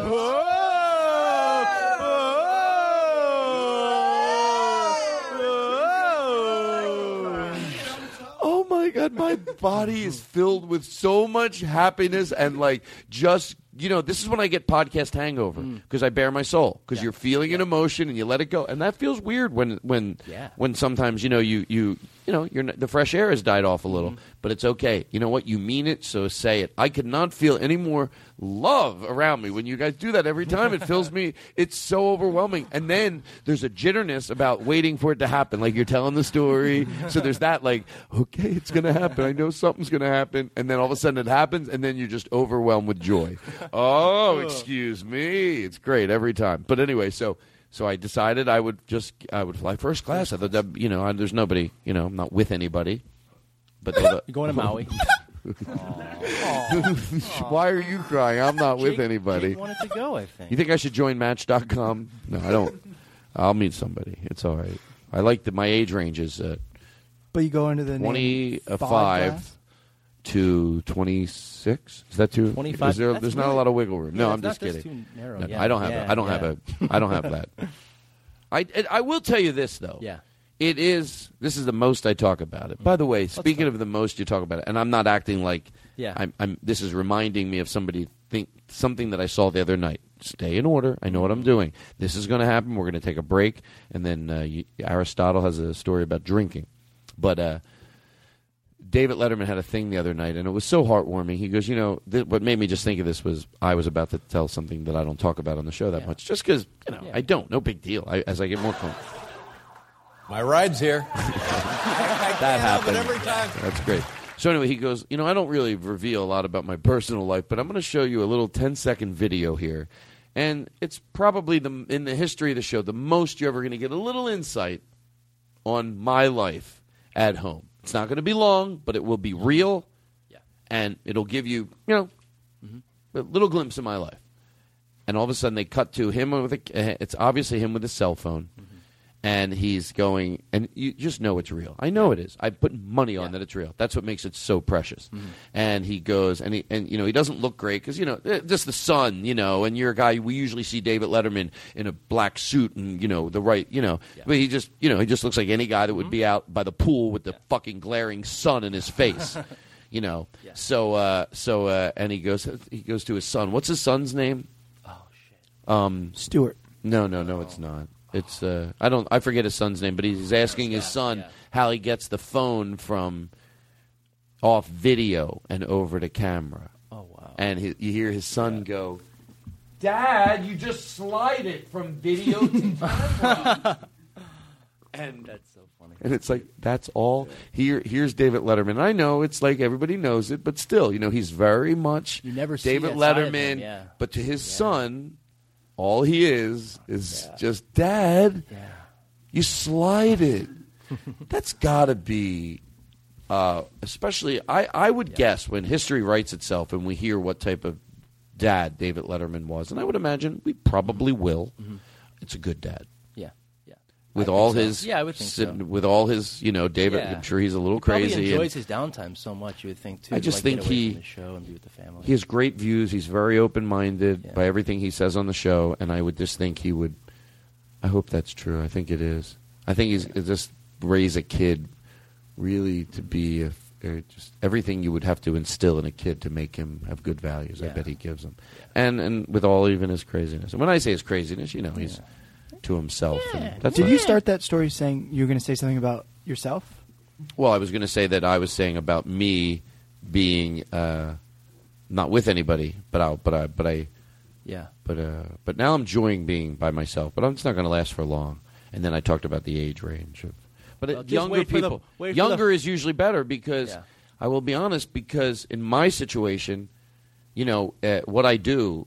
Oh my god, my body is filled with so much happiness and like just you know, this is when I get podcast hangover mm. because I bare my soul because you're feeling an emotion and you let it go, and that feels weird when when Yeah. when sometimes you know you you you know you're not, the fresh air has died off a little, mm-hmm. but it's okay. You know what? You mean it, so say it. I could not feel any more love around me when you guys do that every time. It fills me. It's so overwhelming, and then there's a jitterness about waiting for it to happen. Like you're telling the story, so there's that like okay, it's gonna happen. I know something's gonna happen, and then all of a sudden it happens, and then you're just overwhelmed with joy. Oh, oh, excuse me. It's great every time. But anyway, so so I decided I would just I would fly first class. I thought that you know I, there's nobody you know I'm not with anybody. But You're going to Maui. Why are you crying? I'm not with Jake- anybody. Jake wanted to go, I think. You think I should join Match.com? No, I don't. I'll meet somebody. It's all right. I like that my age range is uh, But you go into the name 25 Fog Glass? To 26. Is that too 25? Is there, there's not a lot of wiggle room. no, I'm just kidding. too narrow. No, Yeah, I don't have yeah, a, I don't yeah. have a I don't have that. I I will tell you this though. Yeah. It is this is the most I talk about it. By the way, speaking of the most you talk about it, and I'm not acting like Yeah. I'm, I'm this is reminding me of somebody think something that I saw the other night. Stay in order. I know what I'm doing. This is going to happen. We're going to take a break, and then uh, you, Aristotle has a story about drinking. But uh, David Letterman had a thing the other night, and it was so heartwarming. He goes, you know, th- what made me just think of this was I was about to tell something that I don't talk about on the show that much, just because you know I don't. No big deal. I, as I get more comfortable. My ride's here. that happened. every time. That's great. So anyway, he goes, you know, I don't really reveal a lot about my personal life, but I'm going to show you a little 10 second video here, and it's probably the in the history of the show the most you're ever going to get a little insight on my life at home. It's not going to be long, but it will be real, and it'll give you, you know, mm-hmm. a little glimpse of my life. And all of a sudden, they cut to him with a. It's obviously him with a cell phone, mm-hmm. And he's going, and you just know it's real. I know it is. I put money on that it's real. That's what makes it so precious. And he goes, and he, and you know, he doesn't look great because you know, eh, just the sun, you know, and you're a guy. We usually see David Letterman in a black suit and you know the right, you know, but he just, you know, he just looks like any guy that would be out by the pool with the fucking glaring sun in his face. You know, so uh, so uh, and he goes he goes to his son. What's his son's name? Oh shit. Um, Stuart. No, no, no, it's not. It's uh, I don't I forget his son's name, but he's asking his son how he gets the phone from off video and over to camera. Oh wow! And he, you hear his son go, "Dad, you just slide it from video to camera." and that's so funny. And it's like that's all. Here, here's David Letterman. I know it's like everybody knows it, but still, you know, he's very much You never David that Letterman. him, yeah. But to his son, all he is is just Dad. You slide it. That's got to be. Uh, especially, I, I would guess when history writes itself and we hear what type of dad David Letterman was, and I would imagine we probably will. It's a good dad Yeah, yeah. With all so. his Yeah, I would think so. with all his you know David. Yeah. I'm sure he's a little crazy. He crazy. enjoys his downtime so much. You would think too. I to, just like, think he show and be with the family. he has great views. He's very open minded by everything he says on the show, and I would just think he would. I hope that's true. I think it is. I think he's just raise a kid really to be a, just everything you would have to instill in a kid to make him have good values. I bet he gives them, and and with all even his craziness. And when I say his craziness, you know, he's to himself. And that's Did not- you start that story saying you were going to say something about yourself? Well, I was going to say that I was saying about me being uh, not with anybody, but I, but I, but I, Yeah. But uh, but now I'm enjoying being by myself. But it's not going to last for long. And then I talked about the age range of, but Well, it, younger wait for the- people, the- younger is usually better because Yeah. I will be honest. Because in my situation, you know, uh, what I do,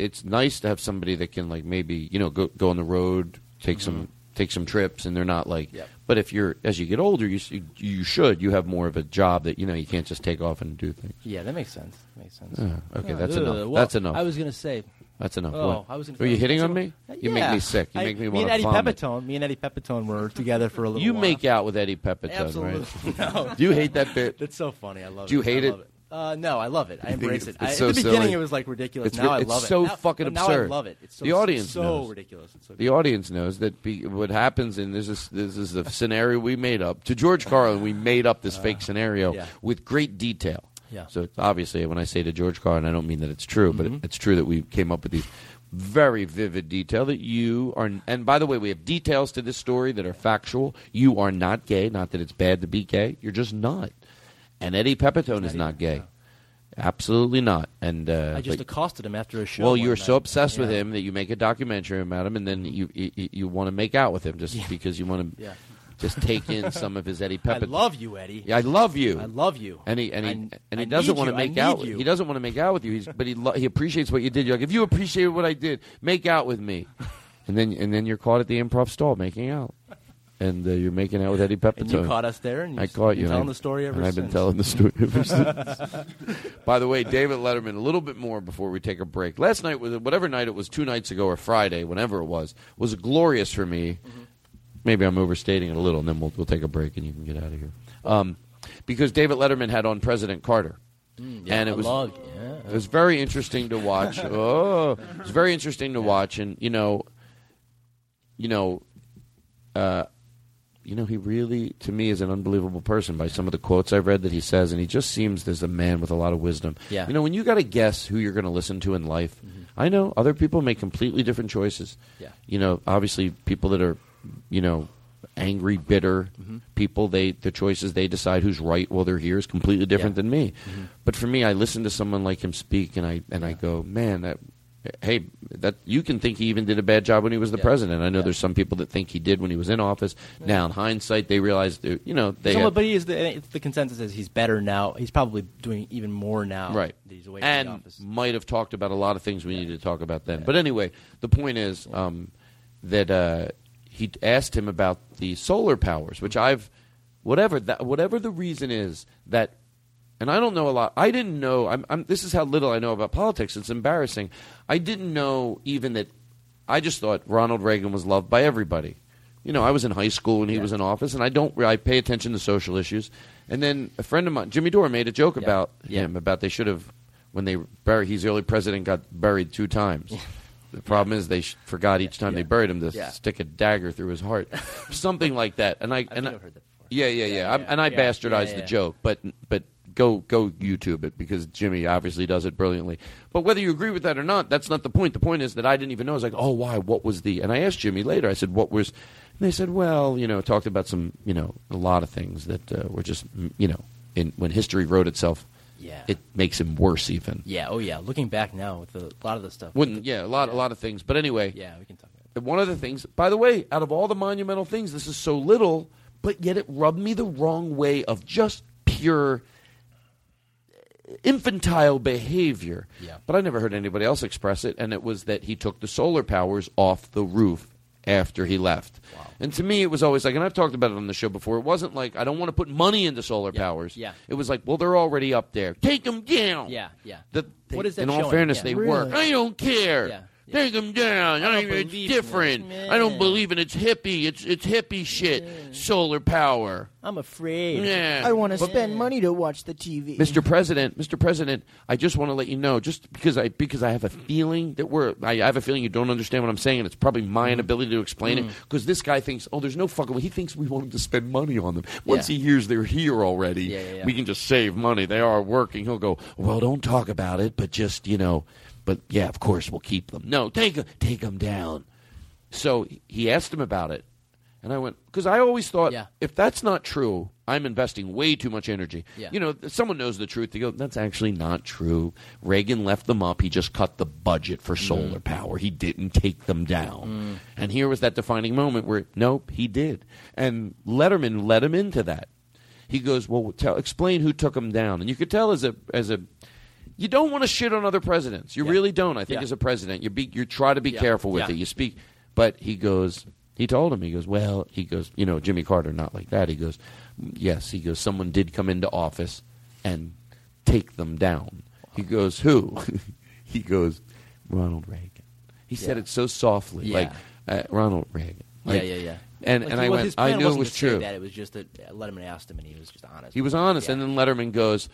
it's nice to have somebody that can like maybe you know go go on the road, take some take some trips, and they're not like. Yep. But if you're as you get older, you you, should you have more of a job that you know you can't just take off and do things. Yeah, that makes sense. Makes sense. Uh, okay, Uh, that's uh, enough. well, that's enough. I was gonna say. That's enough. Oh, I was Are you hitting on me? You make me sick. You I- make me Me want to Eddie vomit. Pepitone. Me and Eddie Pepitone were together for a little. You while. make out with Eddie Pepitone, Absolutely. right? No. Do you hate that bit? That's so funny. I love it. Do you hate I it? love it. Uh, no, I love it. I embrace it's- it. I, it's at the beginning, silly. it was like ridiculous. It's now I it's love it. It's so fucking but absurd. Now I love it. It's so, the audience so knows. ridiculous. It's so the audience knows that be, what happens, and this is this is the scenario we made up. To George Carlin, we made up this fake scenario Uh, yeah. with great detail. Yeah. So it's obviously, when I say to George Carlin, I don't mean that it's true, but it, it's true that we came up with these very vivid detail that you are. And by the way, we have details to this story that are factual. You are not gay. Not that it's bad to be gay. You're just not. And Eddie Pepitone is not gay. Absolutely not. And uh, I just but- accosted him after a show. well, you're so obsessed with him that you make a documentary about him, and then you you, you want to make out with him just Yeah. because you want to Yeah. just take in some of his Eddie Pepitone. I love you, Eddie. Yeah, I love you. I love you. And he and he I- and I he doesn't want to make out. With, you. he doesn't want to make out with you. He's, but he lo- he appreciates what you did. You're like, if you appreciate what I did, make out with me. And then and then you're caught at the improv stall making out. And uh, you're making out with Eddie Pepitone. And you caught us there, and I you've caught you. telling I- the story ever and I've been telling the story ever since. By the way, David Letterman. A little bit more before we take a break. Last night was whatever night it was, two nights ago or Friday, whenever it was, was glorious for me. maybe I'm overstating it a little, and then we'll we'll take a break and you can get out of here. Um, because David Letterman had on President Carter, Mm, yeah, and I it was loved- yeah. it was very interesting to watch. oh, it was very interesting to watch, and you know, you know, uh, you know, he really, to me, is an unbelievable person by some of the quotes I've read that he says, and he just seems as a man with a lot of wisdom. Yeah. You know, when you got to guess who you're going to listen to in life, I know other people make completely different choices. Yeah. You know, obviously, people that are, you know, angry, bitter Mhm. people, they the choices they decide who's right while they're here is completely different than me. Mhm. But for me, I listen to someone like him speak, and I and I go, man, that. Hey, that you can think he even did a bad job when he was the Yeah. president. I know there's some people that think he did when he was in office. Now, in hindsight, they realize, that, you know, they had- but he is the, the consensus is he's better now. He's probably doing even more now. right He's away and might have talked about a lot of things we needed to talk about then. But anyway, the point is um, that uh, he asked him about the solar powers, which I've whatever that whatever the reason is that. And I don't know a lot. I didn't know. I'm, I'm, this is how little I know about politics. It's embarrassing. I didn't know even that. I just thought Ronald Reagan was loved by everybody. You know, I was in high school when he was in office, and I don't. I pay attention to social issues. And then a friend of mine, Jimmy Dore, made a joke about him about they should have when they buried. He's the only president got buried two times. The problem is they sh- forgot each time they buried him to Yeah. stick a dagger through his heart, something like that. And I and I, heard that yeah, yeah, yeah. And I yeah, bastardized yeah, the joke, but but go go YouTube it because Jimmy obviously does it brilliantly. But whether you agree with that or not, that's not the point. The point is that I didn't even know. I was like, oh, why? What was the? And I asked Jimmy later. I said, what was? And they said, well, you know, talked about some, you know, a lot of things that uh, were just, mm, you know, in when history wrote itself, Yeah. it makes him worse even. Yeah. Oh yeah. Looking back now with the, a lot of the stuff. Wouldn't yeah, a lot a lot of things. But anyway, Yeah, we can talk. About it. One of the things, by the way, out of all the monumental things, this is so little, but yet it rubbed me the wrong way of just pure infantile behavior. Yeah. But I never heard anybody else express it, and it was that he took the solar powers off the roof after he left. Wow. And to me, it was always like, and I've talked about it on the show before. It wasn't like I don't want to put money into solar powers. yeah. It was like, well, they're already up there. Take them down. Yeah, yeah. The, they- What is that In all fairness, Yeah. they Really? work. I don't care. Yeah. Take them down. I I don't it's different. this, I don't believe in it. It's hippie. It's it's hippie shit. Solar power. I'm afraid. Yeah. I want to But- spend money to watch the TV. Mr. President, Mr. President, I just want to let you know, just because I because I have a feeling that we're, I have a feeling you don't understand what I'm saying, and it's probably my inability to explain it. Mm. Because this guy thinks, oh, there's no fucking way. He thinks we want him to spend money on them. Once Yeah. he hears they're here already, Yeah, yeah, yeah. we can just save money. They are working. He'll go, well, don't talk about it, but just you know, but yeah, of course we'll keep them. No, take take them down. So he asked him about it, and I went because I always thought if that's not true, I'm investing way too much energy. Yeah. You know, someone knows the truth. They go, that's actually not true. Reagan left them up. He just cut the budget for mm-hmm. solar power. He didn't take them down. Mm. And here was that defining moment where nope, he did. And Letterman led him into that. He goes, well, tell, explain who took him down. And you could tell as a as a you don't want to shit on other presidents. You really don't. I think Yeah. as a president, you be you try to be Yeah. careful with Yeah. it. You speak, but he goes. He told him. He goes. Well, he goes. You know, Jimmy Carter, not like that. He goes. Yes, he goes. Someone did come into office and take them down. He goes. Who? he goes. Ronald Reagan. He said it so softly, Yeah. like uh, Ronald Reagan. Like- yeah, yeah, yeah. And Like, and he- I well, went. I knew it was true. That it was just that Letterman asked him, and he was just honest. He was honest, and then Letterman goes,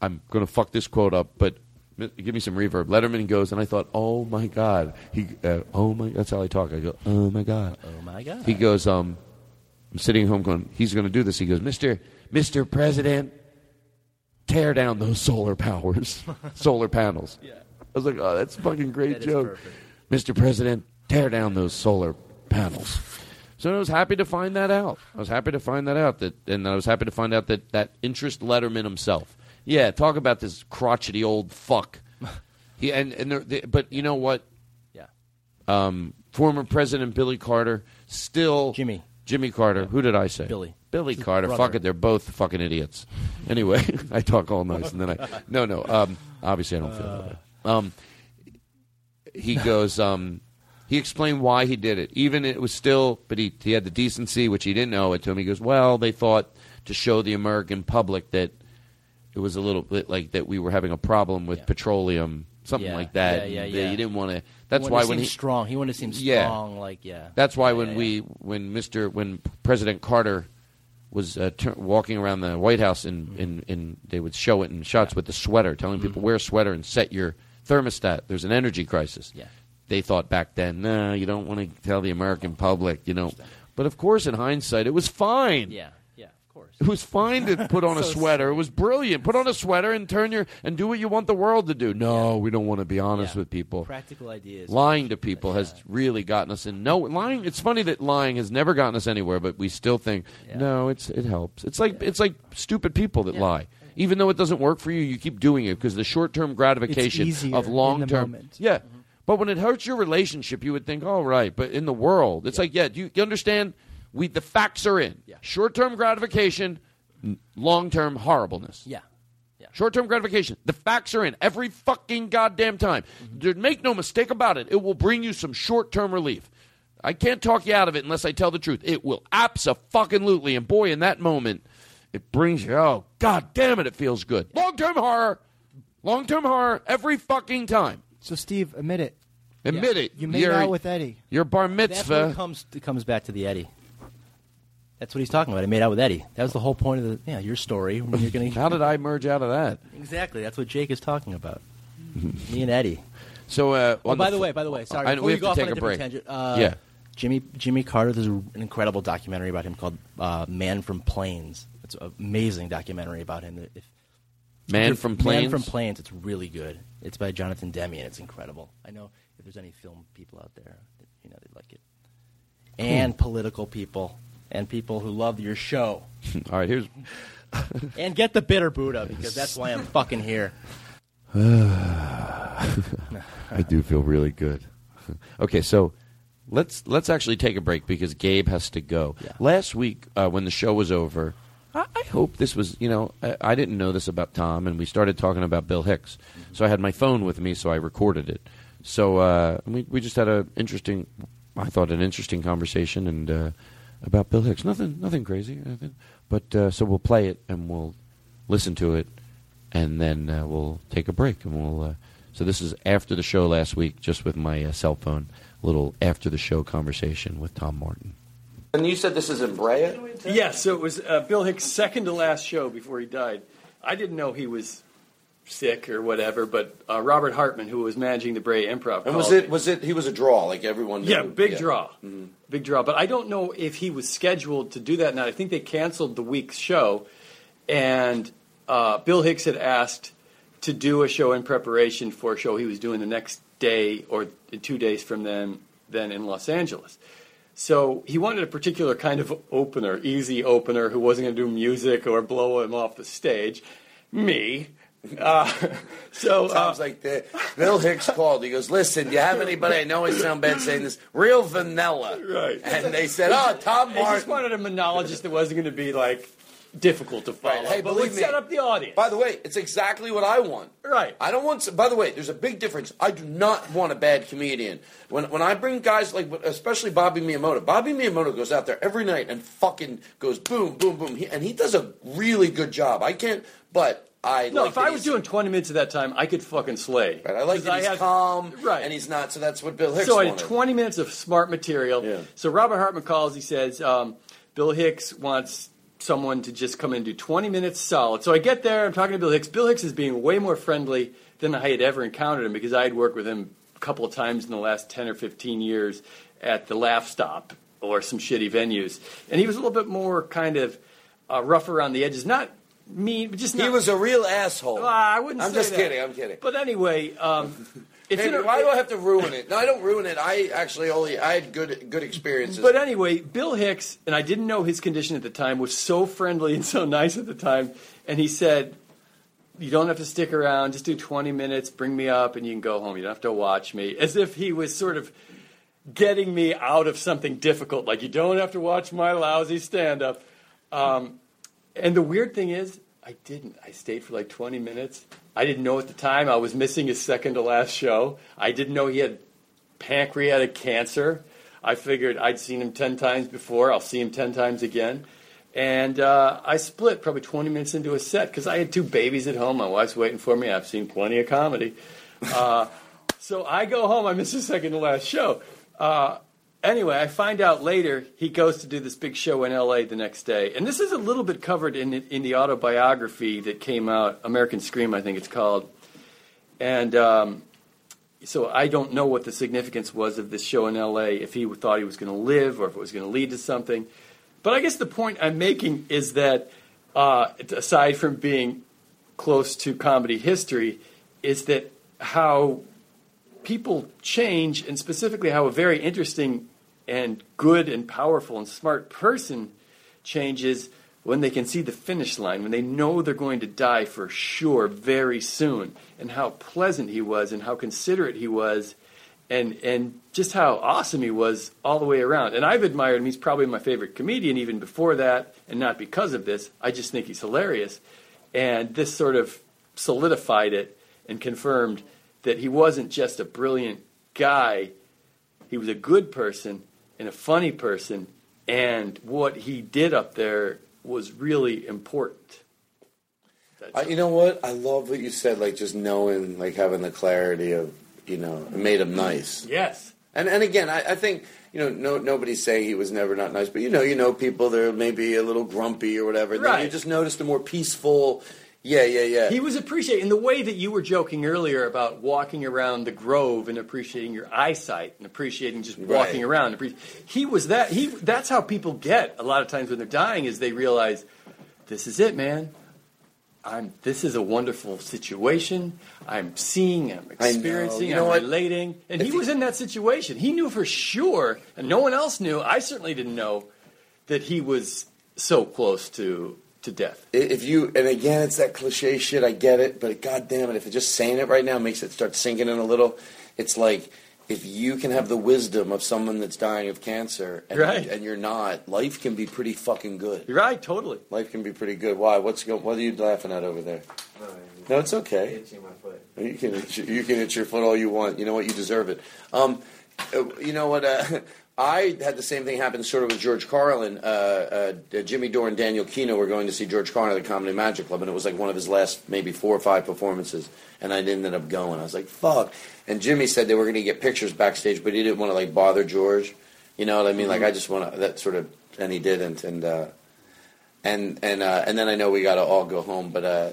"I'm going to fuck this quote up, but give me some reverb." Letterman goes, and I thought, "Oh my god!" He, uh, "Oh my," that's how I talk. I go, "Oh my god." Oh my god. He goes, um, "I'm sitting home going, he's going to do this." He goes, "Mister, Mister President, tear down those solar powers, solar panels." Yeah. I was like, "Oh, that's a fucking great That joke." Mr. President, tear down those solar panels. So I was happy to find that out. I was happy to find that out that, and I was happy to find out that that interest Letterman himself. Yeah, talk about this crotchety old fuck. He and and there, they, but you know what? Yeah. Um, former President Billy Carter still Jimmy Jimmy Carter. Who did I say? Billy. Billy His Carter. brother. Fuck it, they're both fucking idiots. Anyway, I talk all nice and then I no no. Um, obviously I don't feel that way. Um, he goes. Um, he explained why he did it. Even it was still, but he he had the decency, which he didn't know it to him. He goes, well, they thought to show the American public that it was a little bit like that we were having a problem with petroleum something Yeah, like that. yeah, yeah, and, yeah. You didn't want to. That's why to when seem he strong. He wanted to seem Yeah. strong, like, yeah. That's why Yeah, when yeah, we when Mister when President Carter was uh, tur walking around the White House and Mm-hmm. in, in they would show it in shots with the sweater, telling people wear a sweater and set your thermostat. There's an energy crisis. Yeah. They thought back then, no, you don't want to tell the American public, you know. But of course, in hindsight, it was fine. Yeah, yeah. It was fine to put on a So sweater. It was brilliant. Put on a sweater and turn your and do what you want the world to do. No, we don't want to be honest with people. Practical ideas. Lying to people has really gotten us in. No, lying. It's funny that lying has never gotten us anywhere, but we still think no. It's it helps. It's like it's like stupid people that lie. Even though it doesn't work for you, you keep doing it because the short term gratification of long the term. moment. Yeah. Mm-hmm. But when it hurts your relationship, you would think, all right. But in the world, it's like, yeah, do you, you understand? We the facts are in. Short term gratification, long term horribleness. Yeah. Yeah. Short term gratification. The facts are in every fucking goddamn time. Mm-hmm. Dude, Make no mistake about it. It will bring you some short term relief. I can't talk you out of it unless I tell the truth. It will absolutely. And boy, in that moment, it brings you. Oh god damn it! It feels good. Long term horror. Long term horror every fucking time. So, Steve, admit it. Admit it. You made You're- out with Eddie. Your bar mitzvah. comes, it comes back to the Eddie. That's what he's talking about. I made out with Eddie. That was the whole point of the yeah your story. When you're gonna How did I merge out of that? exactly? That's what Jake is talking about. Me and Eddie. So, uh, Oh, on by the way, by the way, sorry. I- before we you have go to off take on a, a different break. Tangent, uh, Yeah. Jimmy Jimmy Carter. There's an incredible documentary about him called uh, "Man from Plains." It's an amazing documentary about him. If Man from Man from Plains. It's really good. It's by Jonathan Demme, and it's incredible. I know if there's any film people out there, that, you know, they'd like it. And political people, and people who love your show. All right, here's. and get the bitter Buddha because that's why I'm fucking here. I do feel really good. okay, so let's let's actually take a break because Gabe has to go. Last week uh, when the show was over, I, I hope this was you know I, I didn't know this about Tom, and we started talking about Bill Hicks. So I had my phone with me, so I recorded it. So uh, we we just had an interesting, I thought an interesting conversation and uh, about Bill Hicks. Nothing nothing crazy, nothing. But uh, so we'll play it and we'll listen to it and then uh, we'll take a break and we'll. Uh, so this is after the show last week, just with my uh, cell phone, little after the show conversation with Tom Martin. And you said this is in Brea? Yeah, so it was uh, Bill Hicks' second to last show before he died. I didn't know he was sick or whatever, but uh, Robert Hartman, who was managing the Brea Improv, And was it me. was it he was a draw like everyone knew? Yeah, big Yeah. draw, Mhm. big draw. But I don't know if he was scheduled to do that night. I think they canceled the week's show, and uh, Bill Hicks had asked to do a show in preparation for a show he was doing the next day or two days from then, then in Los Angeles. So he wanted a particular kind of opener, easy opener, who wasn't going to do music or blow him off the stage. Me. Uh, so uh, Sounds like the Bill Hicks called. He goes, "Listen, do you have anybody? I know I sound bad saying this. Real vanilla." Right. And they said, "Oh, Tom I just wanted a monologist that wasn't going to be like difficult to follow. Hey, but believe would me. set up the audience. By the way, it's exactly what I want. Right. I don't want. By the way, there's a big difference. I do not want a bad comedian. When when I bring guys like, especially Bobby Miyamoto. Bobby Miyamoto goes out there every night and fucking goes boom, boom, boom, he, and he does a really good job. I can't, but I No, like if I was doing 20 minutes of that time, I could fucking slay. Right, I like 'Cause that he's had- calm, right. and he's not. So that's what Bill Hicks did. so I wanted. had 20 minutes of smart material. Yeah. So Robert Hartman calls. He says, um, Bill Hicks wants someone to just come in and do 20 minutes solid. So I get there. I'm talking to Bill Hicks. Bill Hicks is being way more friendly than I had ever encountered him because I had worked with him a couple of times in the last 10 or 15 years at the Laugh Stop or some shitty venues. And he was a little bit more kind of uh, rough around the edges. Not mean, just He was a real asshole. Well, I wouldn't I'm just that. kidding. I'm kidding. But anyway, um, it's inter- why do I have to ruin it? No, I don't ruin it. I actually only I had good good experiences. But anyway, Bill Hicks, and I didn't know his condition at the time, was so friendly and so nice at the time. And he said, You don't have to stick around, just do 20 minutes, bring me up, and you can go home. You don't have to watch me. As if he was sort of getting me out of something difficult, like, You don't have to watch my lousy stand up. Um, and the weird thing is, I didn't. I stayed for like 20 minutes. I didn't know at the time I was missing his second to last show. I didn't know he had pancreatic cancer. I figured I'd seen him 10 times before. I'll see him 10 times again. And uh, I split probably 20 minutes into a set because I had two babies at home. My wife's waiting for me. I've seen plenty of comedy. Uh, so I go home. I miss the second to last show. Uh, anyway, I find out later he goes to do this big show in L.A. the next day, and this is a little bit covered in in the autobiography that came out, American Scream, I think it's called, and. Um, so I don't know what the significance was of this show in L.A. If he thought he was going to live or if it was going to lead to something. But I guess the point I'm making is that uh, aside from being close to comedy history, is that how people change, and specifically how a very interesting and good and powerful and smart person changes when they can see the finish line, when they know they're going to die for sure very soon, and how pleasant he was, and how considerate he was, and and just how awesome he was all the way around. And I've admired him. He's probably my favorite comedian even before that, and not because of this. I just think he's hilarious. And this sort of solidified it and confirmed that he wasn't just a brilliant guy. He was a good person and a funny person, and what he did up there was really important. I, you know what? I love what you said. Like just knowing, like having the clarity of, you know, it made him nice. Yes. And and again, I, I think you know, no nobody's saying he was never not nice, but you know, you know, people they're maybe a little grumpy or whatever. Then Right. you just noticed a more peaceful. Yeah, yeah, yeah. He was appreciating in the way that you were joking earlier about walking around the grove and appreciating your eyesight and appreciating just walking Right. around. He was that. He that's how people get a lot of times when they're dying is they realize this is it, man. I'm. This is a wonderful situation. I'm seeing. I'm experiencing. You know I'm what? relating. And If he he- was in that situation. He knew for sure, and no one else knew. I certainly didn't know that he was so close to to death. If you and again, it's that cliche shit. I get it, but god damn it, if it's just saying it right now makes it start sinking in a little. It's like if you can have the wisdom of someone that's dying of cancer, and, Right. and you're not, life can be pretty fucking good. You're right, totally. Life can be pretty good. Why? What's going? What are you laughing at over there? No, it's okay. Itching my foot. You can itch, you can itch your foot all you want. You know what? You deserve it. Um, uh, you know what? Uh, I had the same thing happen sort of with George Carlin. Uh, uh, Jimmy Dore and Daniel Kino were going to see George Carlin at the Comedy Magic Club, and it was like one of his last maybe four or five performances, and I ended up going. I was like, "Fuck!" And Jimmy said they were going to get pictures backstage, but he didn't want to like bother George. You know what I mean? Like I just want to that sort of, and he didn't, and uh, and and uh, and then I know we got to all go home, but uh,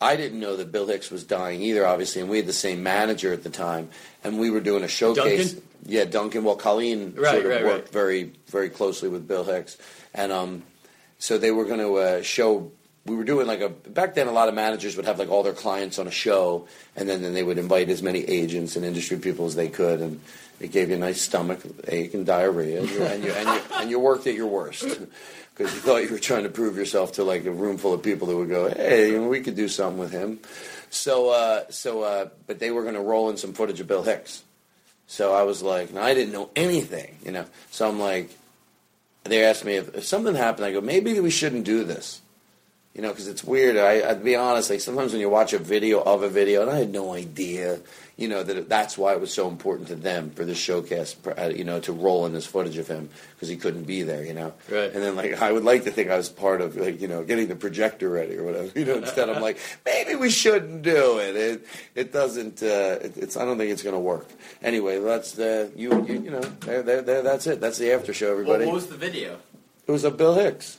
I didn't know that Bill Hicks was dying either, obviously, and we had the same manager at the time, and we were doing a showcase. Duncan? Yeah, Duncan. Well, Colleen Right, sort of right, worked right. very very closely with Bill Hicks, and um, so they were going to uh, show. We were doing like a back then. A lot of managers would have like all their clients on a show, and then, then they would invite as many agents and industry people as they could, and it gave you a nice stomach ache and diarrhea, and you and you and you, and you worked at your worst because you thought you were trying to prove yourself to like a room full of people that would go, "Hey, we could do something with him." So, uh, so, uh, but they were going to roll in some footage of Bill Hicks. So I was like, and I didn't know anything, you know. So I'm like, they asked me if, if something happened. I go, maybe we shouldn't do this, you know, because it's weird. I, I'd be honest. Like sometimes when you watch a video of a video, and I had no idea, you know, that that's why it was so important to them for this showcase, uh, you know, to roll in this footage of him because he couldn't be there, you know. Right. And then like I would like to think I was part of like you know getting the projector ready or whatever. You know, instead I'm like maybe we shouldn't do it. It it doesn't. Uh, it, it's I don't think it's going to work. Anyway, that's uh, you, you you know there, there there that's it. That's the after show, everybody. What, what was the video? it was a Bill Hicks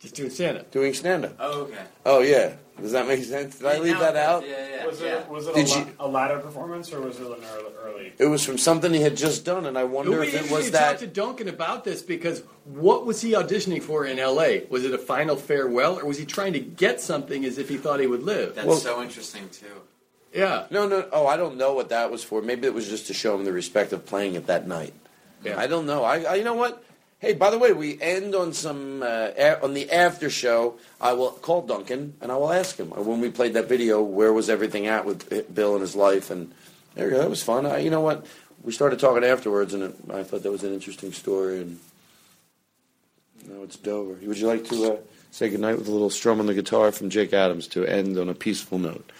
Just doing stand up. doing stand up. Oh, okay. Oh yeah, does that make sense? Did I leave that out? Yeah, yeah. Was yeah. it was it Did a, you- la- a ladder performance or was it an early? early? It was from something he had just done, and I wonder we if it need was to that. talk to Duncan about this because what was he auditioning for in L.A.? Was it a final farewell, or was he trying to get something as if he thought he would live? That's Well- so interesting too. yeah, No, no. Oh, I don't know what that was for. Maybe it was just to show him the respect of playing it that night. Yeah. I don't know. I, I you know what? Hey, by the way, we end on some uh, on the after show. I will call Duncan and I will ask him uh, when we played that video. Where was everything at with uh, Bill and his life? And there you go. That was fun. I, you know what? We started talking afterwards, and it, I thought that was an interesting story. And now it's Dover. Would you like to uh, say goodnight with a little strum on the guitar from Jake Adams to end on a peaceful note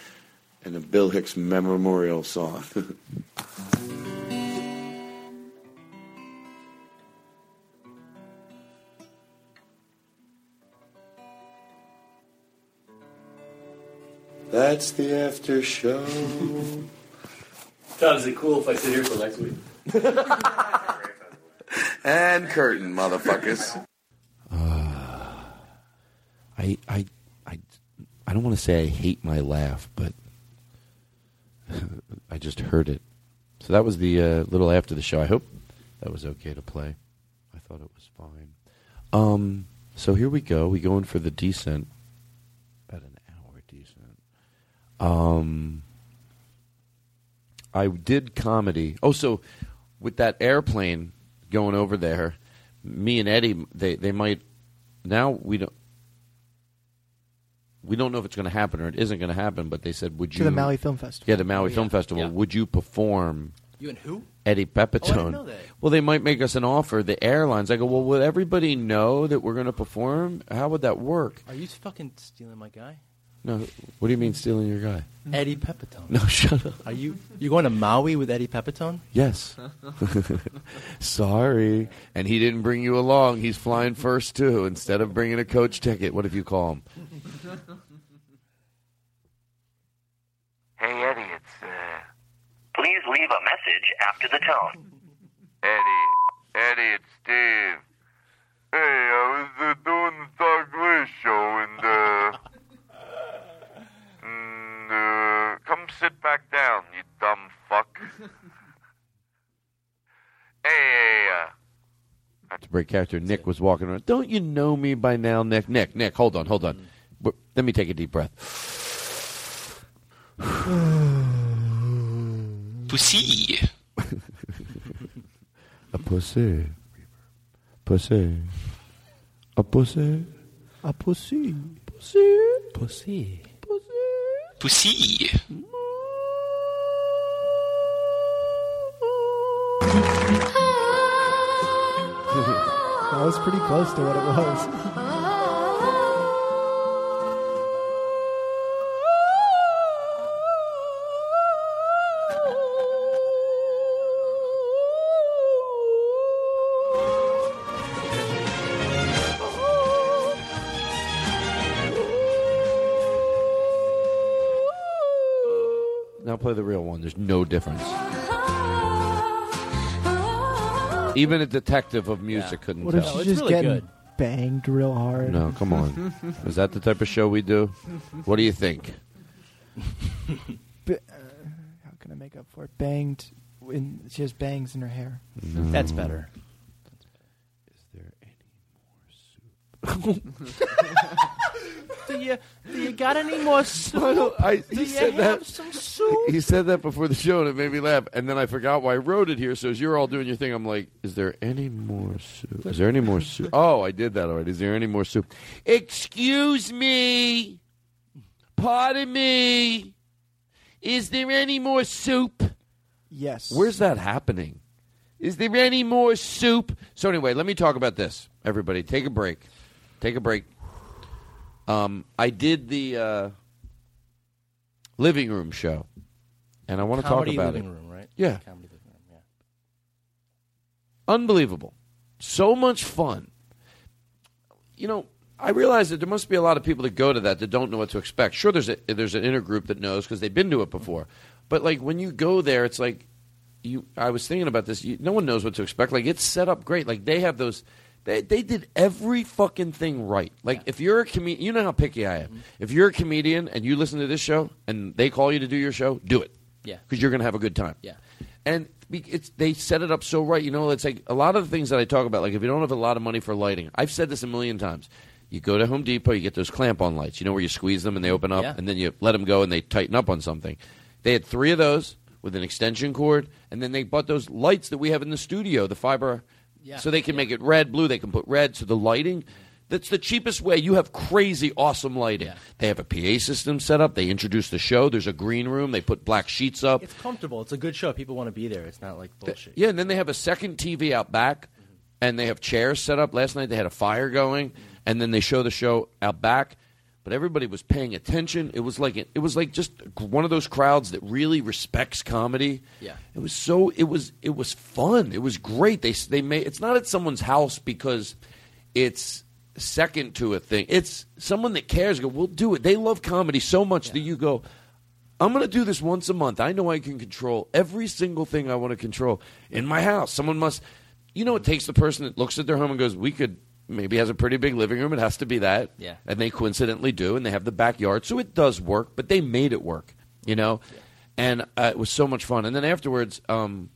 and a Bill Hicks memorial song? That's the after show. Todd, is it cool if I sit here till next week? And curtain, motherfuckers. I I I I don't want to say I hate my laugh, but I just heard it. So that was the uh, little after the show. I hope that was okay to play. I thought it was fine. Um, so here we go. We go in for the descent. About an hour descent. Um, I did comedy. Oh, so with that airplane going over there, me and Eddie, they they might now we don't. We don't know if it's going to happen or it isn't going to happen, but they said, "Would To you?" the Maui Film Festival. Yeah, the Maui Oh, Film. Festival. Yeah. Would you perform? You and who? Eddie Pepitone. Oh, I didn't know that. Well, they might make us an offer. The airlines. I go, well, would everybody know that we're going to perform? How would that work? Are you fucking stealing my guy? No. What do you mean stealing your guy? Eddie Pepitone. No, shut up. Are you you going to Maui with Eddie Pepitone? Yes. Sorry. And he didn't bring you along. He's flying first too. Instead of bringing a coach ticket, what if you call him? Hey, Eddie, it's, uh... Please leave a message after the tone. Eddie, Eddie, it's Steve. Hey, I was uh, doing the Todd Glass show, and uh, and, uh, come sit back down, you dumb fuck. hey, hey, uh, To break character, Nick was walking around. Don't you know me by now, Nick? Nick, Nick, hold on, hold on. W- Let me take a deep breath. Pussy. A pussy. Pussy. A pussy. A pussy. Pussy. Pussy. Pussy. that was pretty close to what it was. Play one. There's no difference. Even a detective of music couldn't What tell. if she's just getting banged real hard? No, come on. Is that the type of show we do? What do you think? B- uh, how can I make up for it? Banged. In, she has bangs in her hair. No. That's better. do you do you got any more soup? I, do he you said have that. some soup? He said that before the show, and it made me laugh. And then I forgot why I wrote it here. So as you're all doing your thing, I'm like, "Is there any more soup? Is there any more soup? Oh, I did that already. Is there any more soup? Excuse me. Pardon me. Is there any more soup? Yes. Where's that happening? Is there any more soup? So anyway, let me talk about this. Everybody, take a break. Take a break. Um, I did the uh, living room show, and I want to talk about living it. room, right? Yeah, Comedy living room. Yeah. unbelievable. So much fun. You know, I realize that there must be a lot of people that go to that that don't know what to expect. Sure, there's a there's an inner group that knows because they've been to it before. But like when you go there, it's like you. I was thinking about this. You, no one knows what to expect. Like it's set up great. Like they have those. They they did every fucking thing right. Like if you're a comedian, you know how picky I am. Mm-hmm. If you're a comedian and you listen to this show and they call you to do your show, do it. Yeah. because you're gonna have a good time. Yeah. And it's they set it up so right. You know, it's like a lot of the things that I talk about. Like if you don't have a lot of money for lighting, I've said this a million times. You go to Home Depot, you get those clamp-on lights. You know where you squeeze them and they open up, Yeah. and then you let them go and they tighten up on something. They had three of those with an extension cord, and then they bought those lights that we have in the studio, the fiber, Yeah. so they can make it red, blue. They can put red. So the lighting. That's the cheapest way. You have crazy, awesome lighting. They have a PA system set up. They introduce the show. There's a green room. They put black sheets up. It's comfortable. It's a good show. People want to be there. It's not like bullshit. Yeah, and then they have a second TV out back, and they have chairs set up. Last night they had a fire going, and then they show the show out back. But everybody was paying attention. It was like it was like just one of those crowds that really respects comedy. Yeah. it was so it was it was fun. It was great. They they made it's not at someone's house because it's second to a thing. It's someone that cares. Go, we'll do it. They love comedy so much that you go. I'm going to do this once a month. I know I can control every single thing I want to control in my house. Someone must, you know, it takes the person that looks at their home and goes, "We could." Maybe has a pretty big living room. It has to be that. Yeah. And they coincidentally do, and they have the backyard, so it does work. But they made it work, you know. And uh, it was so much fun. And then afterwards, um,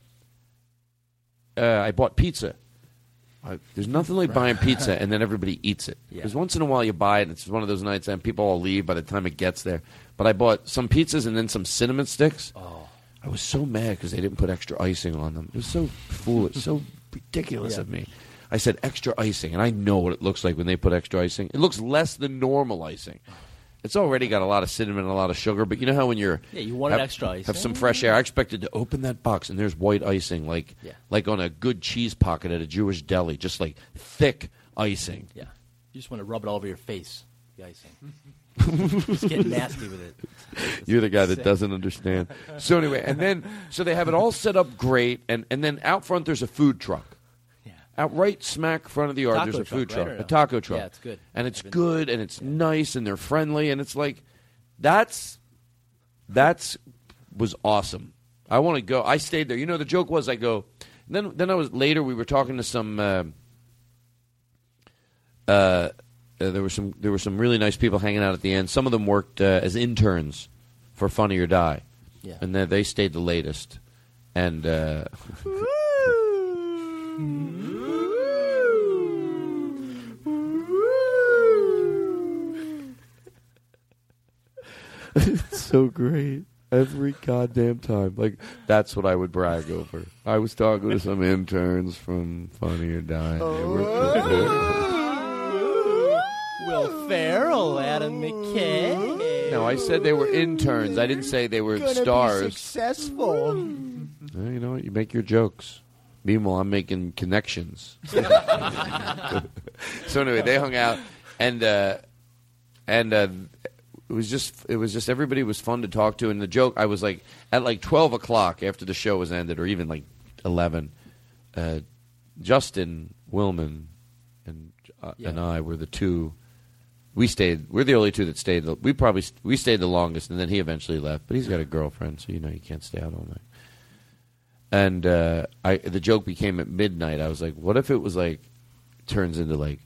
uh, I bought pizza. I, there's nothing like buying pizza and then everybody eats it. Yeah. Because once in a while you buy it, and it's one of those nights, and people all leave by the time it gets there. But I bought some pizzas and then some cinnamon sticks. Oh. I was so mad because they didn't put extra icing on them. It was so foolish, so ridiculous Yeah. of me. I said extra icing, and I know what it looks like when they put extra icing. It looks less than normal icing. It's already got a lot of cinnamon and a lot of sugar, but you know how when you're Yeah, you wanted have, extra icing. Have some fresh air. I expected to open that box and there's white icing, like Yeah. like on a good cheese pocket at a Jewish deli, just like thick icing. Yeah. You just want to rub it all over your face, the icing. just get nasty with it. You're the guy that Sick. doesn't understand. So anyway, and then so they have it all set up great, and and then out front there's a food truck. Out right smack front of the yard, Taco there's a food truck, truck, a taco truck. Yeah, it's good. and it's good, and it's nice, and they're friendly, and it's like that's that's was awesome. I want to go. I stayed there. You know, the joke was I go. Then then I was later. We were talking to some. Uh, uh, uh, there were some there were some really nice people hanging out at the end. Some of them worked uh, as interns for Funny or Die, Yeah. and then they stayed the latest. And uh, it's so great every goddamn time. Like that's what I would brag over. I was talking to some interns from Funny or Die. They Will Ferrell, Adam McKay. No, I said they were interns. I didn't say they were Gonna stars. Be successful. Well, you know what? You make your jokes. Meanwhile, I'm making connections. so anyway, they hung out, and uh, and uh, it was just it was just everybody was fun to talk to. And the joke, I was like at like twelve o'clock after the show was ended, or even like eleven. Uh, Justin Willman and uh, Yeah. and I were the two. We stayed. We're the only two that stayed. We probably we stayed the longest, and then he eventually left. But he's got a girlfriend, so you know you can't stay out all night. And uh, I, the joke became at midnight. I was like, "What if it was like turns into like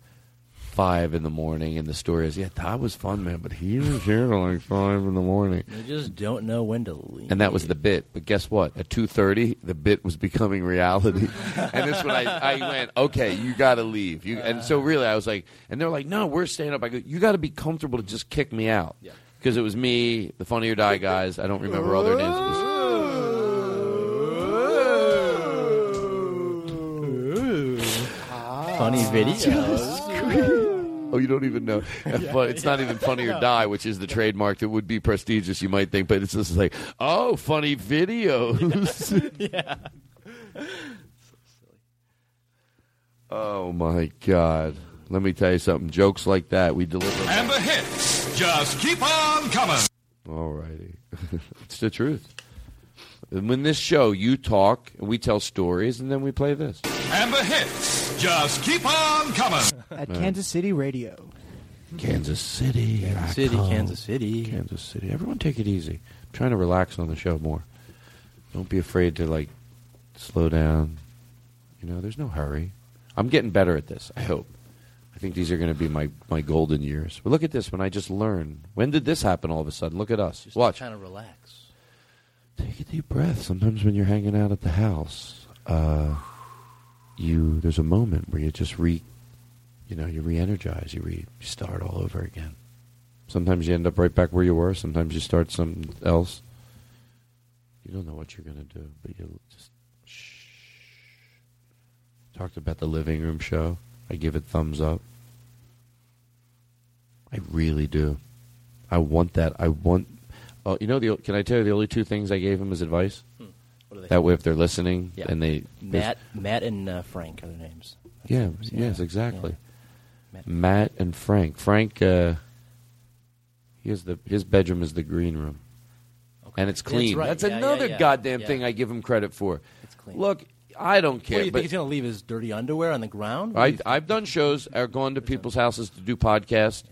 five in the morning?" And the story is, "Yeah, that was fun, man, but he was here till like five in the morning." You just don't know when to leave. And that was the bit. But guess what? At two thirty, the bit was becoming reality, and that's when I, I went, "Okay, you got to leave." You, and so really, I was like, and they're like, "No, we're staying up." I go, "You got to be comfortable to just kick me out." Because it was me, the Funny or Die guys. I don't remember all their names. It was- Funny videos. Oh, you don't even know. But it's not even funny or die, which is the trademark that would be prestigious, you might think. But it's just like, oh, funny videos. yeah. oh my God! Let me tell you something. Jokes like that we deliver. And the hits just keep on coming. All righty, it's the truth. And when this show, you talk and we tell stories, and then we play this. And the hits just keep on coming. At Kansas City Radio. Kansas City, Kansas City. Kansas City. Kansas City. Everyone, take it easy. I'm trying to relax on the show more. Don't be afraid to like slow down. You know, there's no hurry. I'm getting better at this. I hope. I think these are going to be my, my golden years. But look at this. When I just learn. When did this happen? All of a sudden. Look at us. Just Watch. trying to relax. Take a deep breath. Sometimes when you're hanging out at the house, uh, you there's a moment where you just re, you know, you re-energize. You re you start all over again. Sometimes you end up right back where you were. Sometimes you start something else. You don't know what you're going to do, but you just shh. Talked about the living room show. I give it thumbs up. I really do. I want that. I want. Oh, you know the. Can I tell you the only two things I gave him as advice? What are they? That way, if they're listening Yeah. and they Matt, Matt, and uh, Frank are their names. That's yeah, yes, exactly. Matt. Matt. and Frank. Frank, uh, has the his bedroom is the green room, and it's That's clean. right. That's Yeah, yeah, another yeah. goddamn Yeah. thing I give him credit for. It's clean. Look, I don't care. do you but think he's going to leave his dirty underwear on the ground? I, I've done shows. I've gone to people's houses to do podcasts,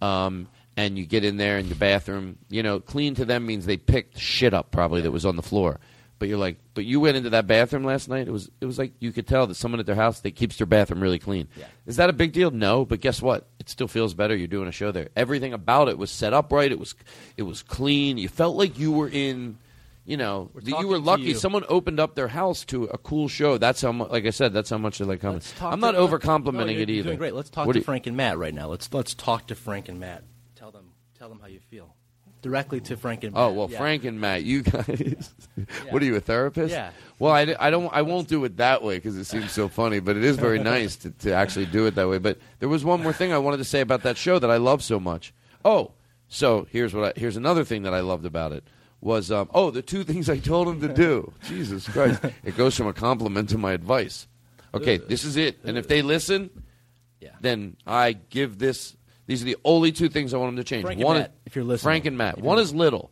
um, and you get in there in the bathroom. You know, clean to them means they picked shit up probably that was on the floor. But you're like, but you went into that bathroom last night. It was it was like you could tell that someone at their house that keeps their bathroom really clean. Yeah. Is that a big deal? No, but guess what? It still feels better. You're doing a show there. Everything about it was set up right. It was it was clean. You felt like you were in. You know, that you were lucky. you. Someone opened up their house to a cool show. That's how much. Like I said, that's how much they like coming. I'm not over complimenting No, it either. Great. Let's talk What to Frank and Matt right now. Let's let's talk to Frank and Matt. Tell them tell them how you feel directly to Frank and Matt. Oh well, Yeah. Frank and Matt, you guys. What are you, a therapist? Yeah. Well, I, I don't. I won't do it that way because it seems so funny. But it is very nice to, to actually do it that way. But there was one more thing I wanted to say about that show that I love so much. Oh, so here's what. I, here's another thing that I loved about it was um, oh the two things I told him to do. Jesus Christ! It goes from a compliment to my advice. Okay, this is it. And if they listen, yeah. then I give this. These are the only two things I want them to change. Frank and One, Matt, if you're listening. Frank and Matt. One is little.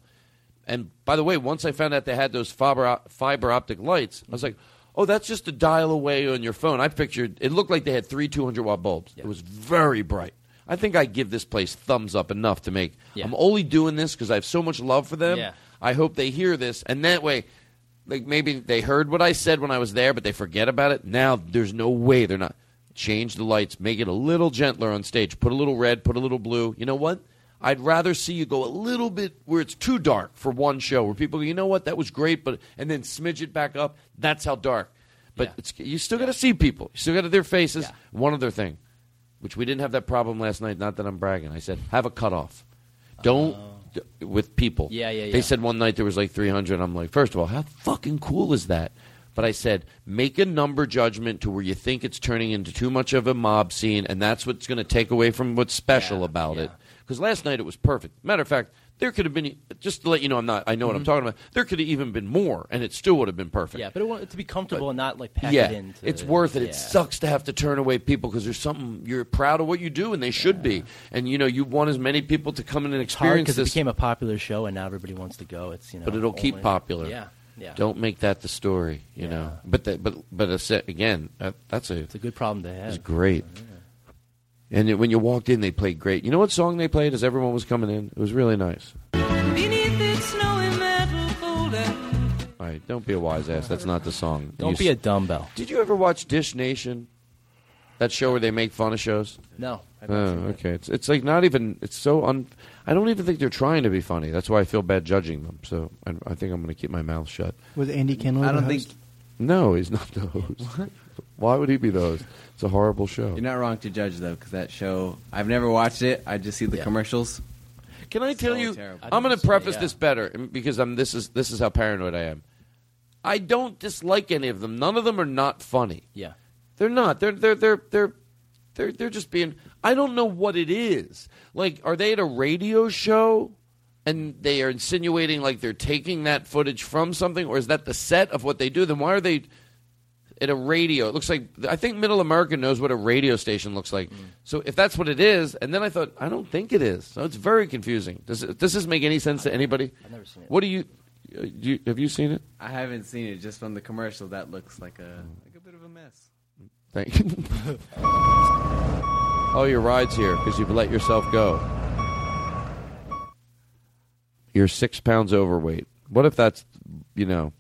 And by the way, once I found out they had those fiber, fiber optic lights, I was mm-hmm. like, oh, that's just a dial away on your phone. I pictured it looked like they had three 200 watt bulbs. It was very bright. I think I give this place thumbs up enough to make. Yeah. I'm only doing this because I have so much love for them. Yeah. I hope they hear this, and that way, like maybe they heard what I said when I was there, but they forget about it. Now there's no way they're not. Change the lights, make it a little gentler on stage. Put a little red, put a little blue. You know what? I'd rather see you go a little bit where it's too dark for one show, where people go, you know what, that was great, but and then smidge it back up. That's how dark. But it's, you still got to see people. You still got to their faces. One other thing, which we didn't have that problem last night. Not that I'm bragging. I said have a cutoff. Don't oh. d- with people. Oh. Yeah, yeah, They said one night there was like 300. I'm like, first of all, how fucking cool is that? But I said, make a number judgment to where you think it's turning into too much of a mob scene, and that's what's going to take away from what's special about it. Because last night it was perfect. Matter of fact, there could have been just to let you know I'm not. I know what I'm Mhm. talking about. There could have even been more, and it still would have been perfect. Yeah, but it to be comfortable and not like pack yeah, it into. it's worth it. yeah. It sucks to have to turn away people because there's something you're proud of what you do, and they should be. And you know, you want as many people to come in and It's hard experience because it this. became a popular show, and now everybody wants to go. It's you know, but it'll keep popular. Yeah, yeah. Don't make that the story. You know. But the, but but a se- again, that, that's a it's a good problem to have. It's great. And it, when you walked in, they played great. You know what song they played as everyone was coming in? It was really nice. Beneath its snowy metal folder. All right, don't be a wise ass. That's not the song. Don't You be a s- dumbbell. Did you ever watch Dish Nation? That show where they make fun of shows? No, I've Oh, not seen it. okay. It's it's like not even. It's so un. I don't even think they're trying to be funny. That's why I feel bad judging them. So I, I think I'm going to keep my mouth shut. Was Andy Kindler? I don't the think host? No, he's not the host. Why would he be the host? It's a horrible show. you're not wrong to judge though, because that show I've never watched it. I just see the commercials. Can I tell So you? terrible. I'm going to preface yeah. this better because I'm. This is this is how paranoid I am. I don't dislike any of them. None of them are not funny. Yeah. They're not. They're they're they're they're they're they're just being. I don't know what it is. Like, are they at a radio show? And they are insinuating like they're taking that footage from something, or is that the set of what they do? Then why are they at a radio? It looks like I think Middle America knows what a radio station looks like. So if that's what it is, and then I thought I don't think it is. So it's very confusing. Does it, does this make any sense to anybody? I've never seen it. What do you, uh, do you have you seen it? I haven't seen it just from the commercial. That looks like a like a bit of a mess. Thank you. oh, your ride's here because you've let yourself go. You're six pounds overweight. What if that's, you know,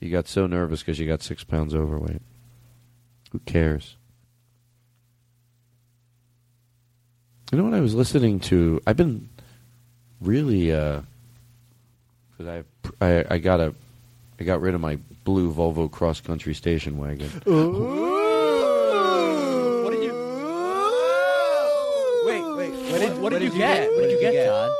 you got so nervous because you got six pounds overweight? Who cares? You know what I was listening to? I've been really, uh, because I, I, I got a, I got rid of my blue Volvo cross country station wagon. What did you? Wait, wait. What did, you get? What did you get, Todd?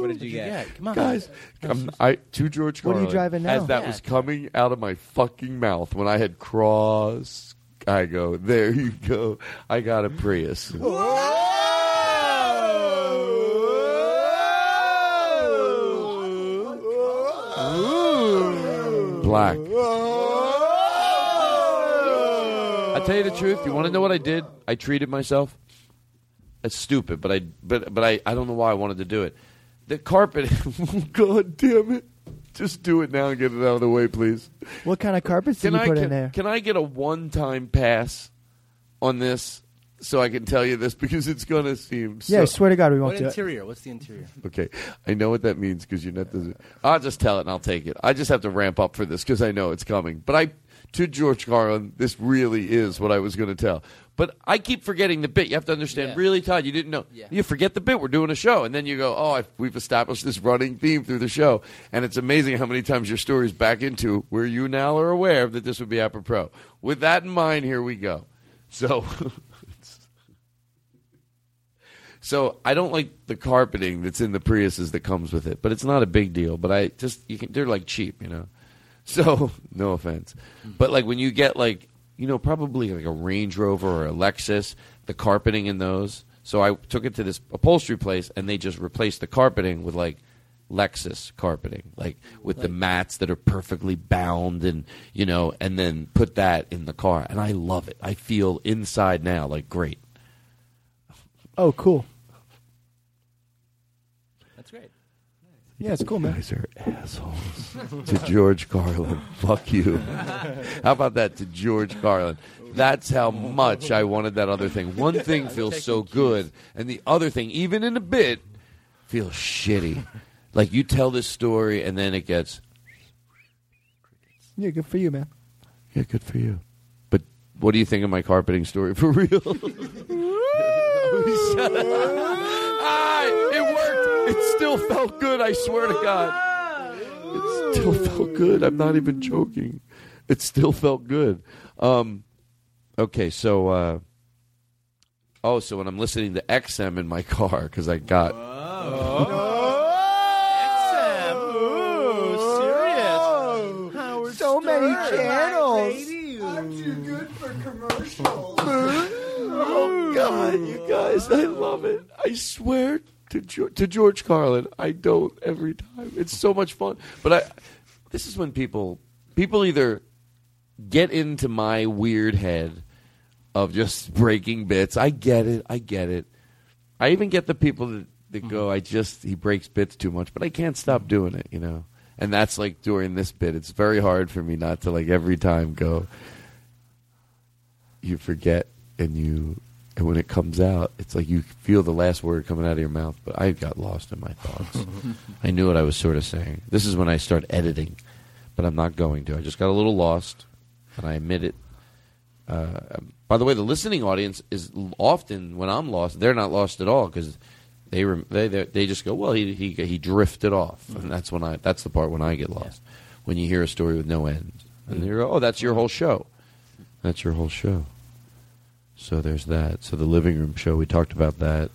What did you get? Come on, guys. I'm, I to George What are you Carlin, driving now? As that Yeah. was coming out of my fucking mouth when I had cross, I go there. You go. I got a Prius. Black. I tell you the truth. You want to know what I did? I treated myself. It's stupid, but I but but I, I don't know why I wanted to do it. The carpet. God damn it! Just do it now and get it out of the way, please. What kind of carpets did Can you I put can, in there? can I get a one time pass on this? so I can tell you this because it's going to seem. Yeah, I swear to God, we won't What do it. interior? What's the interior? Okay, I know what that means because you're not. The, I'll just tell it and I'll take it. I just have to ramp up for this because I know it's coming. But I, to George Carlin, this really is what I was going to tell. But I keep forgetting the bit. You have to understand. Really, Todd, you didn't know. You forget the bit. We're doing a show, and then you go, "Oh, I've, we've established this running theme through the show." And it's amazing how many times your stories back into where you now are aware that this would be apropos. With that in mind, here we go. So. So I don't like the carpeting that's in the Priuses that comes with it, but it's not a big deal. But I just you can they're like cheap, you know. So no offense, but like when you get like you know probably like a Range Rover or a Lexus, the carpeting in those. So I took it to this upholstery place and they just replaced the carpeting with like Lexus carpeting, like with the mats that are perfectly bound and you know, and then put that in the car, and I love it. I feel inside now like great. Oh, cool. That's great. Yeah, it's cool, man. guys are assholes. to George Carlin, fuck you. How about that to George Carlin? That's how much I wanted that other thing. One thing feels so good, and the other thing, even in a bit, feels shitty. Like you tell this story, and then it gets Yeah, good for you, man. yeah, good for you. But what do you think of my carpeting story for real? ah, it worked. It still felt good. I swear to God, it still felt good. I'm not even joking. It still felt good. Um, okay, so uh, oh, so when I'm listening to XM in my car because I got Oh XM! Seriously, so many channels. I'm too good for commercials. Oh God, you guys, I love it. I swear to George, to George Carlin, I don't every time. It's so much fun. But I, this is when people people either get into my weird head of just breaking bits. I get it. I get it. I even get the people that, that go, mm-hmm. I just he breaks bits too much, but I can't stop doing it. You know. And that's like during this bit. It's very hard for me not to like every time go. You forget and you and when it comes out, it's like you feel the last word coming out of your mouth. But I got lost in my thoughts. I knew what I was sort of saying. This is when I start editing, but I'm not going to. I just got a little lost, and I admit it. Uh, by the way, the listening audience is often when I'm lost, they're not lost at all because they rem- they they they just go, well, he he he drifted off, and that's when I that's the part when I get lost. When you hear a story with no end, and you go, oh, that's your whole show. That's your whole show. So there's that. So the living room show, we talked about that.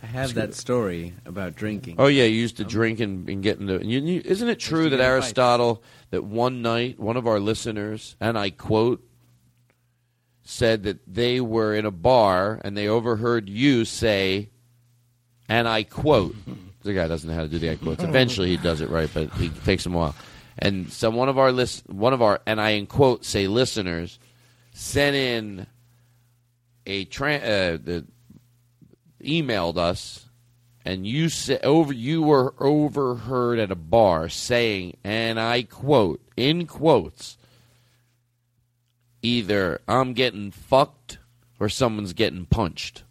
I have that story about drinking. Oh yeah, you used to um, drink and, and get into. And you, you, isn't it true that. Aristotle, that one night, one of our listeners, and I quote, said that they were in a bar and they overheard you say, and I quote. the guy doesn't know how to do the I quotes. Eventually, he does it right, but he takes him a while. And some one of our list, one of our, and I in quote say listeners, sent in a tra- uh, the emailed us and you sa- over you were overheard at a bar saying and I quote in quotes either I'm getting fucked or someone's getting punched.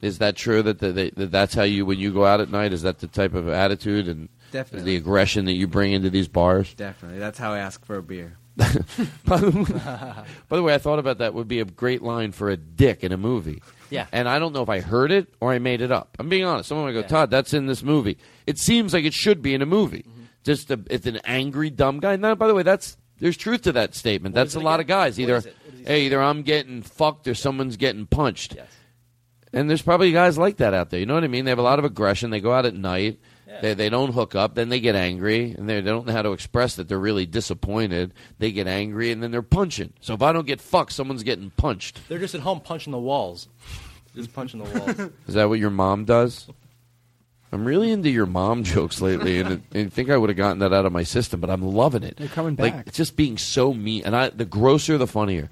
Is that true that, the, that that's how you when you go out at night is that the type of attitude and Definitely. the aggression that you bring into these bars? Definitely. That's how I ask for a beer. by, the way, by the way, I thought about that would be a great line for a dick in a movie. Yeah. And I don't know if I heard it or I made it up. I'm being honest. Someone would go, Todd, that's in this movie. It seems like it should be in a movie. Mm-hmm. Just a, it's an angry dumb guy. Now, by the way, that's there's truth to that statement. that's a lot of guys. Either hey, either I'm getting fucked or someone's getting punched. And there's probably guys like that out there. You know what I mean? They have a lot of aggression. They go out at night. They, they don't hook up. Then they get angry, and they, they don't know how to express that they're really disappointed. They get angry, and then they're punching. So if I don't get fucked, someone's getting punched. They're just at home punching the walls. Just punching the walls. Is that what your mom does? I'm really into your mom jokes lately, and, it, and I think I would have gotten that out of my system, but I'm loving it. They're coming Like back. it's just being so mean, and I, the grosser, the funnier,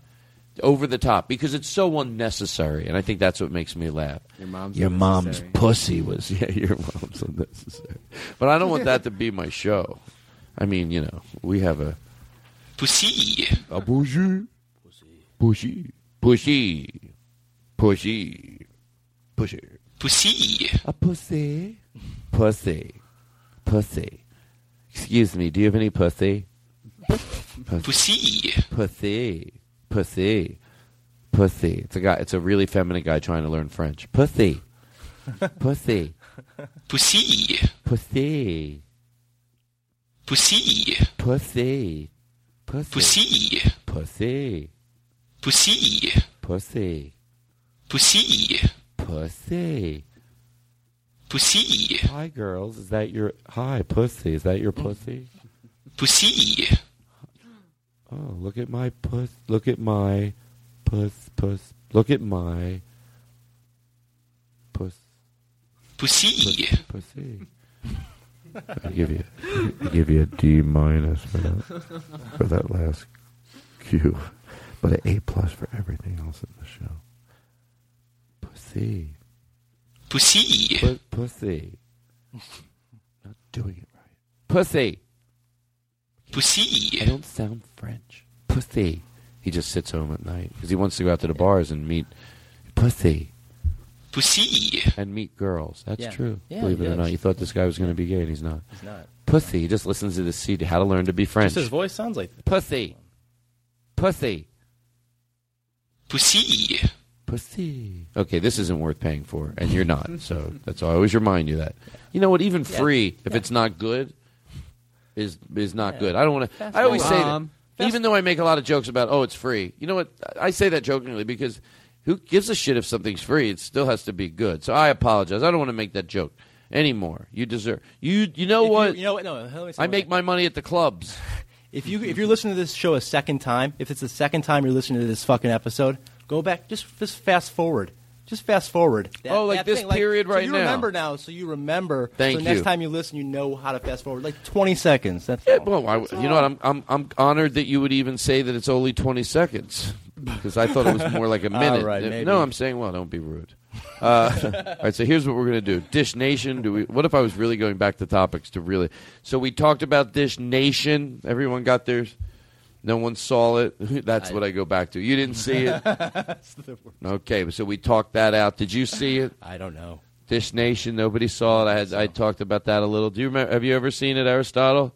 over the top, because it's so unnecessary, and I think that's what makes me laugh. Your mom's your mom's pussy was yeah, your mom's unnecessary, but I don't want that to be my show. I mean, you know, we have a Pussy. a bougie, pussy, pushy, Pushy. Pushy. Pussy. A pussy. Pussy. Pussy. Excuse me, do you have any pussy? Pussy. Pussy. Pussy. Pussy. Pussy. It's a guy. It's a really feminine guy trying to learn French. Pussy. Pussy. Pussy. Pussy. Pussy. Pussy. Pussy. Pussy. Pussy. Pussy. Pussy. Pussy. Pussy. Pussy. Hi, girls. Is that your hi pussy? Is that your pussy? Pussy. Oh, look at my puss. Look at my puss. Puss. Look at my puss. Pussy. Pussy. I give you, I give you a D minus for that, for that last cue, but an A plus for everything else in the show. Pussy. Pussy. Pu- pussy. Not doing it right. Pussy. Pussy. I don't sound French. Pussy. He just sits home at night because he wants to go out to the bars and meet pussy Pussy. and meet girls. That's Yeah. true. Yeah, Believe he it or not, you thought this guy was going to be gay, and he's not. He's not. Pussy. He just listens to the CD. How to learn to be French. Just his voice sounds like Pussy. Pussy. Pussy. Pussy. Okay, this isn't worth paying for, and you're not. So that's all. I always remind you that. You know what? Even Yeah. free, if Yeah. it's not good, is is not Yeah. good. I don't want to. I always say that. Um, Even though I make a lot of jokes about, oh, it's free. You know what? I say that jokingly because who gives a shit if something's free? It still has to be good. So I apologize. I don't want to make that joke anymore. You deserve. You you know If you- what? you know what? No, let me say I one make my money at the clubs. If you if you're listening to this show a second time, if it's the second time you're listening to this fucking episode, go back. Just just fast forward. Just fast forward. That- Oh, like that this thing, period so right you now. remember now, so you remember. Thank so next time you listen, you know how to fast forward. Like 20 seconds. That's Yeah, well, I, you know what? I'm, I'm I'm honored that you would even say that it's only 20 seconds because I thought it was more like a minute. right, Uh, maybe. no, I'm saying, well, don't be rude. Uh, all right, so here's what we're gonna do. Dish Nation. Do we? What if I was really going back to topics to really? So we talked about Dish Nation. Everyone got theirs. No one saw it. That's what I go back to. You didn't see it. Okay, so we talked that out. Did you see it? I don't know. Dish Nation. Nobody saw it. I had I talked about that a little. Do you remember? Have you ever seen it, Aristotle?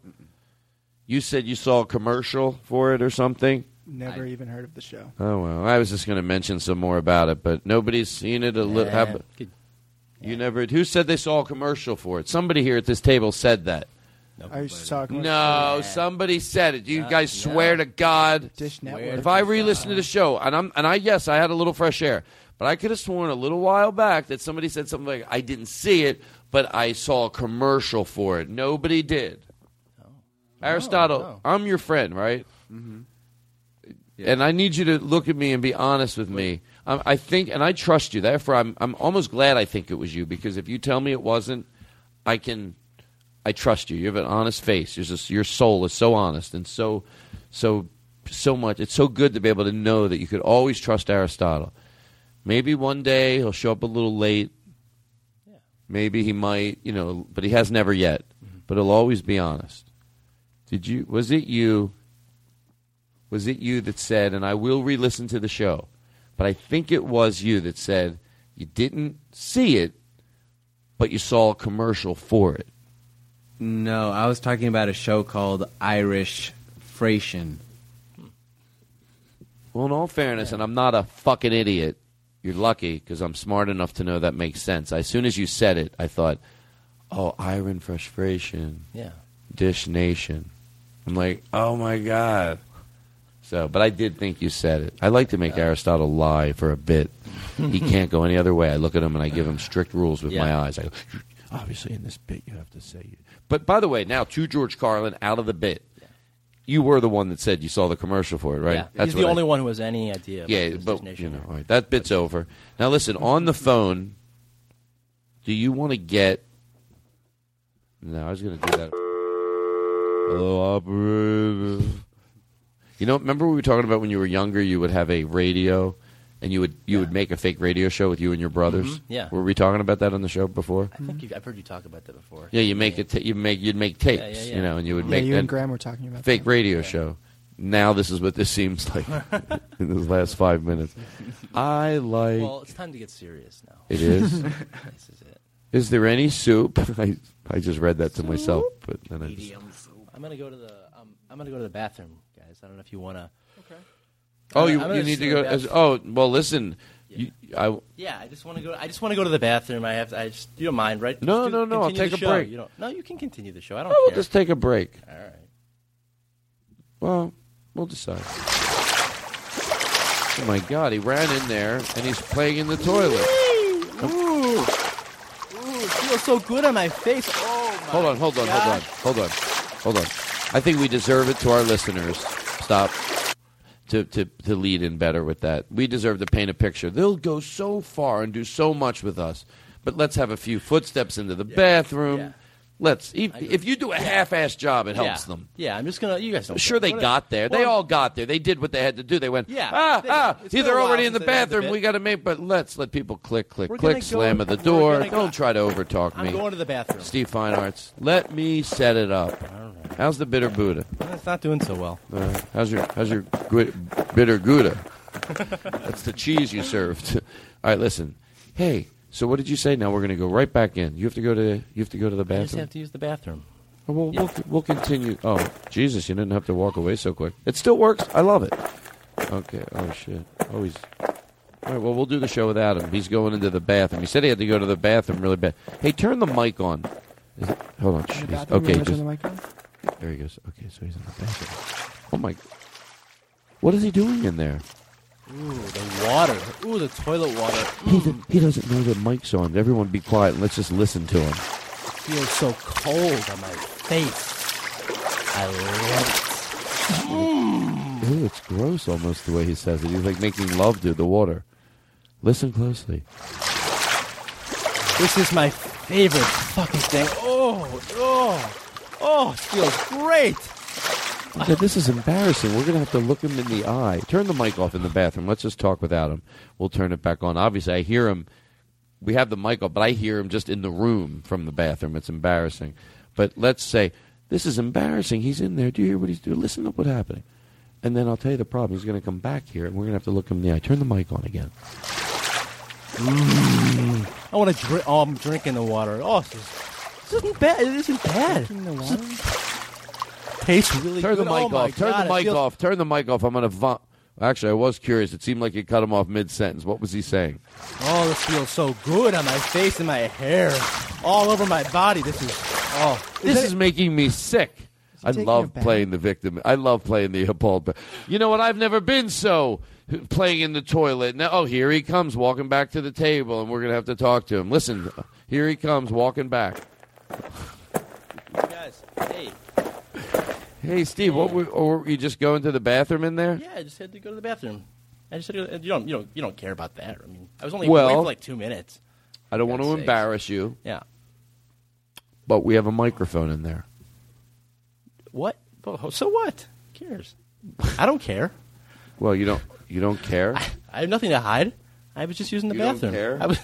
You said you saw a commercial for it or something. Never even heard of the show. Oh well, I was just going to mention some more about it, but nobody's seen it. A little. Yeah. You never. Who said they saw a commercial for it? Somebody here at this table said that. I saw a commercial. No, somebody said it. You guys swear to God. Dish Network. If I re-listen to the show, and I'm and I yes, I had a little fresh air, but I could have sworn a little while back that somebody said something like, "I didn't see it, but I saw a commercial for it." Nobody did. Aristotle, I'm your friend, right? Mm-hmm. And I need you to look at me and be honest with me. I, I think, and I trust you. Therefore, I'm I'm almost glad I think it was you because if you tell me it wasn't, I can, I trust you. You have an honest face. Just, your soul is so honest and so, so, so much. It's so good to be able to know that you could always trust Aristotle. Maybe one day he'll show up a little late. Yeah. Maybe he might, you know, but he has never yet. But he'll always be honest. Did you? Was it you? Was it you that said? And I will re-listen to the show, but I think it was you that said you didn't see it, but you saw a commercial for it. No, I was talking about a show called Irish Fration. Well, in all fairness, and I'm not a fucking idiot. You're lucky because I'm smart enough to know that makes sense. As soon as you said it, I thought, "Oh, Iron Frustration, Yeah. Dish Nation." I'm like, "Oh my god!" So, but I did think you said it. I like to make Aristotle lie for a bit. he can't go any other way. I look at him and I give him strict rules with my eyes. I go, obviously in this bit you have to say it. But by the way, now to George Carlin out of the bit. You were the one that said you saw the commercial for it, right? Yeah. He's the what I- only one who has any idea. Yeah, but you know, all right, that bit's over. Now listen, on the phone, do you want to get? No, I was going to do that. Hello, operator. You know, remember we were talking about when you were younger, you would have a radio, and you would you would make a fake radio show with you and your brothers. Mhm, yeah. were we talking about that on the show before? I think you've, I've heard you talk about that before. Yeah, you make it. Ta- you make you'd make tapes, Yeah, yeah, yeah. you know, and you would Yeah, make you and Graham were talking about fake radio show. Now this is what this seems like in the last five minutes. I like. Well, it's time to get serious now. It is. this is it. Is there any soup? I I just read that to myself, but then I just, I'm gonna go to the. Um, I'm gonna go to the bathroom, guys. I don't know if you wanna. Oh, you, you need to go. As, oh, well, listen. You, I Yeah, I just want to go. I just want to go to the bathroom. I have. To, I just. You don't mind, right? No, do- no, no, I'll take a show. break. You don't. No, you can continue the show. I don't Oh, we'll just take a break. All right. Well, we'll decide. Oh my God! He ran in there and he's playing in the toilet. Um, ooh, ooh, feels so good on my face. Oh my. Hold on, hold on, hold on, hold on, hold on. I think we deserve it to our listeners. Stop. To, to, to lead in better with that. We deserve to paint a picture. They'll go so far and do so much with us. But let's have a few footsteps into the bathroom. Let's. If, if you do a half-ass job, it helps yeah. them. Yeah, I'm just gonna. You guys don't. Sure, they got there. They all got there. They did what they had to do. They went, Yeah, ah, they- ah. See, they're already in the since they did the bathroom. We got to make. But let's let people click, click, We're click, slam go- at the door. gonna go- Don't try to overtalk me. I'm going to the bathroom. Steve Feinartz. Let me set it up. How's the bitter Buddha? It's not doing so well. Uh, how's your how's your gui- bitter Gouda? That's the cheese you served. All right, listen. Hey, so what did you say? Now we're going to go right back in. You have to go to you have to go to the I just bathroom. have to use the bathroom. Oh, well, we'll we'll continue. Oh, Jesus! You didn't have to walk away so quick. It still works. I love it. Okay. Oh shit. Oh, he's. All right. Well, we'll do the show without him. He's going into the bathroom. He said he had to go to the bathroom really bad. Hey, turn the mic on. Is it, hold on. Jeez. Okay. wanna turn Just, the mic on? There he goes. Okay, so he's in the bathroom. Oh my. What is he doing in there? Ooh, the water. Ooh, the toilet water. He, mm. d- he doesn't know the mic's on. Everyone be quiet and let's just listen to him. feels so cold on my face. I love it. Ooh, mm. it's gross almost the way he says it. He's like making love to the water. Listen closely. This is my favorite fucking thing. Oh, oh, oh, it feels great. Okay, this is embarrassing. We're going to have to look him in the eye. Turn the mic off in the bathroom. Let's just talk without him. We'll turn it back on. Obviously, I hear him. We have the mic off, but I hear him just in the room from the bathroom. It's embarrassing. But let's say, this is embarrassing. He's in there. Do you hear what he's doing? Listen to what's happening. And then I'll tell you the problem. He's going to come back here, and we're going to have to look him in the eye. Turn the mic on again. Mm. I want to drink. Oh, I'm drinking the water. Oh, this, is, this isn't bad. It isn't bad. This is- tastes really Turn good. the mic oh my off. Turn God, the it mic feels- off. Turn the mic off. I'm going to vom. Actually, I was curious. It seemed like you cut him off mid sentence. What was he saying? Oh, this feels so good on my face and my hair, all over my body. This is. Oh, This is making me sick. I taking a love bath? playing the victim. I love playing the appalled. ba- You know what? I've never been so playing in the toilet. Now, oh, here he comes walking back to the table, and we're gonna have to talk to him. Listen, here he comes walking back. Guys. Hey. Hey, Steve, what were, or were you just going to the bathroom in there? Yeah, I just had to go to the bathroom. I just had to go, you don't you don't you don't care about that. I mean, I was only Well- away for like two minutes. I don't want to God's sakes. embarrass you. Yeah. But we have a microphone in there. What? Oh, So what? Who cares? I don't care. Well, you don't. You don't care. I have nothing to hide. I was just using the You don't bathroom. care? I was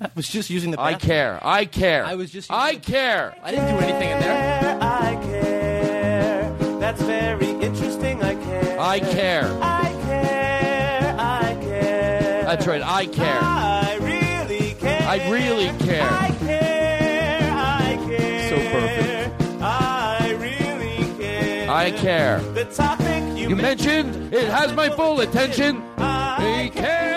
I was just using the I care. I care. I was just. I care. I didn't do anything in there. I care. That's very interesting. I care. I care. I care. I care. That's right. I care. I really care. I really care. I care. I care. So perfect. I really care. I care. The topic you, You mentioned it has my full attention. I care.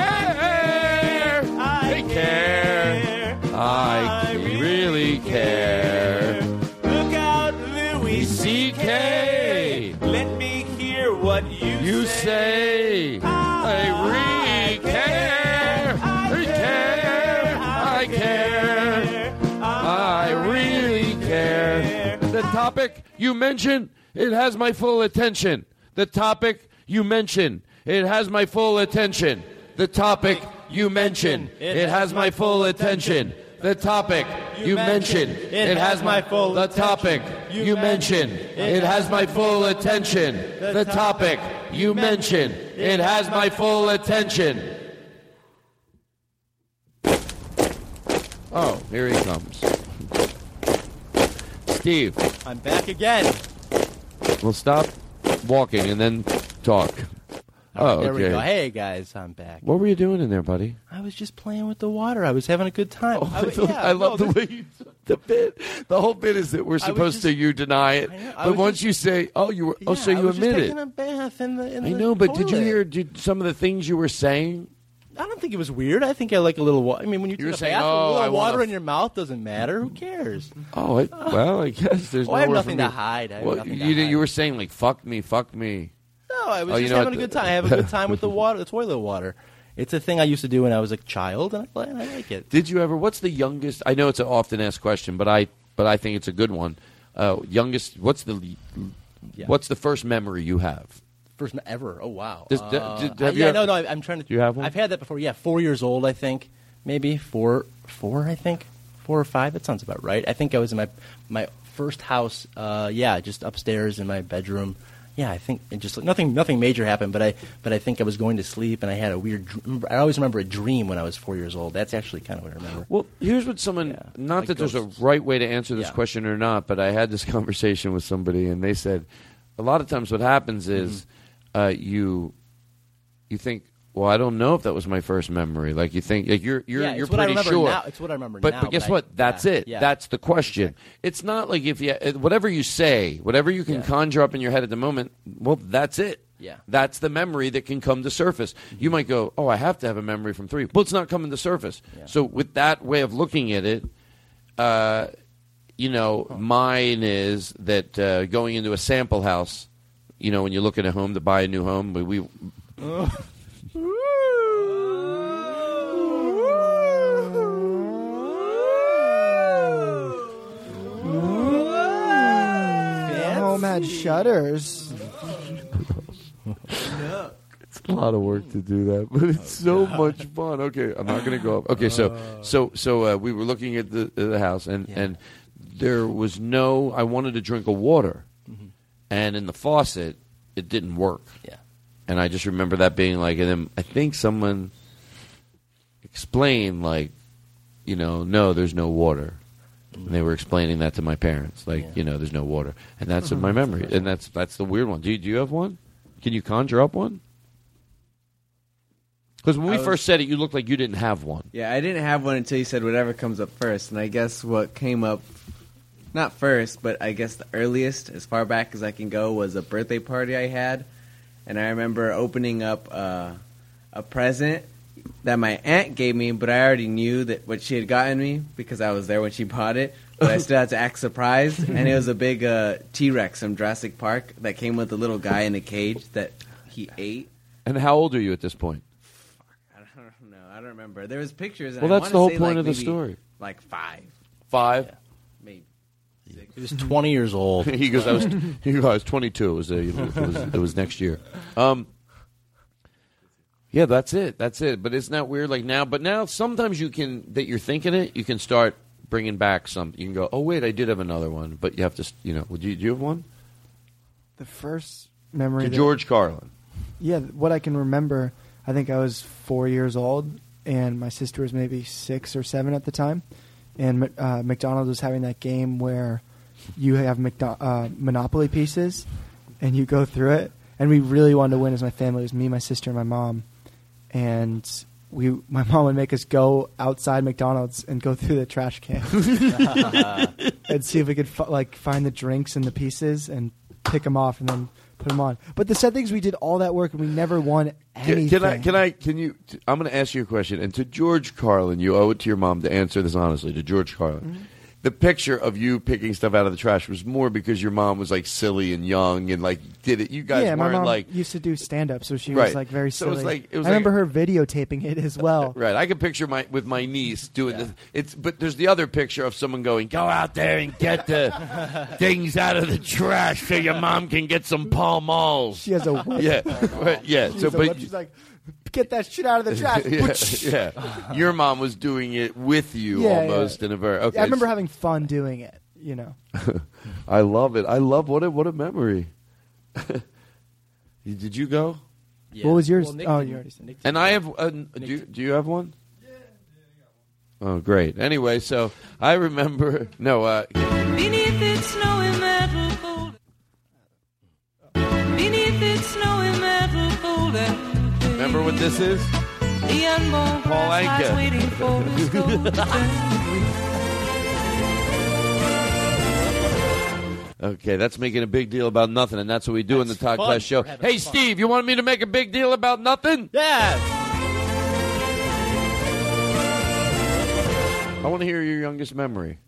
I care. I really care. Look out, Louis C.K. Let me hear what you, You say I really care. I care. I care. I really care. The topic you mentioned, it has my full attention. The topic you mentioned, it has my full attention. The topic you mentioned, it has my full attention. The topic you mentioned, it has my full The topic you mentioned, it has my full attention. The topic you mentioned, it has my full attention. Oh, here he comes. Steve, I'm back again. we'll stop walking and then talk. Oh, there okay. we go. Hey guys, I'm back. What were you doing in there, buddy? I was just playing with the water. I was having a good time. Oh, I, was- yeah, I love no, the way you the bit. The whole bit is that we're supposed to you deny it, but once just- you say, "Oh, you were," oh, so Yeah, I you just admit it. a bath in the. In I the know, but did you hear did some of the things you were saying? I don't think it was weird. I think I like a little. Wa- I mean, when you, You a saying, bath, "Oh, a little water in your mouth doesn't matter. Who cares? Oh, I, well, I guess there's. Oh, I have nothing to hide. I have Well, nothing to you, hide. you were saying like "fuck me, fuck me." No, I was Oh, you just know having what a good time. I have a good time with the water, the toilet water. It's a thing I used to do when I was a child, and I, I like it. Did you ever? What's the youngest? I know it's an often asked question, but I but I think it's a good one. Uh, youngest? What's the what's the first memory you have? First ever. Oh wow. Does- Uh, have you yeah, ever- no, no. I, I'm trying to. Do you have one? I've had that before. Yeah, four years old. I think maybe four, four. I think four or five. That sounds about right. I think I was in my my first house. Uh, yeah, just upstairs in my bedroom. Yeah, I think it just nothing nothing major happened, but I but I think I was going to sleep and I had a weird. I always remember a dream when I was four years old. That's actually kind of what I remember. Well, here's what someone. not like that there's a right way to answer this Yeah. question or not, but I had this conversation with somebody, and they said a lot of times what happens is Mm-hmm. uh, you you think. Well, I don't know if that was my first memory. Like you think, like you're you're Yeah, it's you're what I pretty remember sure. now- it's what I remember but now, but guess but I- what? That's yeah, it. yeah. That's the question. It's not like if you whatever you say, whatever you can conjure up in your head at the moment. Well, that's it. Yeah. That's the memory that can come to surface. You might go, "Oh, I have to have a memory from three. Well, it's not coming to surface. So, with that way of looking at it, uh, you know, mine is that uh, going into a sample house. You know, when you look at a home to buy a new home, we. we Home had shutters. It's a lot of work to do that, but it's so much fun. Okay, I'm not going to go up. Okay, so so so uh, we were looking at the the house, and and there was no. I wanted to drink a water, and in the faucet, it didn't work. Yeah, and I just remember that being like, and then I think someone explained like, you know, no, there's no water. And they were explaining that to my parents, like, you know, there's no water, and that's in my memory, and that's that's the weird one. Do you, do you have one? Can you conjure up one? Because when we was- first said it, you looked like you didn't have one. Yeah, I didn't have one until you said whatever comes up first, and I guess what came up, not first, but I guess the earliest, as far back as I can go, was a birthday party I had, and I remember opening up uh, a present that my aunt gave me, but I already knew that what she had gotten me because I was there when she bought it. But I still had to act surprised, and it was a big uh, T Rex from Jurassic Park that came with a little guy in a cage that he ate. And how old are you at this point? I don't know. I don't remember. There was pictures. And Well, I that's the whole say, point like, of the story. Like five, Five. maybe. He was 20 years old. he goes, I was, he goes, I was 22. It was, uh, it was, it was next year. Um, yeah, that's it. That's it. But it's not weird like now. But now sometimes you can that you're thinking it, you can start bringing back some. You can go, oh wait, I did have another one. But you have to, you know, would you do you have one? The first memory. To that- George Carlin. Yeah, what I can remember, I think I was four years old, and my sister was maybe six or seven at the time. And uh, McDonald's was having that game where you have McDo- uh, Monopoly pieces, and you go through it. And we really wanted to win as my family. It was me, my sister, and my mom. And we, my mom would make us go outside McDonald's and go through the trash can and see if we could f- like find the drinks and the pieces and pick them off and then put them on. But the sad thing is, we did all that work and we never won anything. Can, can I? Can I? Can you? t- I'm going to ask you a question, and to George Carlin, you owe it to your mom to answer this honestly. To George Carlin, Mm-hmm. The picture of you picking stuff out of the trash was more because your mom was like silly and young and like did it. You guys yeah, my weren't mom like used to do stand up, so she Right. was like very So silly. it was like- it was I remember her videotaping it as well. Right, I can picture my with my niece doing this. It's but there's the other picture of someone going, "Go out there and get the things out of the trash so your mom can get some Pall Malls." She has a whip. yeah, yeah. She So, but she's like, get that shit out of the trash. yeah, yeah. Your mom was doing it with you Yeah, almost in a very. Okay, I remember having fun doing it. You know, I love it. I love what a what a memory. Did you go? What was yours? Well, Nick oh, didn't- you already said. Nick And I have. Uh, do, you, do you have one? Yeah. Oh, great. Anyway, so I remember. No, uh, Beneath its snowy metal fold. Beneath Remember what this is? Paul Anka. Okay, that's making a big deal about nothing, and that's what we do in the Todd fun. Glass Show. Hey, Steve, you wanted me to make a big deal about nothing? Yeah. I want to hear your youngest memory.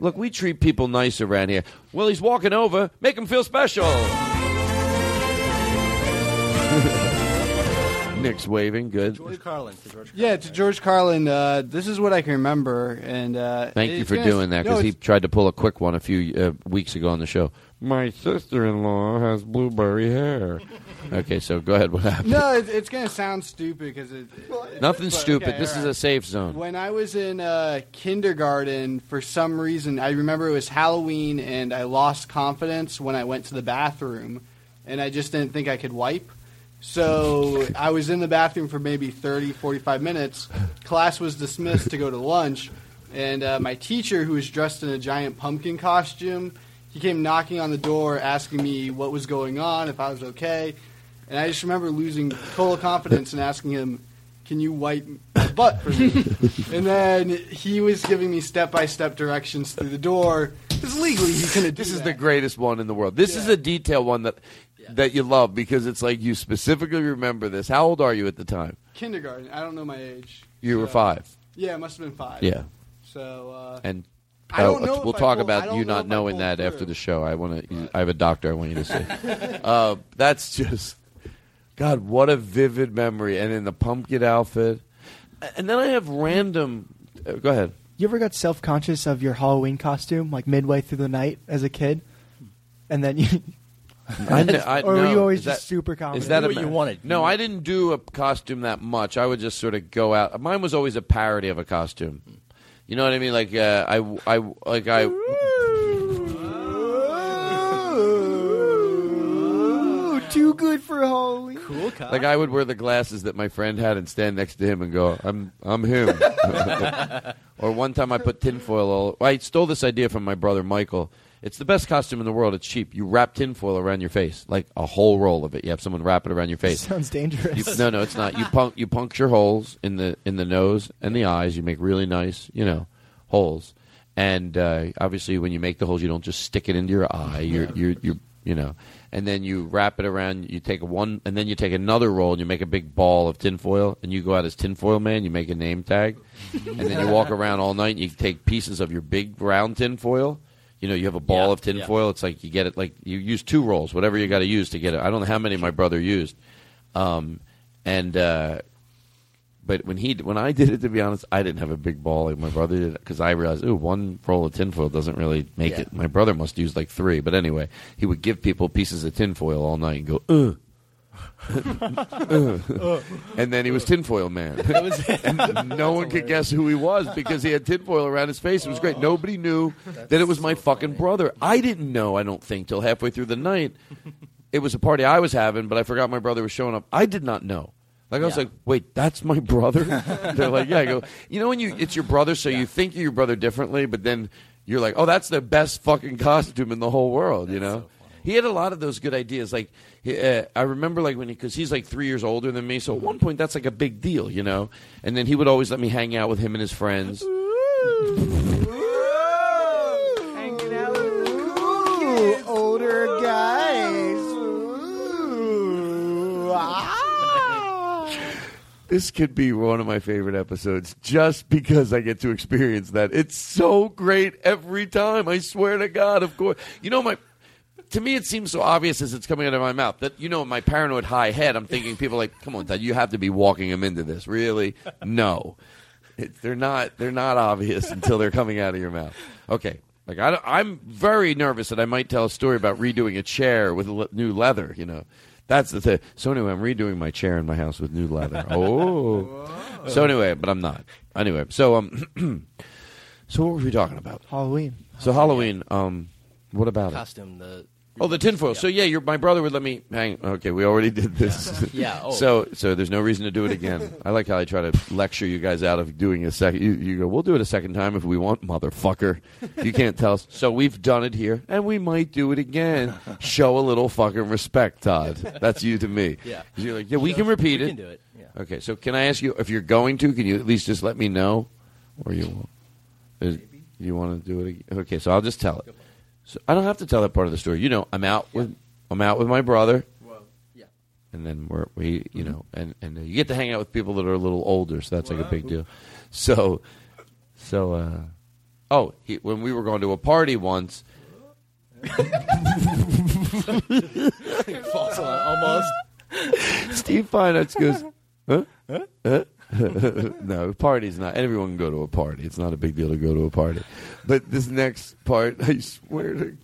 Look, we treat people nice around here. Well, he's walking over. Make him feel special. Nick's waving. Good. George Carlin. To George Yeah, to George Carlin. Uh, this is what I can remember, and uh, Thank you for gonna- doing that no, because he tried to pull a quick one a few uh, weeks ago on the show. My sister-in-law has blueberry hair. okay, so go ahead. What happened? no, it, it's gonna sound stupid because it, Nothing but- stupid. okay, this all is a safe zone. When I was in uh, kindergarten, for some reason, I remember it was Halloween, and I lost confidence when I went to the bathroom, and I just didn't think I could wipe. So I was in the bathroom for maybe 30, 45 minutes. Class was dismissed to go to lunch, and uh, my teacher, who was dressed in a giant pumpkin costume, he came knocking on the door asking me what was going on, if I was okay. And I just remember losing total confidence and asking him, "Can you wipe my butt for me?" and then he was giving me step by step directions through the door. Because legally he couldn't do This is that. the greatest one in the world. This is a detail one that that you love because it's like you specifically remember this. How old are you at the time? kindergarten. I don't know my age. You were five. Yeah, it must have been five. Yeah. So uh, And I don't uh, know we'll I talk pulled- I about don't you know not knowing that through. after the show. I want to. I have a doctor. I want you to see. uh, that's just God. What a vivid memory. And in the pumpkin outfit, and then I have random. Uh, go ahead. You ever got self conscious of your Halloween costume, like midway through the night as a kid, and then you? I, I, or were no. you always Is just super confident? Is that a what you wanted. No, I didn't do a costume that much. I would just sort of go out. Mine was always a parody of a costume. You know what I mean? Like uh, I, I, like I. Ooh, too good for Halloween. Cool Like I would wear the glasses that my friend had and stand next to him and go, "I'm, I'm him." or one time I put tinfoil. All, I stole this idea from my brother Michael. It's the best costume in the world. It's cheap. You wrap tinfoil around your face, like a whole roll of it. You have someone wrap it around your face. Sounds dangerous. You- no, no, it's not. You punk, you puncture holes in the in the nose and the eyes. You make really nice, you know, holes. And uh, obviously, when you make the holes, you don't just stick it into your eye. You're, you're, you're, you know. And then you wrap it around. You take a one, and then you take another roll, and you make a big ball of tinfoil, and you go out as tinfoil man. You make a name tag, and then you walk around all night. and You take pieces of your big round tinfoil. You know, you have a ball Yeah, of tinfoil. It's like you get it like you use two rolls, whatever you got to use to get it. I don't know how many my brother used, um, and uh, but when he when I did it, to be honest, I didn't have a big ball like my brother did because I realized, ooh, one roll of tinfoil doesn't really make Yeah. it. My brother must use like three. But anyway, he would give people pieces of tinfoil all night and go, uh. And then he was tinfoil man. and no one could guess who he was because he had tinfoil around his face. It was great. Nobody knew that it was my fucking brother. I didn't know. I don't think till halfway through the night. It was a party I was having, but I forgot my brother was showing up. I did not know. Like I was like, wait, that's my brother. They're like, yeah. I go, you know when you it's your brother, so you think of your brother differently, but then you're like, oh, that's the best fucking costume in the whole world. You know. He had a lot of those good ideas. Like uh, I remember, like when he, because he's like three years older than me. So at one point, that's like a big deal, you know. And then he would always let me hang out with him and his friends. Ooh, older guys. Ooh, ah. This could be one of my favorite episodes just because I get to experience that. It's so great every time. I swear to God, of course. You know, my. To me, it seems so obvious as it's coming out of my mouth that you know, in my paranoid high head, I'm thinking people like, "Come on, Dad, you have to be walking him into this." Really? No, it, they're not. They're not obvious until they're coming out of your mouth. Okay, like I, I'm very nervous that I might tell a story about redoing a chair with le- new leather. You know, that's the thing. So anyway, I'm redoing my chair in my house with new leather. Oh, so anyway, but I'm not. Anyway, so um, so what were we talking about? Halloween. So Halloween. Um, what about it? Costume, the Oh, the tinfoil. So yeah, your my brother would let me hang. Okay, we already did this. Yeah, oh. So so there's no reason to do it again. I like how I try to lecture you guys out of doing a second. You, you go, we'll do it a second time if we want, motherfucker. You can't tell us. So we've done it here, and we might do it again. Show a little fucking respect, Todd. That's you to me. Yeah. You're like, yeah, we can repeat we it. can do it, yeah. Okay, so can I ask you if you're going to? Can you at least just let me know, or you won't? Is, you want to do it? Again? Okay, so I'll just tell it. So I don't have to tell that part of the story. You know, I'm out with I'm out with my brother. yeah. and then we're we you know and and you get to hang out with people that are a little older, so that's like a big deal. So so uh oh he, when we were going to a party once. False alarm, almost. Steve Feinartz goes, huh? Huh? no, party's not. Everyone can go to a party. It's not a big deal to go to a party. But this next part, I swear to,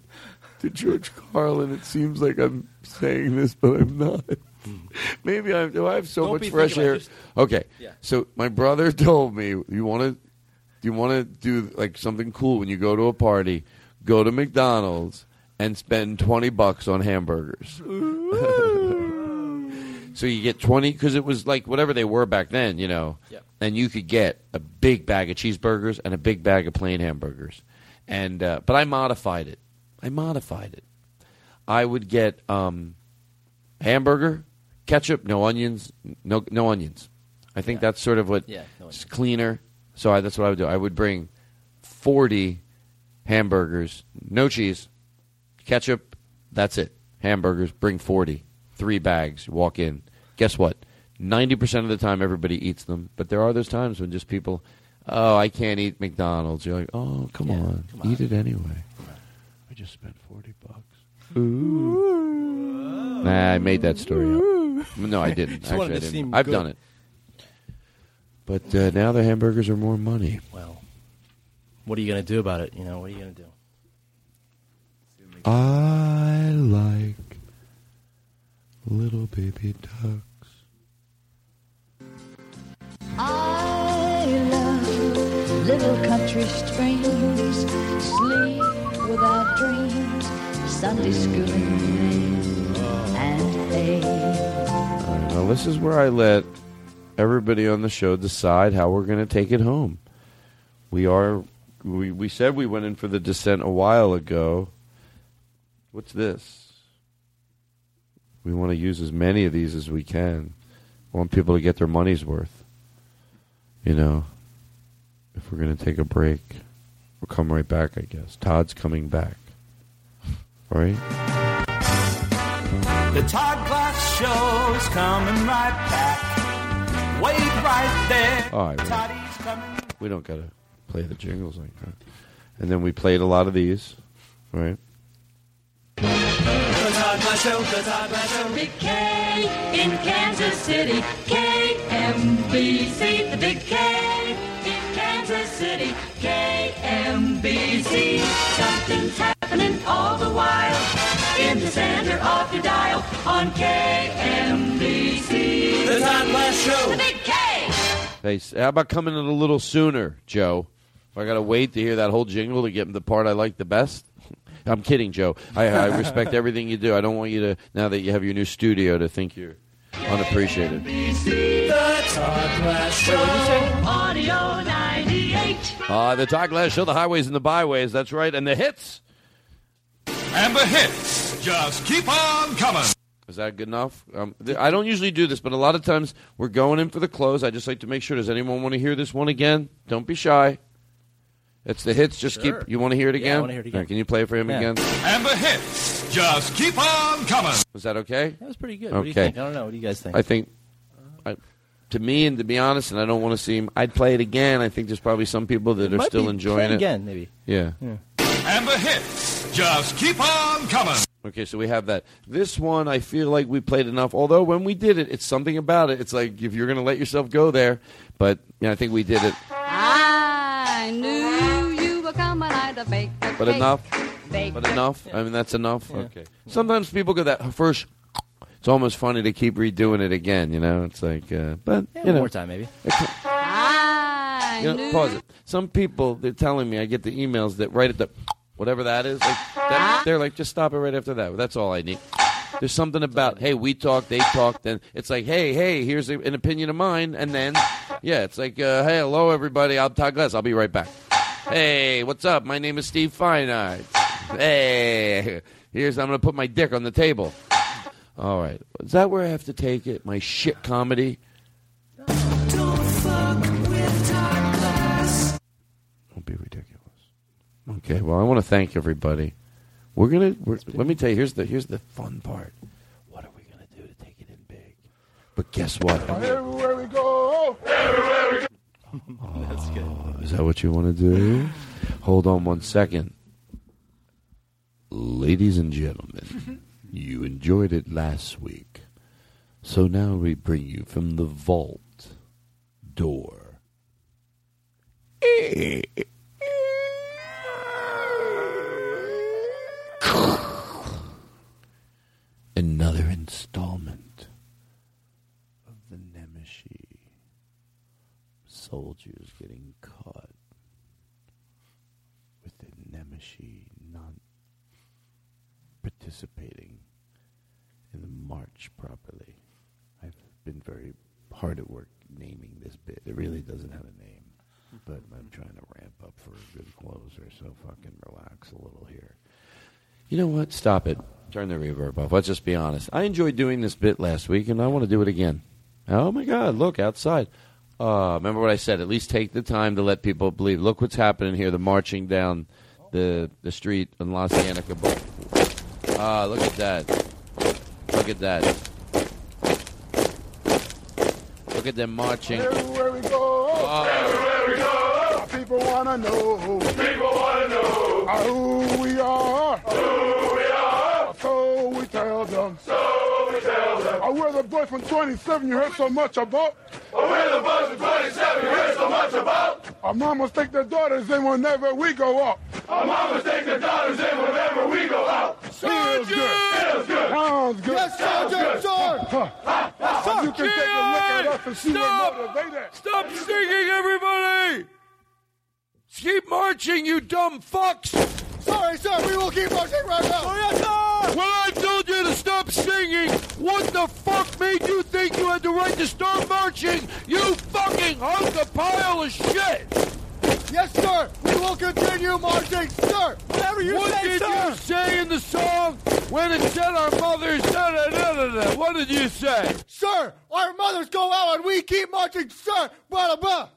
to George Carlin, it seems like I'm saying this, but I'm not. Hmm. Maybe I'm. I have so Don't much be fresh thinking about air. just- okay, Yeah. so my brother told me, you want to, you want to do like something cool when you go to a party. Go to McDonald's and spend twenty bucks on hamburgers. So you get 20 because it was like whatever they were back then, you know. Yep. And you could get a big bag of cheeseburgers and a big bag of plain hamburgers. And uh, but I modified it. I modified it. I would get um, hamburger, ketchup, no onions, no no onions. I think that's sort of what Yeah, no it's cleaner. So I, that's what I would do. I would bring 40 hamburgers, no cheese, ketchup, that's it. Hamburgers, bring 40. Three bags, walk in. Guess what? 90% of the time, everybody eats them. But there are those times when just people, oh, I can't eat McDonald's. You're like, oh, come, on, eat it anyway. I just spent 40 bucks. Ooh. Nah, I made that story up. No, I didn't. Actually, I didn't. I've good. done it. But uh, now the hamburgers are more money. Well, what are you going to do about it? You know, what are you going to do? I like little baby ducks. I love little country streams, sleep without dreams, Sunday school and hay. Now this is where I let everybody on the show decide how we're going to take it home. We are we we said we went in for the descent a while ago. What's this? We want to use as many of these as we can. I want people to get their money's worth. You know, if we're going to take a break, we'll come right back, I guess. Todd's coming back. All right? The Todd Glass Show's coming right back. Wait right there. All right. Toddy's coming. We don't got to play the jingles like that. And then we played a lot of these, right? The Todd Glass Show, the Todd Glass Show. Big K in Kansas City. KMBC, the Big K in Kansas City. KMBC. Something's happening all the while in the center of your dial on KMBC. The Todd Glass Show. The Big K. Hey, how about coming in a little sooner, Joe? If I got to wait to hear that whole jingle to get the part I like the best. I'm kidding, Joe. I, I respect everything you do. I don't want you to, now that you have your new studio, to think you're unappreciated. The Todd Glass Show. Audio 98. Uh, the Todd Glass Show, the highways and the byways. That's right. And the hits. And the hits just keep on coming. Is that good enough? Um, th- I don't usually do this, but a lot of times we're going in for the close. I just like to make sure. Does anyone want to hear this one again? Don't be shy. It's the hits. Just Sure. keep. You want to hear it Yeah, I again? wanna hear it again. All right, can you play it for him Yeah. again? And the hits just keep on coming. Was that okay? That was pretty good. Okay. What do you think? I don't know. What do you guys think? I think, I, to me, and to be honest, and I don't want to seem, I'd play it again. I think there's probably some people that It are still be- enjoying it it again, maybe. Yeah. And the hits just keep on coming. Okay, so we have that. This one, I feel like we played enough. Although when we did it, it's something about it. It's like if you're going to let yourself go there, but yeah, I think we did it. I knew you were coming. I'd have baked a But cake. enough. Baked But a- enough. I mean, that's enough. Okay. Sometimes people go that first. It's almost funny to keep redoing it again. You know, it's like, uh, but Yeah, you one know, more time, maybe. I You know, pause it. Some people they're telling me I get the emails that right at the whatever that is. Like that, they're like, just stop it right after that. That's all I need. There's something about hey, we talk, they talk. Then it's like hey, hey, here's a, an opinion of mine, and then yeah, it's like uh, hey, hello everybody, I'm Todd Glass. I'll be right back. Hey, what's up? My name is Steve Feinartz. Hey, here's I'm gonna put my dick on the table. All right. Is that where I have to take it? My shit comedy? Don't be ridiculous. Okay, well, I want to thank everybody. We're gonna. Let me tell you. Here's the here's the fun part. What are we gonna do to take it in big? But guess what? Everywhere we go. Everywhere we go. Oh, That's good. Is that what you want to do? Hold on one second, ladies and gentlemen. you enjoyed it last week. So now we bring you from the vault door. Another installment of the Nemeshi soldiers getting caught with the Nemeshi not participating march properly. I've been very hard at work naming this bit. It really doesn't have a name, but I'm trying to ramp up for a good closer, so fucking relax a little here. You know what? Stop it. Turn the reverb off. Let's just be honest. I enjoyed doing this bit last week, and I want to do it again. Oh my God! Look outside. Uh, remember what I said? At least take the time to let people believe. Look what's happening here. The marching down the the street in Los Angeles. Ah, look at that. Look at that. Look at them marching. Everywhere we go, everywhere we go. People wanna know. People wanna know who we are. Who we are. So we tell them. So we tell them. Oh, we're the boys from 27 you heard so much about. Oh, we're the boys from 27 you heard so much about. Our mamas take their daughters in whenever we go out. Our mamas take their daughters in whenever we go out. Feels good. Feels good. Sounds good. Yes, Sounds Sergeant, good. Sergeant. Huh. Huh. You can take a look at us and see Stop. what motivated. Stop singing, everybody! Keep marching, you dumb fucks! Sorry, sir, we will keep marching right now. Oh, yes, sir. When I told you to stop singing, what the fuck made you think you had the right to start marching? You fucking hunk of pile of shit! Yes, sir. We will continue marching, sir. Whatever you what say, did you say in the song when it said our mothers? Da, da, da, da, da. What did you say? Sir, our mothers go out and we keep marching, sir. Blah, blah, blah.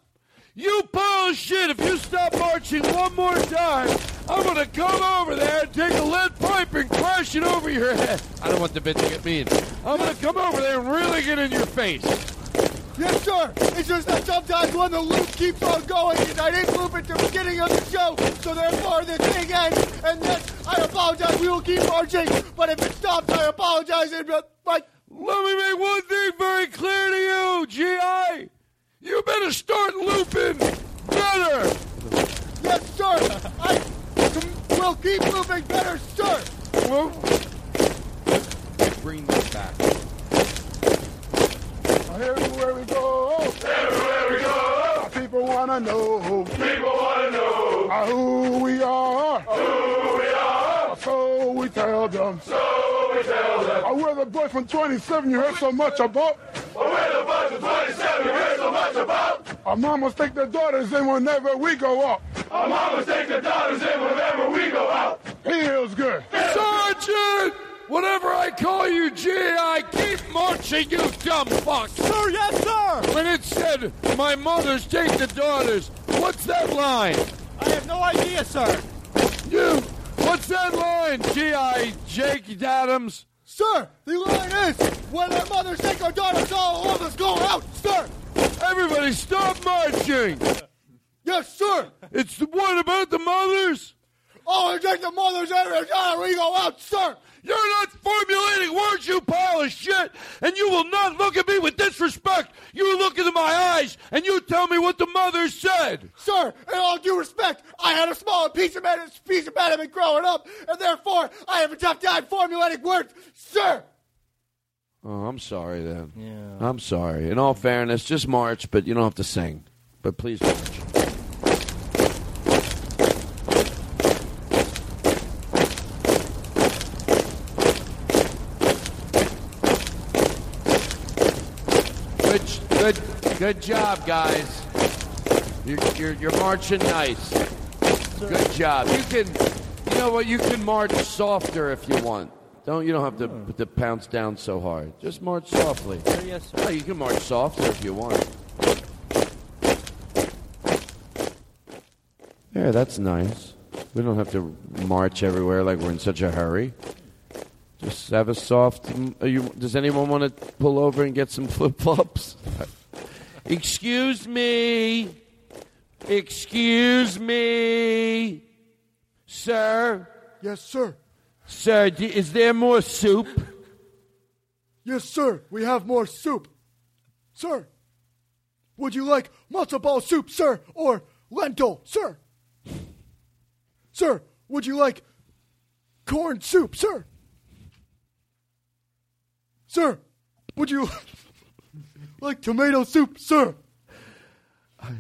You pile of shit! If you stop marching one more time, I'm gonna come over there and take a lead pipe and crash it over your head. I don't want the bit to get mean. I'm gonna come over there and really get in your face. Yes, sir. It's just that sometimes when the loop keeps on going, and I didn't loop at the beginning of the show, so therefore the thing ends. And yes, I apologize. We will keep marching, but if it stops, I apologize. And but, but Let me make one thing very clear to you, G.I. You better start looping better. yes, sir. I will keep moving better, sir. Well, bring this back. Everywhere we go, everywhere we go, people wanna know. People wanna know who we are. Who we are. So we tell them. So we tell them. Oh, we're the boys from 27 you heard so much about. Oh, we're the boys from 27 you heard so much about. Our mamas take their daughters in whenever we go out. Our mamas take their daughters in whenever we go out. Feels good. Sergeant! Whatever I call you, G.I., keep marching, you dumb fuck! Sir, yes, sir. When it said, my mothers take the daughters, what's that line? I have no idea, sir. You, what's that line, G.I. Jake Adams? Sir, the line is when our mothers take our daughters, all of us go out, sir. Everybody stop marching! Yes, sir. It's the one about the mothers? Oh, and take the mothers every time ah, we go out, sir. You're not formulating words, you pile of shit, and you will not look at me with disrespect. You look into my eyes and you tell me what the mother said. Sir, in all due respect, I had a small piece of man- piece of impediment growing up, and therefore I have a tough time formulating words, sir. Oh, I'm sorry then. Yeah. I'm sorry. In all fairness, just march, but you don't have to sing. But please march. Good, good, job, guys. You're, you're, you're marching nice. Good job. You can, you know what? You can march softer if you want. Don't you don't have to, to pounce down so hard. Just march softly. yes, Oh, you can march softer if you want. Yeah, that's nice. We don't have to march everywhere like we're in such a hurry. Just have a soft. Mm, are you, does anyone want to pull over and get some flip flops? Excuse me. Excuse me. Sir. Yes, sir. Sir, d- is there more soup? Yes, sir. We have more soup. Sir, would you like matzo ball soup, sir, or lentil, sir? Sir, would you like corn soup, sir? Sir, would you like tomato soup, sir?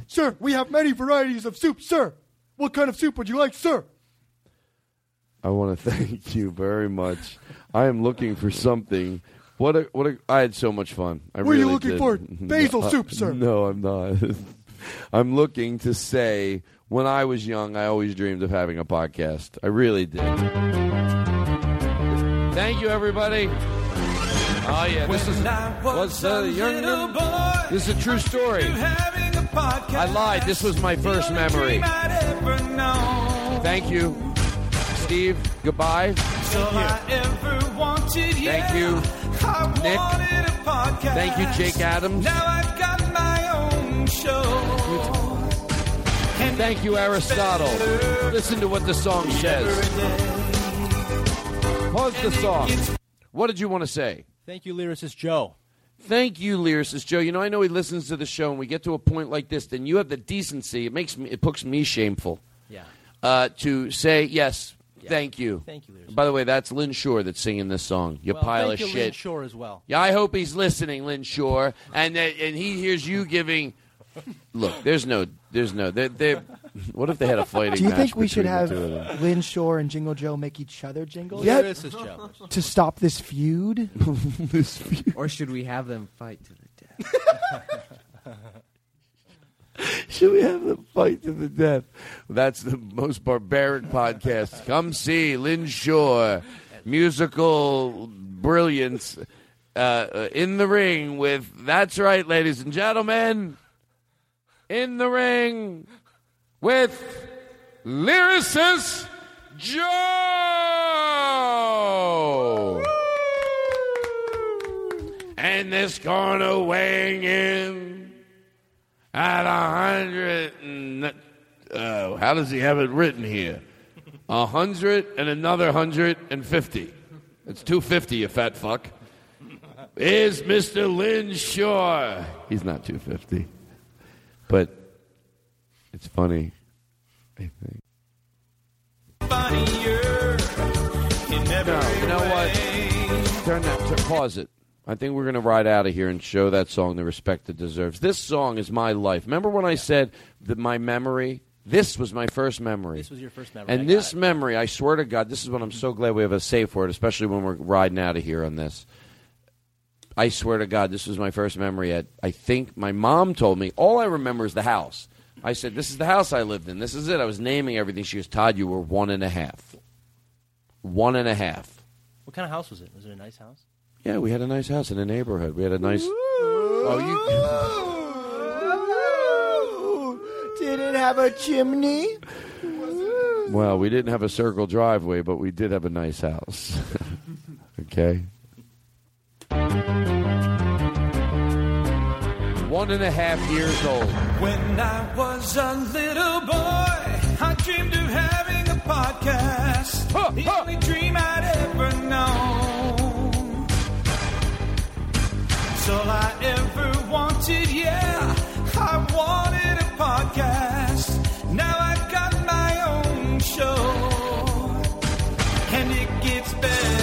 Sir, we have many varieties of soup, sir. What kind of soup would you like, sir? I want to thank you very much. I am looking for something. What a, what a, I had so much fun. I What are you looking did. for? Basil No, soup, sir. No, I'm not. I'm looking to say when I was young, I always dreamed of having a podcast. I really did. Thank you, everybody. Oh yeah, this is was uh, young. This is a true story. I lied. This was my first memory. Thank you, Steve. Goodbye. Thank you, Nick. Thank you, Jake Adams. Thank you, Aristotle. Listen to what the song says. Pause the song. What did you want to say? Thank you, lyricist Joe. Thank you, lyricist Joe. You know, I know he listens to the show, and we get to a point like this, then you have the decency. It makes me, it puts me shameful. Yeah. Uh, to say yes, thank you. Thank you, lyricist. By the way, that's Lynn Shore that's singing this song. You Well, pile thank of you, shit. Lynn Shore as well. Yeah, I hope he's listening, Lynn Shore, and that, and he hears you giving. Look, there's no, there's no. They're, they're, what if they had a fighting? Do you match think we should have two of them? Lynn Shore and Jingle Joe make each other jingle? Yeah. Lyricist Joe. To stop this feud? this feud. Or should we have them fight to the death? Should we have them fight to the death? That's the most barbaric podcast. Come see Lynn Shore, musical brilliance uh, uh, in the ring with. That's right, ladies and gentlemen, in the ring with lyricist Joe. And this corner weighing in at a hundred and uh, how does he have it written here? A hundred and another hundred and fifty. It's two fifty, you fat fuck. Is Mr. Lynn Shore? He's not two fifty, but it's funny. I think. No, you know what? Turn that. Turn, pause it. I think we're going to ride out of here and show that song the respect it deserves. This song is my life. Remember when I said that my memory? This was my first memory. This was your first memory. And got this memory, I swear to God, this is what I'm so glad we have a safe word, especially when we're riding out of here on this. I swear to God, this was my first memory. At I think my mom told me. All I remember is the house. I said, "This is the house I lived in. This is it." I was naming everything. She goes, "Todd, you were one and a half. One and a half." What kind of house was it? Was it a nice house? Yeah, we had a nice house in a neighborhood. We had a nice. Oh, you. Did it have a chimney? Well, we didn't have a circle driveway, but we did have a nice house. okay. One and a half years old. When I was a little boy, I dreamed of having a podcast. the only dream I'd ever known. It's all I ever wanted, yeah. I wanted a podcast. Now I've got my own show. And it gets better